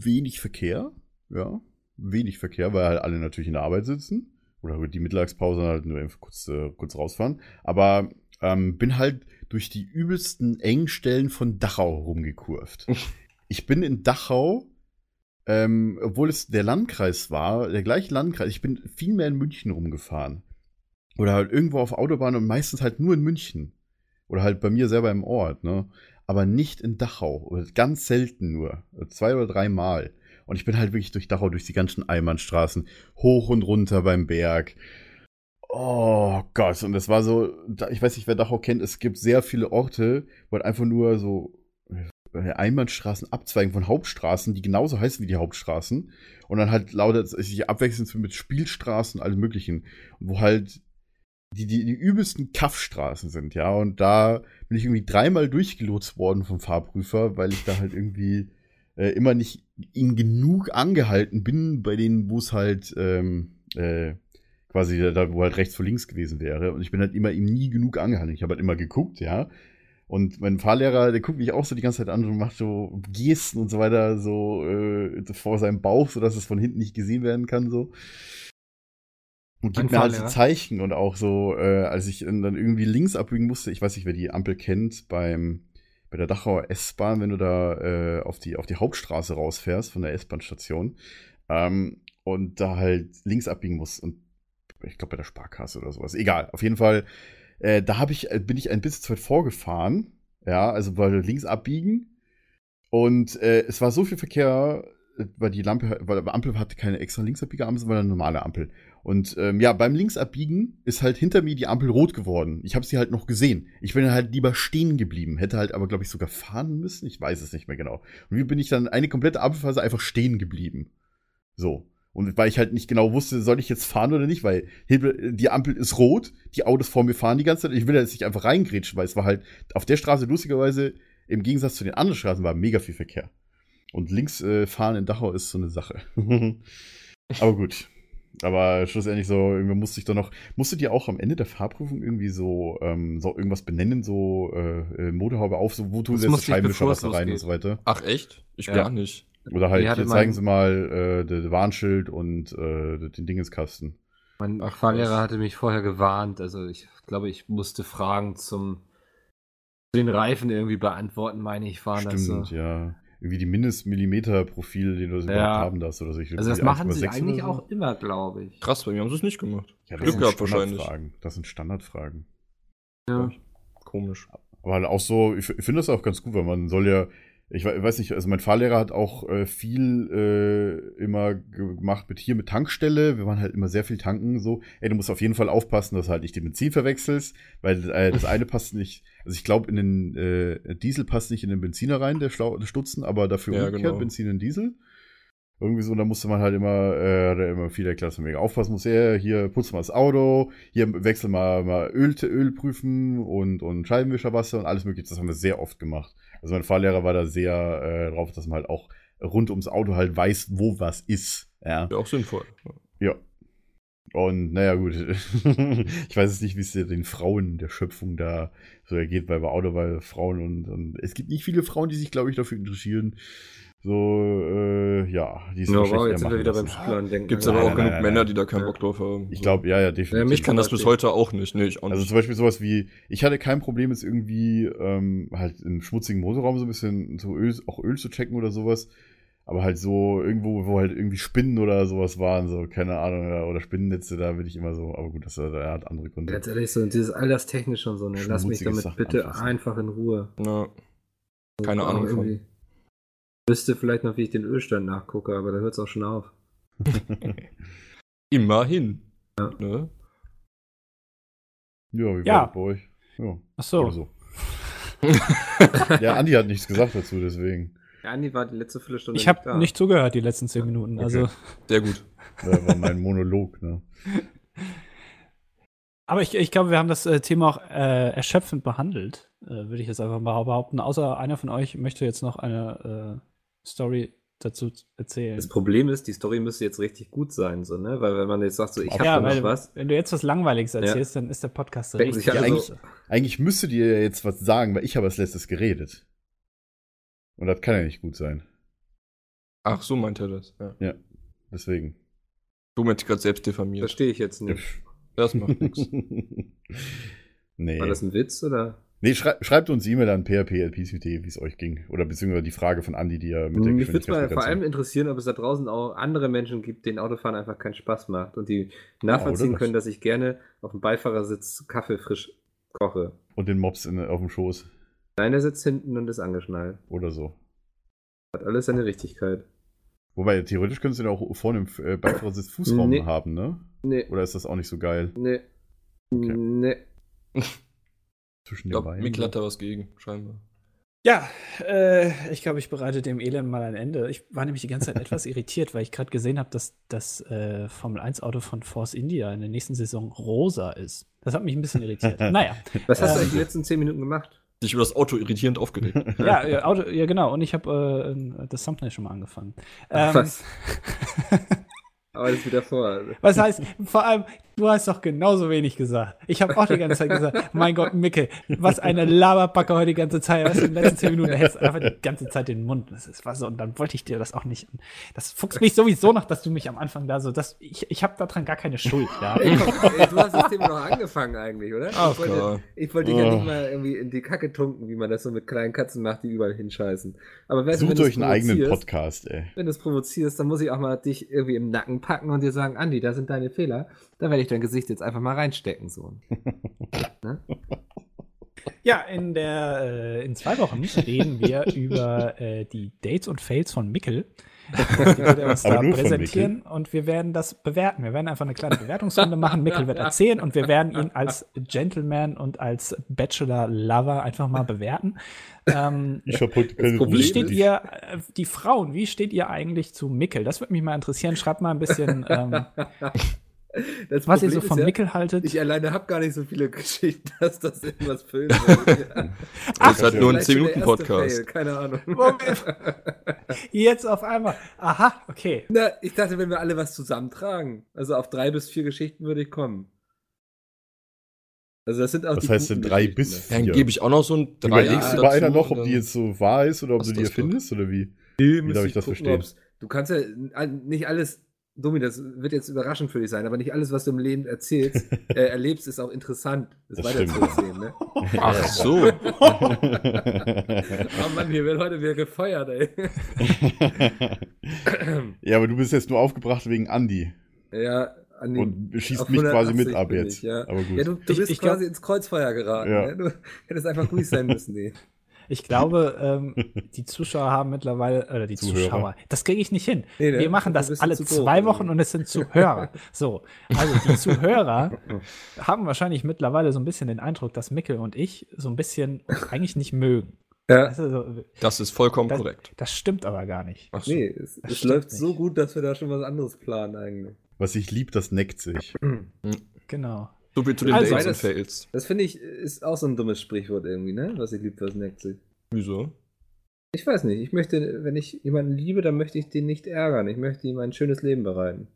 C: wenig Verkehr. Ja, wenig Verkehr, weil halt alle natürlich in der Arbeit sitzen. Oder die Mittagspause halt nur kurz, äh, kurz rausfahren. Aber ähm, bin halt durch die übelsten Engstellen von Dachau rumgekurvt. ich bin in Dachau, ähm, obwohl es der Landkreis war, der gleiche Landkreis, ich bin viel mehr in München rumgefahren. Oder halt irgendwo auf Autobahn und meistens halt nur in München. Oder halt bei mir selber im Ort, ne? Aber nicht in Dachau. Oder ganz selten nur. Zwei oder drei Mal. Und ich bin halt wirklich durch Dachau, durch die ganzen Einbahnstraßen, hoch und runter beim Berg. Oh Gott, und das war so, ich weiß nicht, wer Dachau kennt, es gibt sehr viele Orte, wo halt einfach nur so Einbahnstraßen abzweigen von Hauptstraßen, die genauso heißen wie die Hauptstraßen. Und dann halt lautet es sich abwechselnd mit Spielstraßen, alles möglichen. Wo halt die, die, die übelsten Kaffstraßen sind, ja. Und da bin ich irgendwie dreimal durchgelotst worden vom Fahrprüfer, weil ich da halt irgendwie äh, immer nicht ihn genug angehalten bin, bei denen, wo es halt ähm, äh, quasi da, wo halt rechts vor links gewesen wäre. Und ich bin halt immer ihm nie genug angehalten. Ich habe halt immer geguckt, ja. Und mein Fahrlehrer, der guckt mich auch so die ganze Zeit an und macht so Gesten und so weiter, so äh, vor seinem Bauch, sodass es von hinten nicht gesehen werden kann, so. Und gibt mir halt so? Zeichen und auch so, äh, als ich dann irgendwie links abbiegen musste, ich weiß nicht, wer die Ampel kennt, beim, bei der Dachauer S-Bahn, wenn du da äh, auf, die, auf die Hauptstraße rausfährst von der S-Bahn-Station ähm, und da halt links abbiegen musst und ich glaube bei der Sparkasse oder sowas. Egal, auf jeden Fall, äh, da hab ich, äh, bin ich ein bisschen zu weit vorgefahren, ja, also weil links abbiegen und äh, es war so viel Verkehr, weil die Lampe, weil die Ampel hatte keine extra Linksabbieger-Ampel, sondern eine normale Ampel. Und ähm, ja, beim Linksabbiegen ist halt hinter mir die Ampel rot geworden. Ich habe sie halt noch gesehen. Ich bin halt lieber stehen geblieben. Hätte halt aber, glaube ich, sogar fahren müssen. Ich weiß es nicht mehr genau. Und wie bin ich dann eine komplette Ampelphase einfach stehen geblieben? So. Und weil ich halt nicht genau wusste, soll ich jetzt fahren oder nicht, weil Hebel- die Ampel ist rot, die Autos vor mir fahren die ganze Zeit. Ich will jetzt nicht einfach reingrätschen, weil es war halt auf der Straße lustigerweise, im Gegensatz zu den anderen Straßen, war mega viel Verkehr. Und links äh, fahren in Dachau ist so eine Sache. aber gut. Aber schlussendlich so, irgendwie musste ich doch noch, musstet ihr auch am Ende der Fahrprüfung irgendwie so, ähm, so irgendwas benennen, so äh, äh, Motorhaube auf, so wo tun sie jetzt Scheibenwischer Wasser rein und so weiter.
F: Ach, echt? Ich
G: Ja.
F: gar nicht.
C: Oder halt,
G: Die
C: hier zeigen
G: mein-
C: sie mal äh, das Warnschild und äh, den Dingenskasten.
G: Mein
F: Ach,
G: Fahrlehrer
F: was.
G: hatte mich vorher gewarnt. Also ich glaube, ich musste Fragen zum zu den Reifen irgendwie beantworten, meine ich, waren das so.
C: Stimmt, ja. Irgendwie die Mindestmillimeter-Profil, den du
G: Ja.
C: überhaupt haben darfst oder so. Ich
G: Also das machen sie
C: 1,6
G: eigentlich
C: so.
G: auch immer, glaube ich.
F: Krass, bei mir haben sie es nicht gemacht.
C: Ja, das
F: Glück
C: sind
F: gehabt wahrscheinlich.
C: Standardfragen. Das sind Standardfragen.
G: Ja.
F: Komisch.
C: Aber halt auch so, ich, ich finde das auch ganz gut, weil man soll ja, ich we- weiß nicht, also mein Fahrlehrer hat auch äh, viel äh, immer gemacht mit hier mit Tankstelle. Wir waren halt immer sehr viel tanken, so. Ey, du musst auf jeden Fall aufpassen, dass du halt nicht den Benzin verwechselst, weil äh, das eine passt nicht, also ich glaube, in den äh, Diesel passt nicht in den Benziner rein, der, Schlau der Stutzen, aber dafür
F: Ja,
C: umgekehrt,
F: genau.
C: Benzin in Diesel. Irgendwie so, da musste man halt immer, äh, er immer viel dass man mega aufpassen muss. Ja, hier putz mal das Auto, hier wechsel mal, mal Öl, Öl prüfen und, und Scheibenwischerwasser und alles mögliche. Das haben wir sehr oft gemacht. Also mein Fahrlehrer war da sehr äh, drauf, dass man halt auch rund ums Auto halt weiß, wo was ist. Ja.
F: Ja, auch sinnvoll.
C: Ja. Und naja, gut. ich weiß jetzt nicht, wie es den Frauen der Schöpfung da so ergeht, weil bei Auto, weil Frauen und, und es gibt nicht viele Frauen, die sich, glaube ich, dafür interessieren. So, äh, ja, die es
G: Ja, wow, jetzt sind wir wieder beim
C: lassen.
G: Schülern denken.
F: Gibt es
C: Nein,
F: aber auch
C: nein,
F: genug
C: nein,
F: Männer,
C: nein.
F: die da keinen
G: Ja.
F: Bock drauf haben.
C: Ich glaube, ja, ja, definitiv.
G: mich
F: ich kann das bis heute auch nicht. Nee, ich auch
C: Also
F: nicht.
C: zum Beispiel sowas wie, ich hatte kein Problem, jetzt irgendwie ähm, halt im schmutzigen Motorraum so ein bisschen so Öl, auch Öl zu checken oder sowas. Aber halt so irgendwo, wo halt irgendwie Spinnen oder sowas waren, so, keine Ahnung, oder, oder Spinnennetze, da bin ich immer so, aber gut, das er hat andere Gründe.
G: Ganz ehrlich, so dieses Alterstechnische und so, ne? Lass mich damit
C: Sachen
G: bitte
C: anfassen.
G: einfach in Ruhe.
F: Ja, keine
G: Aber
F: Ahnung von.
G: Wüsste vielleicht noch, wie ich den Ölstand nachgucke, aber da hört es auch schon auf.
F: Immerhin. Ne?
C: ja, wie
D: Ja.
C: war das bei euch? Ja,
D: Ach so.
C: so. Ja, Andi hat nichts gesagt dazu, deswegen.
G: Ja, Andi war die letzte Viertelstunde
D: Ich habe nicht zugehört die letzten zehn Minuten.
C: Okay.
D: Also,
F: Sehr gut.
C: Das war mein Monolog, ne?
D: aber ich, ich glaube, wir haben das äh, Thema auch äh, erschöpfend behandelt, äh, würde ich jetzt einfach mal behaupten. Außer einer von euch möchte jetzt noch eine äh, Story dazu erzählen.
G: Das Problem ist, die Story müsste jetzt richtig gut sein, so, ne? Weil wenn man jetzt sagt, so, ich habe
D: ja,
G: noch was,
D: wenn du jetzt was Langweiliges erzählst, dann ist der Podcast
G: denken
D: richtig.
G: alle
C: eigentlich-
G: so,
C: Eigentlich müsstet ihr ja jetzt was sagen, weil ich habe als letztes geredet. Und das kann ja nicht gut sein.
F: Ach, so meint er das. Ja.
C: Deswegen.
F: Du meinst gerade selbst diffamiert.
G: verstehe ich jetzt nicht.
F: Das macht nichts.
C: nee.
G: War das ein Witz oder?
C: Nee, schrei schreibt uns E-Mail an php.pcpt, wie es euch ging. Oder beziehungsweise die Frage von Andi, die ja mit der
G: Mich würde es mal vor allem interessieren, ob es da draußen auch andere Menschen gibt, denen Autofahren einfach keinen Spaß macht und die nachvollziehen
C: oder
G: können,
C: das.
G: dass ich gerne auf dem Beifahrersitz Kaffee frisch koche.
C: Und den Mops in, auf dem Schoß.
G: Nein, der sitzt hinten und ist angeschnallt.
C: Oder so.
G: Hat alles seine Richtigkeit.
C: Wobei, theoretisch könntest du ja auch vorne im äh, Beifahrersitz Fußraum
G: Nee.
C: haben, ne?
G: Nee,
C: Oder ist das auch nicht so geil?
G: nee,
C: Okay.
G: nee.
C: Zwischen
F: Ich
C: den
F: glaube,
C: Beinen?
F: Mikkel hat da was gegen, scheinbar.
D: Ja, äh, ich glaube, ich bereite dem Elend mal ein Ende. Ich war nämlich die ganze Zeit etwas irritiert, weil ich gerade gesehen habe, dass das äh, Formel 1-Auto von Force India in der nächsten Saison rosa ist. Das hat mich ein bisschen irritiert. naja,
E: Was hast du
D: Ähm.
E: eigentlich die letzten zehn Minuten gemacht?
F: Dich über das Auto irritierend aufgeregt.
D: ja, ja, Auto, ja, genau. Und ich habe äh, das Thumbnail schon mal angefangen. Ähm,
E: Was? Aber das wieder vor.
D: Was heißt, vor allem, du hast doch genauso wenig gesagt. Ich habe auch die ganze Zeit gesagt, mein Gott, Mickel, was eine Laberbacke heute die ganze Zeit. Was in den letzten zehn Minuten, hältst du einfach die ganze Zeit den Mund. Das ist was so, und dann wollte ich dir das auch nicht. Das fuchst mich sowieso noch, dass du mich am Anfang da so, das, ich, ich habe daran gar keine Schuld, ja.
E: Ey, komm, ey, du hast das Thema noch angefangen eigentlich, oder?
F: Ach,
E: ich wollte, ich wollte dich ja
C: Oh.
E: nicht mal irgendwie in die Kacke tunken, wie man das so mit kleinen Katzen macht, die überall hinscheißen. Aber weißt
C: Sucht
E: wenn
C: euch einen eigenen Podcast, ey.
E: Wenn du es provozierst, dann muss ich auch mal dich irgendwie im Nacken packen und dir sagen, Andi, da sind deine Fehler. Da werde ich dein Gesicht jetzt einfach mal reinstecken, so.
D: Ja, in der, äh, in zwei Wochen reden wir über äh, die Dates und Fails von Mickel. Die wird er uns da präsentieren und wir werden das bewerten. Wir werden einfach eine kleine Bewertungsrunde machen. Mickel wird erzählen und wir werden ihn als Gentleman und als Bachelor-Lover einfach mal bewerten. Ähm,
C: Ich habe heute keine
D: wie steht ihr, äh, die Frauen, wie steht ihr eigentlich zu Mickel? Das würde mich mal interessieren. Schreibt mal ein bisschen, ähm,
E: Das
D: was ihr
E: Problem
D: so
E: ist
D: von
E: ja,
D: Mickel haltet.
E: Ich alleine habe gar nicht so viele Geschichten, dass das irgendwas füllen würde.
F: Das ist halt nur ein
E: Vielleicht schon der erste
F: 10-Minuten-Podcast.
E: Fail, Keine Ahnung.
D: Moment. Jetzt auf einmal. Aha, okay.
E: Na, ich dachte, wenn wir alle was zusammentragen. Also auf drei bis vier Geschichten würde ich kommen. Also das sind auch
C: Was
E: die
C: heißt denn
E: guten
C: drei bis
E: ne?
F: Dann
C: vier?
F: gebe ich auch noch so ein
C: Überlegst
F: Dreieck
C: du bei einer noch, ob die
F: dann-
C: jetzt so wahr ist oder ob du die
F: das wird.
C: erfindest oder wie?
E: Nee,
C: Wie darf ich das
E: gucken,
C: verstehen?
E: Du kannst ja nicht alles, Domi, das wird jetzt überraschend für dich sein, aber nicht alles, was du im Leben erzählst, äh, erlebst, ist auch interessant, das,
C: Das
E: weiter zu erzählen. Ne?
F: Ach so.
E: Oh Mann, hier wird heute wieder gefeuert, ey.
C: ja, aber du bist jetzt nur aufgebracht wegen Andi
E: Ja, Andi.
C: und schießt mich quasi
E: 180
C: mit ab jetzt.
E: ich, ja.
C: Aber gut.
E: Ja, du, du
D: Ich-
E: bist
D: ich glaub-
E: quasi ins Kreuzfeuer geraten.
C: Ja.
E: Ne? Du hättest einfach ruhig sein müssen, nee.
D: Ich glaube, ähm, die Zuschauer haben mittlerweile, oder die
C: Zuhörer.
D: Zuschauer, das kriege ich nicht hin.
E: Nee, ne?
D: Wir machen das alle zwei. Wochen und es sind Zuhörer. So, also die Zuhörer haben wahrscheinlich mittlerweile so ein bisschen den Eindruck, dass Mickel und ich so ein bisschen eigentlich nicht mögen.
E: Ja.
D: Das, ist so,
F: Das ist vollkommen
D: das,
F: korrekt.
D: das stimmt aber gar nicht.
F: Ach so.
E: Nee, es, es läuft so
D: nicht.
E: gut, dass wir da schon was anderes planen eigentlich.
C: Was ich lieb, das neckt sich.
D: Genau.
F: So viel zu den
D: Also-
F: Dates und
E: Das-
F: Fails.
E: Das finde ich, ist auch so ein dummes Sprichwort irgendwie, ne? Was ich liebe, was neckt sich.
F: Wieso?
E: Ich weiß nicht, ich möchte, wenn ich jemanden liebe, dann möchte ich den nicht ärgern. Ich möchte ihm ein schönes Leben bereiten.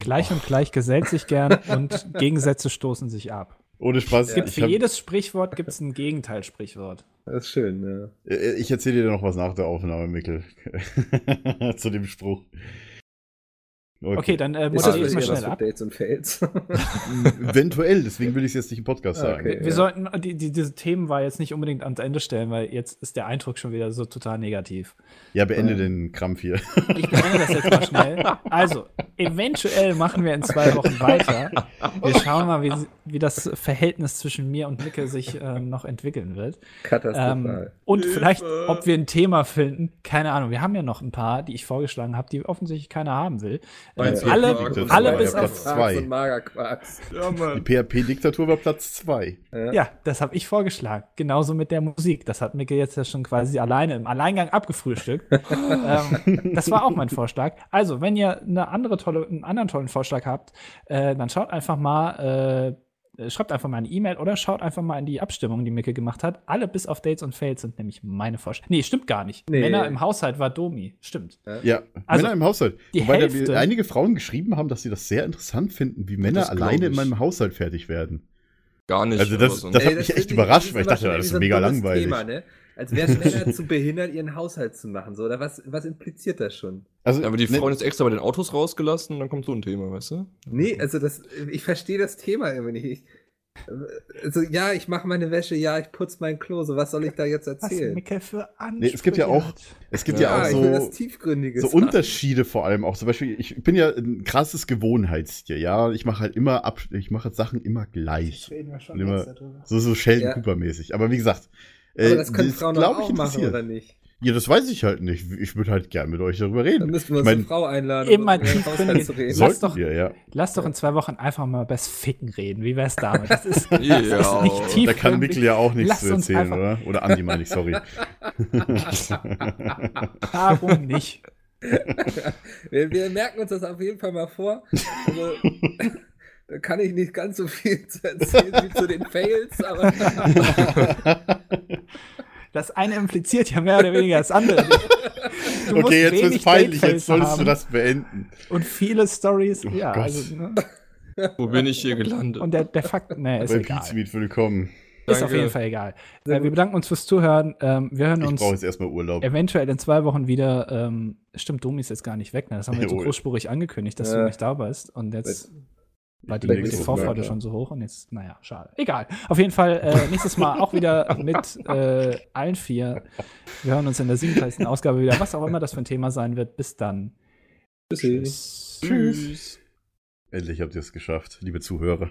D: Gleich und gleich gesellt sich gern und Gegensätze stoßen sich ab.
C: Ohne Spaß.
E: Ja.
D: Gibt
C: ich
D: für
C: hab-
D: jedes Sprichwort gibt es ein Gegenteilsprichwort.
E: Das ist schön, ja.
C: Äh, Ich erzähle dir noch was nach der Aufnahme, Mikkel. Zu dem Spruch.
D: Okay, dann äh,
E: das
D: ich mal schnell ab.
E: Dates und Fails?
C: Eventuell, deswegen will ich es jetzt nicht im Podcast
E: Ah,
C: sagen.
E: okay.
D: Wir
E: Ja.
D: sollten die, die, diese Themen war jetzt nicht unbedingt ans Ende stellen, weil jetzt ist der Eindruck schon wieder so total negativ.
C: Ja, beende
E: Ähm.
C: den Krampf hier.
D: Ich beende das jetzt mal schnell. Also, eventuell machen wir in zwei Wochen weiter. Wir schauen mal, wie, wie das Verhältnis zwischen mir und Micke sich ähm, noch entwickeln wird. Ähm,
E: Katastrophal.
D: und vielleicht, ob wir ein Thema finden, keine Ahnung. Wir haben ja noch ein paar, die ich vorgeschlagen habe, die offensichtlich keiner haben will.
F: Bier-
D: alle, alle bis
C: ja
D: auf
C: Platz zwei.
F: Ja,
C: Die. PHP-Diktatur war Platz 2.
D: Ja, das habe ich vorgeschlagen. Genauso mit der Musik. Das hat Micke jetzt ja schon quasi alleine im Alleingang abgefrühstückt. ähm, das war auch mein Vorschlag. Also, wenn ihr eine andere tolle, einen anderen tollen Vorschlag habt, äh, dann schaut einfach mal, äh, schreibt einfach mal eine E-Mail oder schaut einfach mal in die Abstimmung, die Micke gemacht hat. Alle bis auf Dates und Fails sind nämlich meine Vorschläge. Nee, stimmt gar nicht.
E: Nee.
D: Männer im Haushalt war Domi. Stimmt.
C: Ja,
D: Also,
C: Männer im Haushalt.
D: die
C: Wobei da
D: Hälfte-
C: mir einige Frauen geschrieben haben, dass sie das sehr interessant finden, wie Männer alleine in meinem Haushalt fertig werden.
F: Gar nicht.
C: Also das-
F: sonst-
C: das- hat
E: Ey,
C: mich echt überrascht, weil ich dachte, das ist mega langweilig.
E: Thema, ne? Als wären Männer zu behindert, ihren Haushalt zu machen. So. Oder was, was impliziert das schon?
C: Also,
F: aber die
C: ne,
F: Frauen jetzt extra bei den Autos rausgelassen und dann kommt so ein Thema, weißt du?
E: Nee, also das, ich verstehe das Thema irgendwie nicht. Ich, also ja, ich mache meine Wäsche, ja, ich putze mein Klo. So, was soll ich da jetzt
D: Was
E: erzählen?
D: Micke für Ansprüche
C: Nee, es gibt ja auch- es gibt ja,
E: ja,
C: auch so, so Unterschiede vor allem auch. Zum Beispiel, ich bin ja ein krasses Gewohnheitstier, ja. Ich mache halt immer ab, ich mache Sachen immer gleich.
D: Reden wir schon
C: immer-. So, so Sheldon
E: Ja.
C: Cooper-mäßig. Aber wie gesagt, äh,
E: das können Frauen
C: glaub
E: doch auch machen, oder nicht?
C: Ja, das weiß ich halt nicht. Ich würde halt gern mit euch darüber
E: Dann
C: reden.
E: müssten wir
C: Ich
E: unsere
C: mein,
E: Frau einladen,
D: Immer
E: um über
D: tiefgründig.
E: Zu reden.
D: Lass doch-
C: wir, ja.
D: Lass doch in zwei Wochen einfach mal übers Ficken reden. Wie wär's damit? Das ist, das ist nicht
F: Da
C: Da kann. Mikkel ja auch nichts
D: Lass
C: zu
D: uns
C: erzählen, oder? Oder Andi meine ich, sorry.
D: Warum nicht?
E: Wir, wir merken uns das auf jeden Fall mal vor. Also, da kann ich nicht ganz so viel zu erzählen wie zu den Fails, aber
D: Das eine impliziert ja mehr oder weniger das andere. Du musst
C: okay, jetzt
D: wenig
C: wird's peinlich. Jetzt solltest du das beenden.
D: Und viele Stories.
C: Oh
D: ja,
C: Gott.
D: also, ne?
F: Wo bin ich hier gelandet?
D: Und der, der Fakt, ne, ist
C: Bei
D: egal.
C: Pizza Meet willkommen.
D: Ist auf
F: Danke.
D: jeden Fall egal. Äh, wir bedanken uns fürs Zuhören. Ähm, wir hören
C: Ich
D: uns
C: brauche jetzt erstmal Urlaub.
D: eventuell in zwei Wochen wieder. Ähm, stimmt, Domi ist jetzt gar nicht weg. Ne? Das haben wir jetzt so großspurig angekündigt, dass du
E: Ja.
D: nicht da bist. Und jetzt war die, die Vorfreude schon so hoch und jetzt, naja, schade. Egal. Auf jeden Fall äh, nächstes Mal auch wieder mit äh, allen vier. Wir hören uns in der 37. Ausgabe wieder, was auch immer das für ein Thema sein wird. Bis dann.
E: Tschüssi.
D: Tschüss.
C: Tschüss. Endlich habt ihr es geschafft, liebe Zuhörer.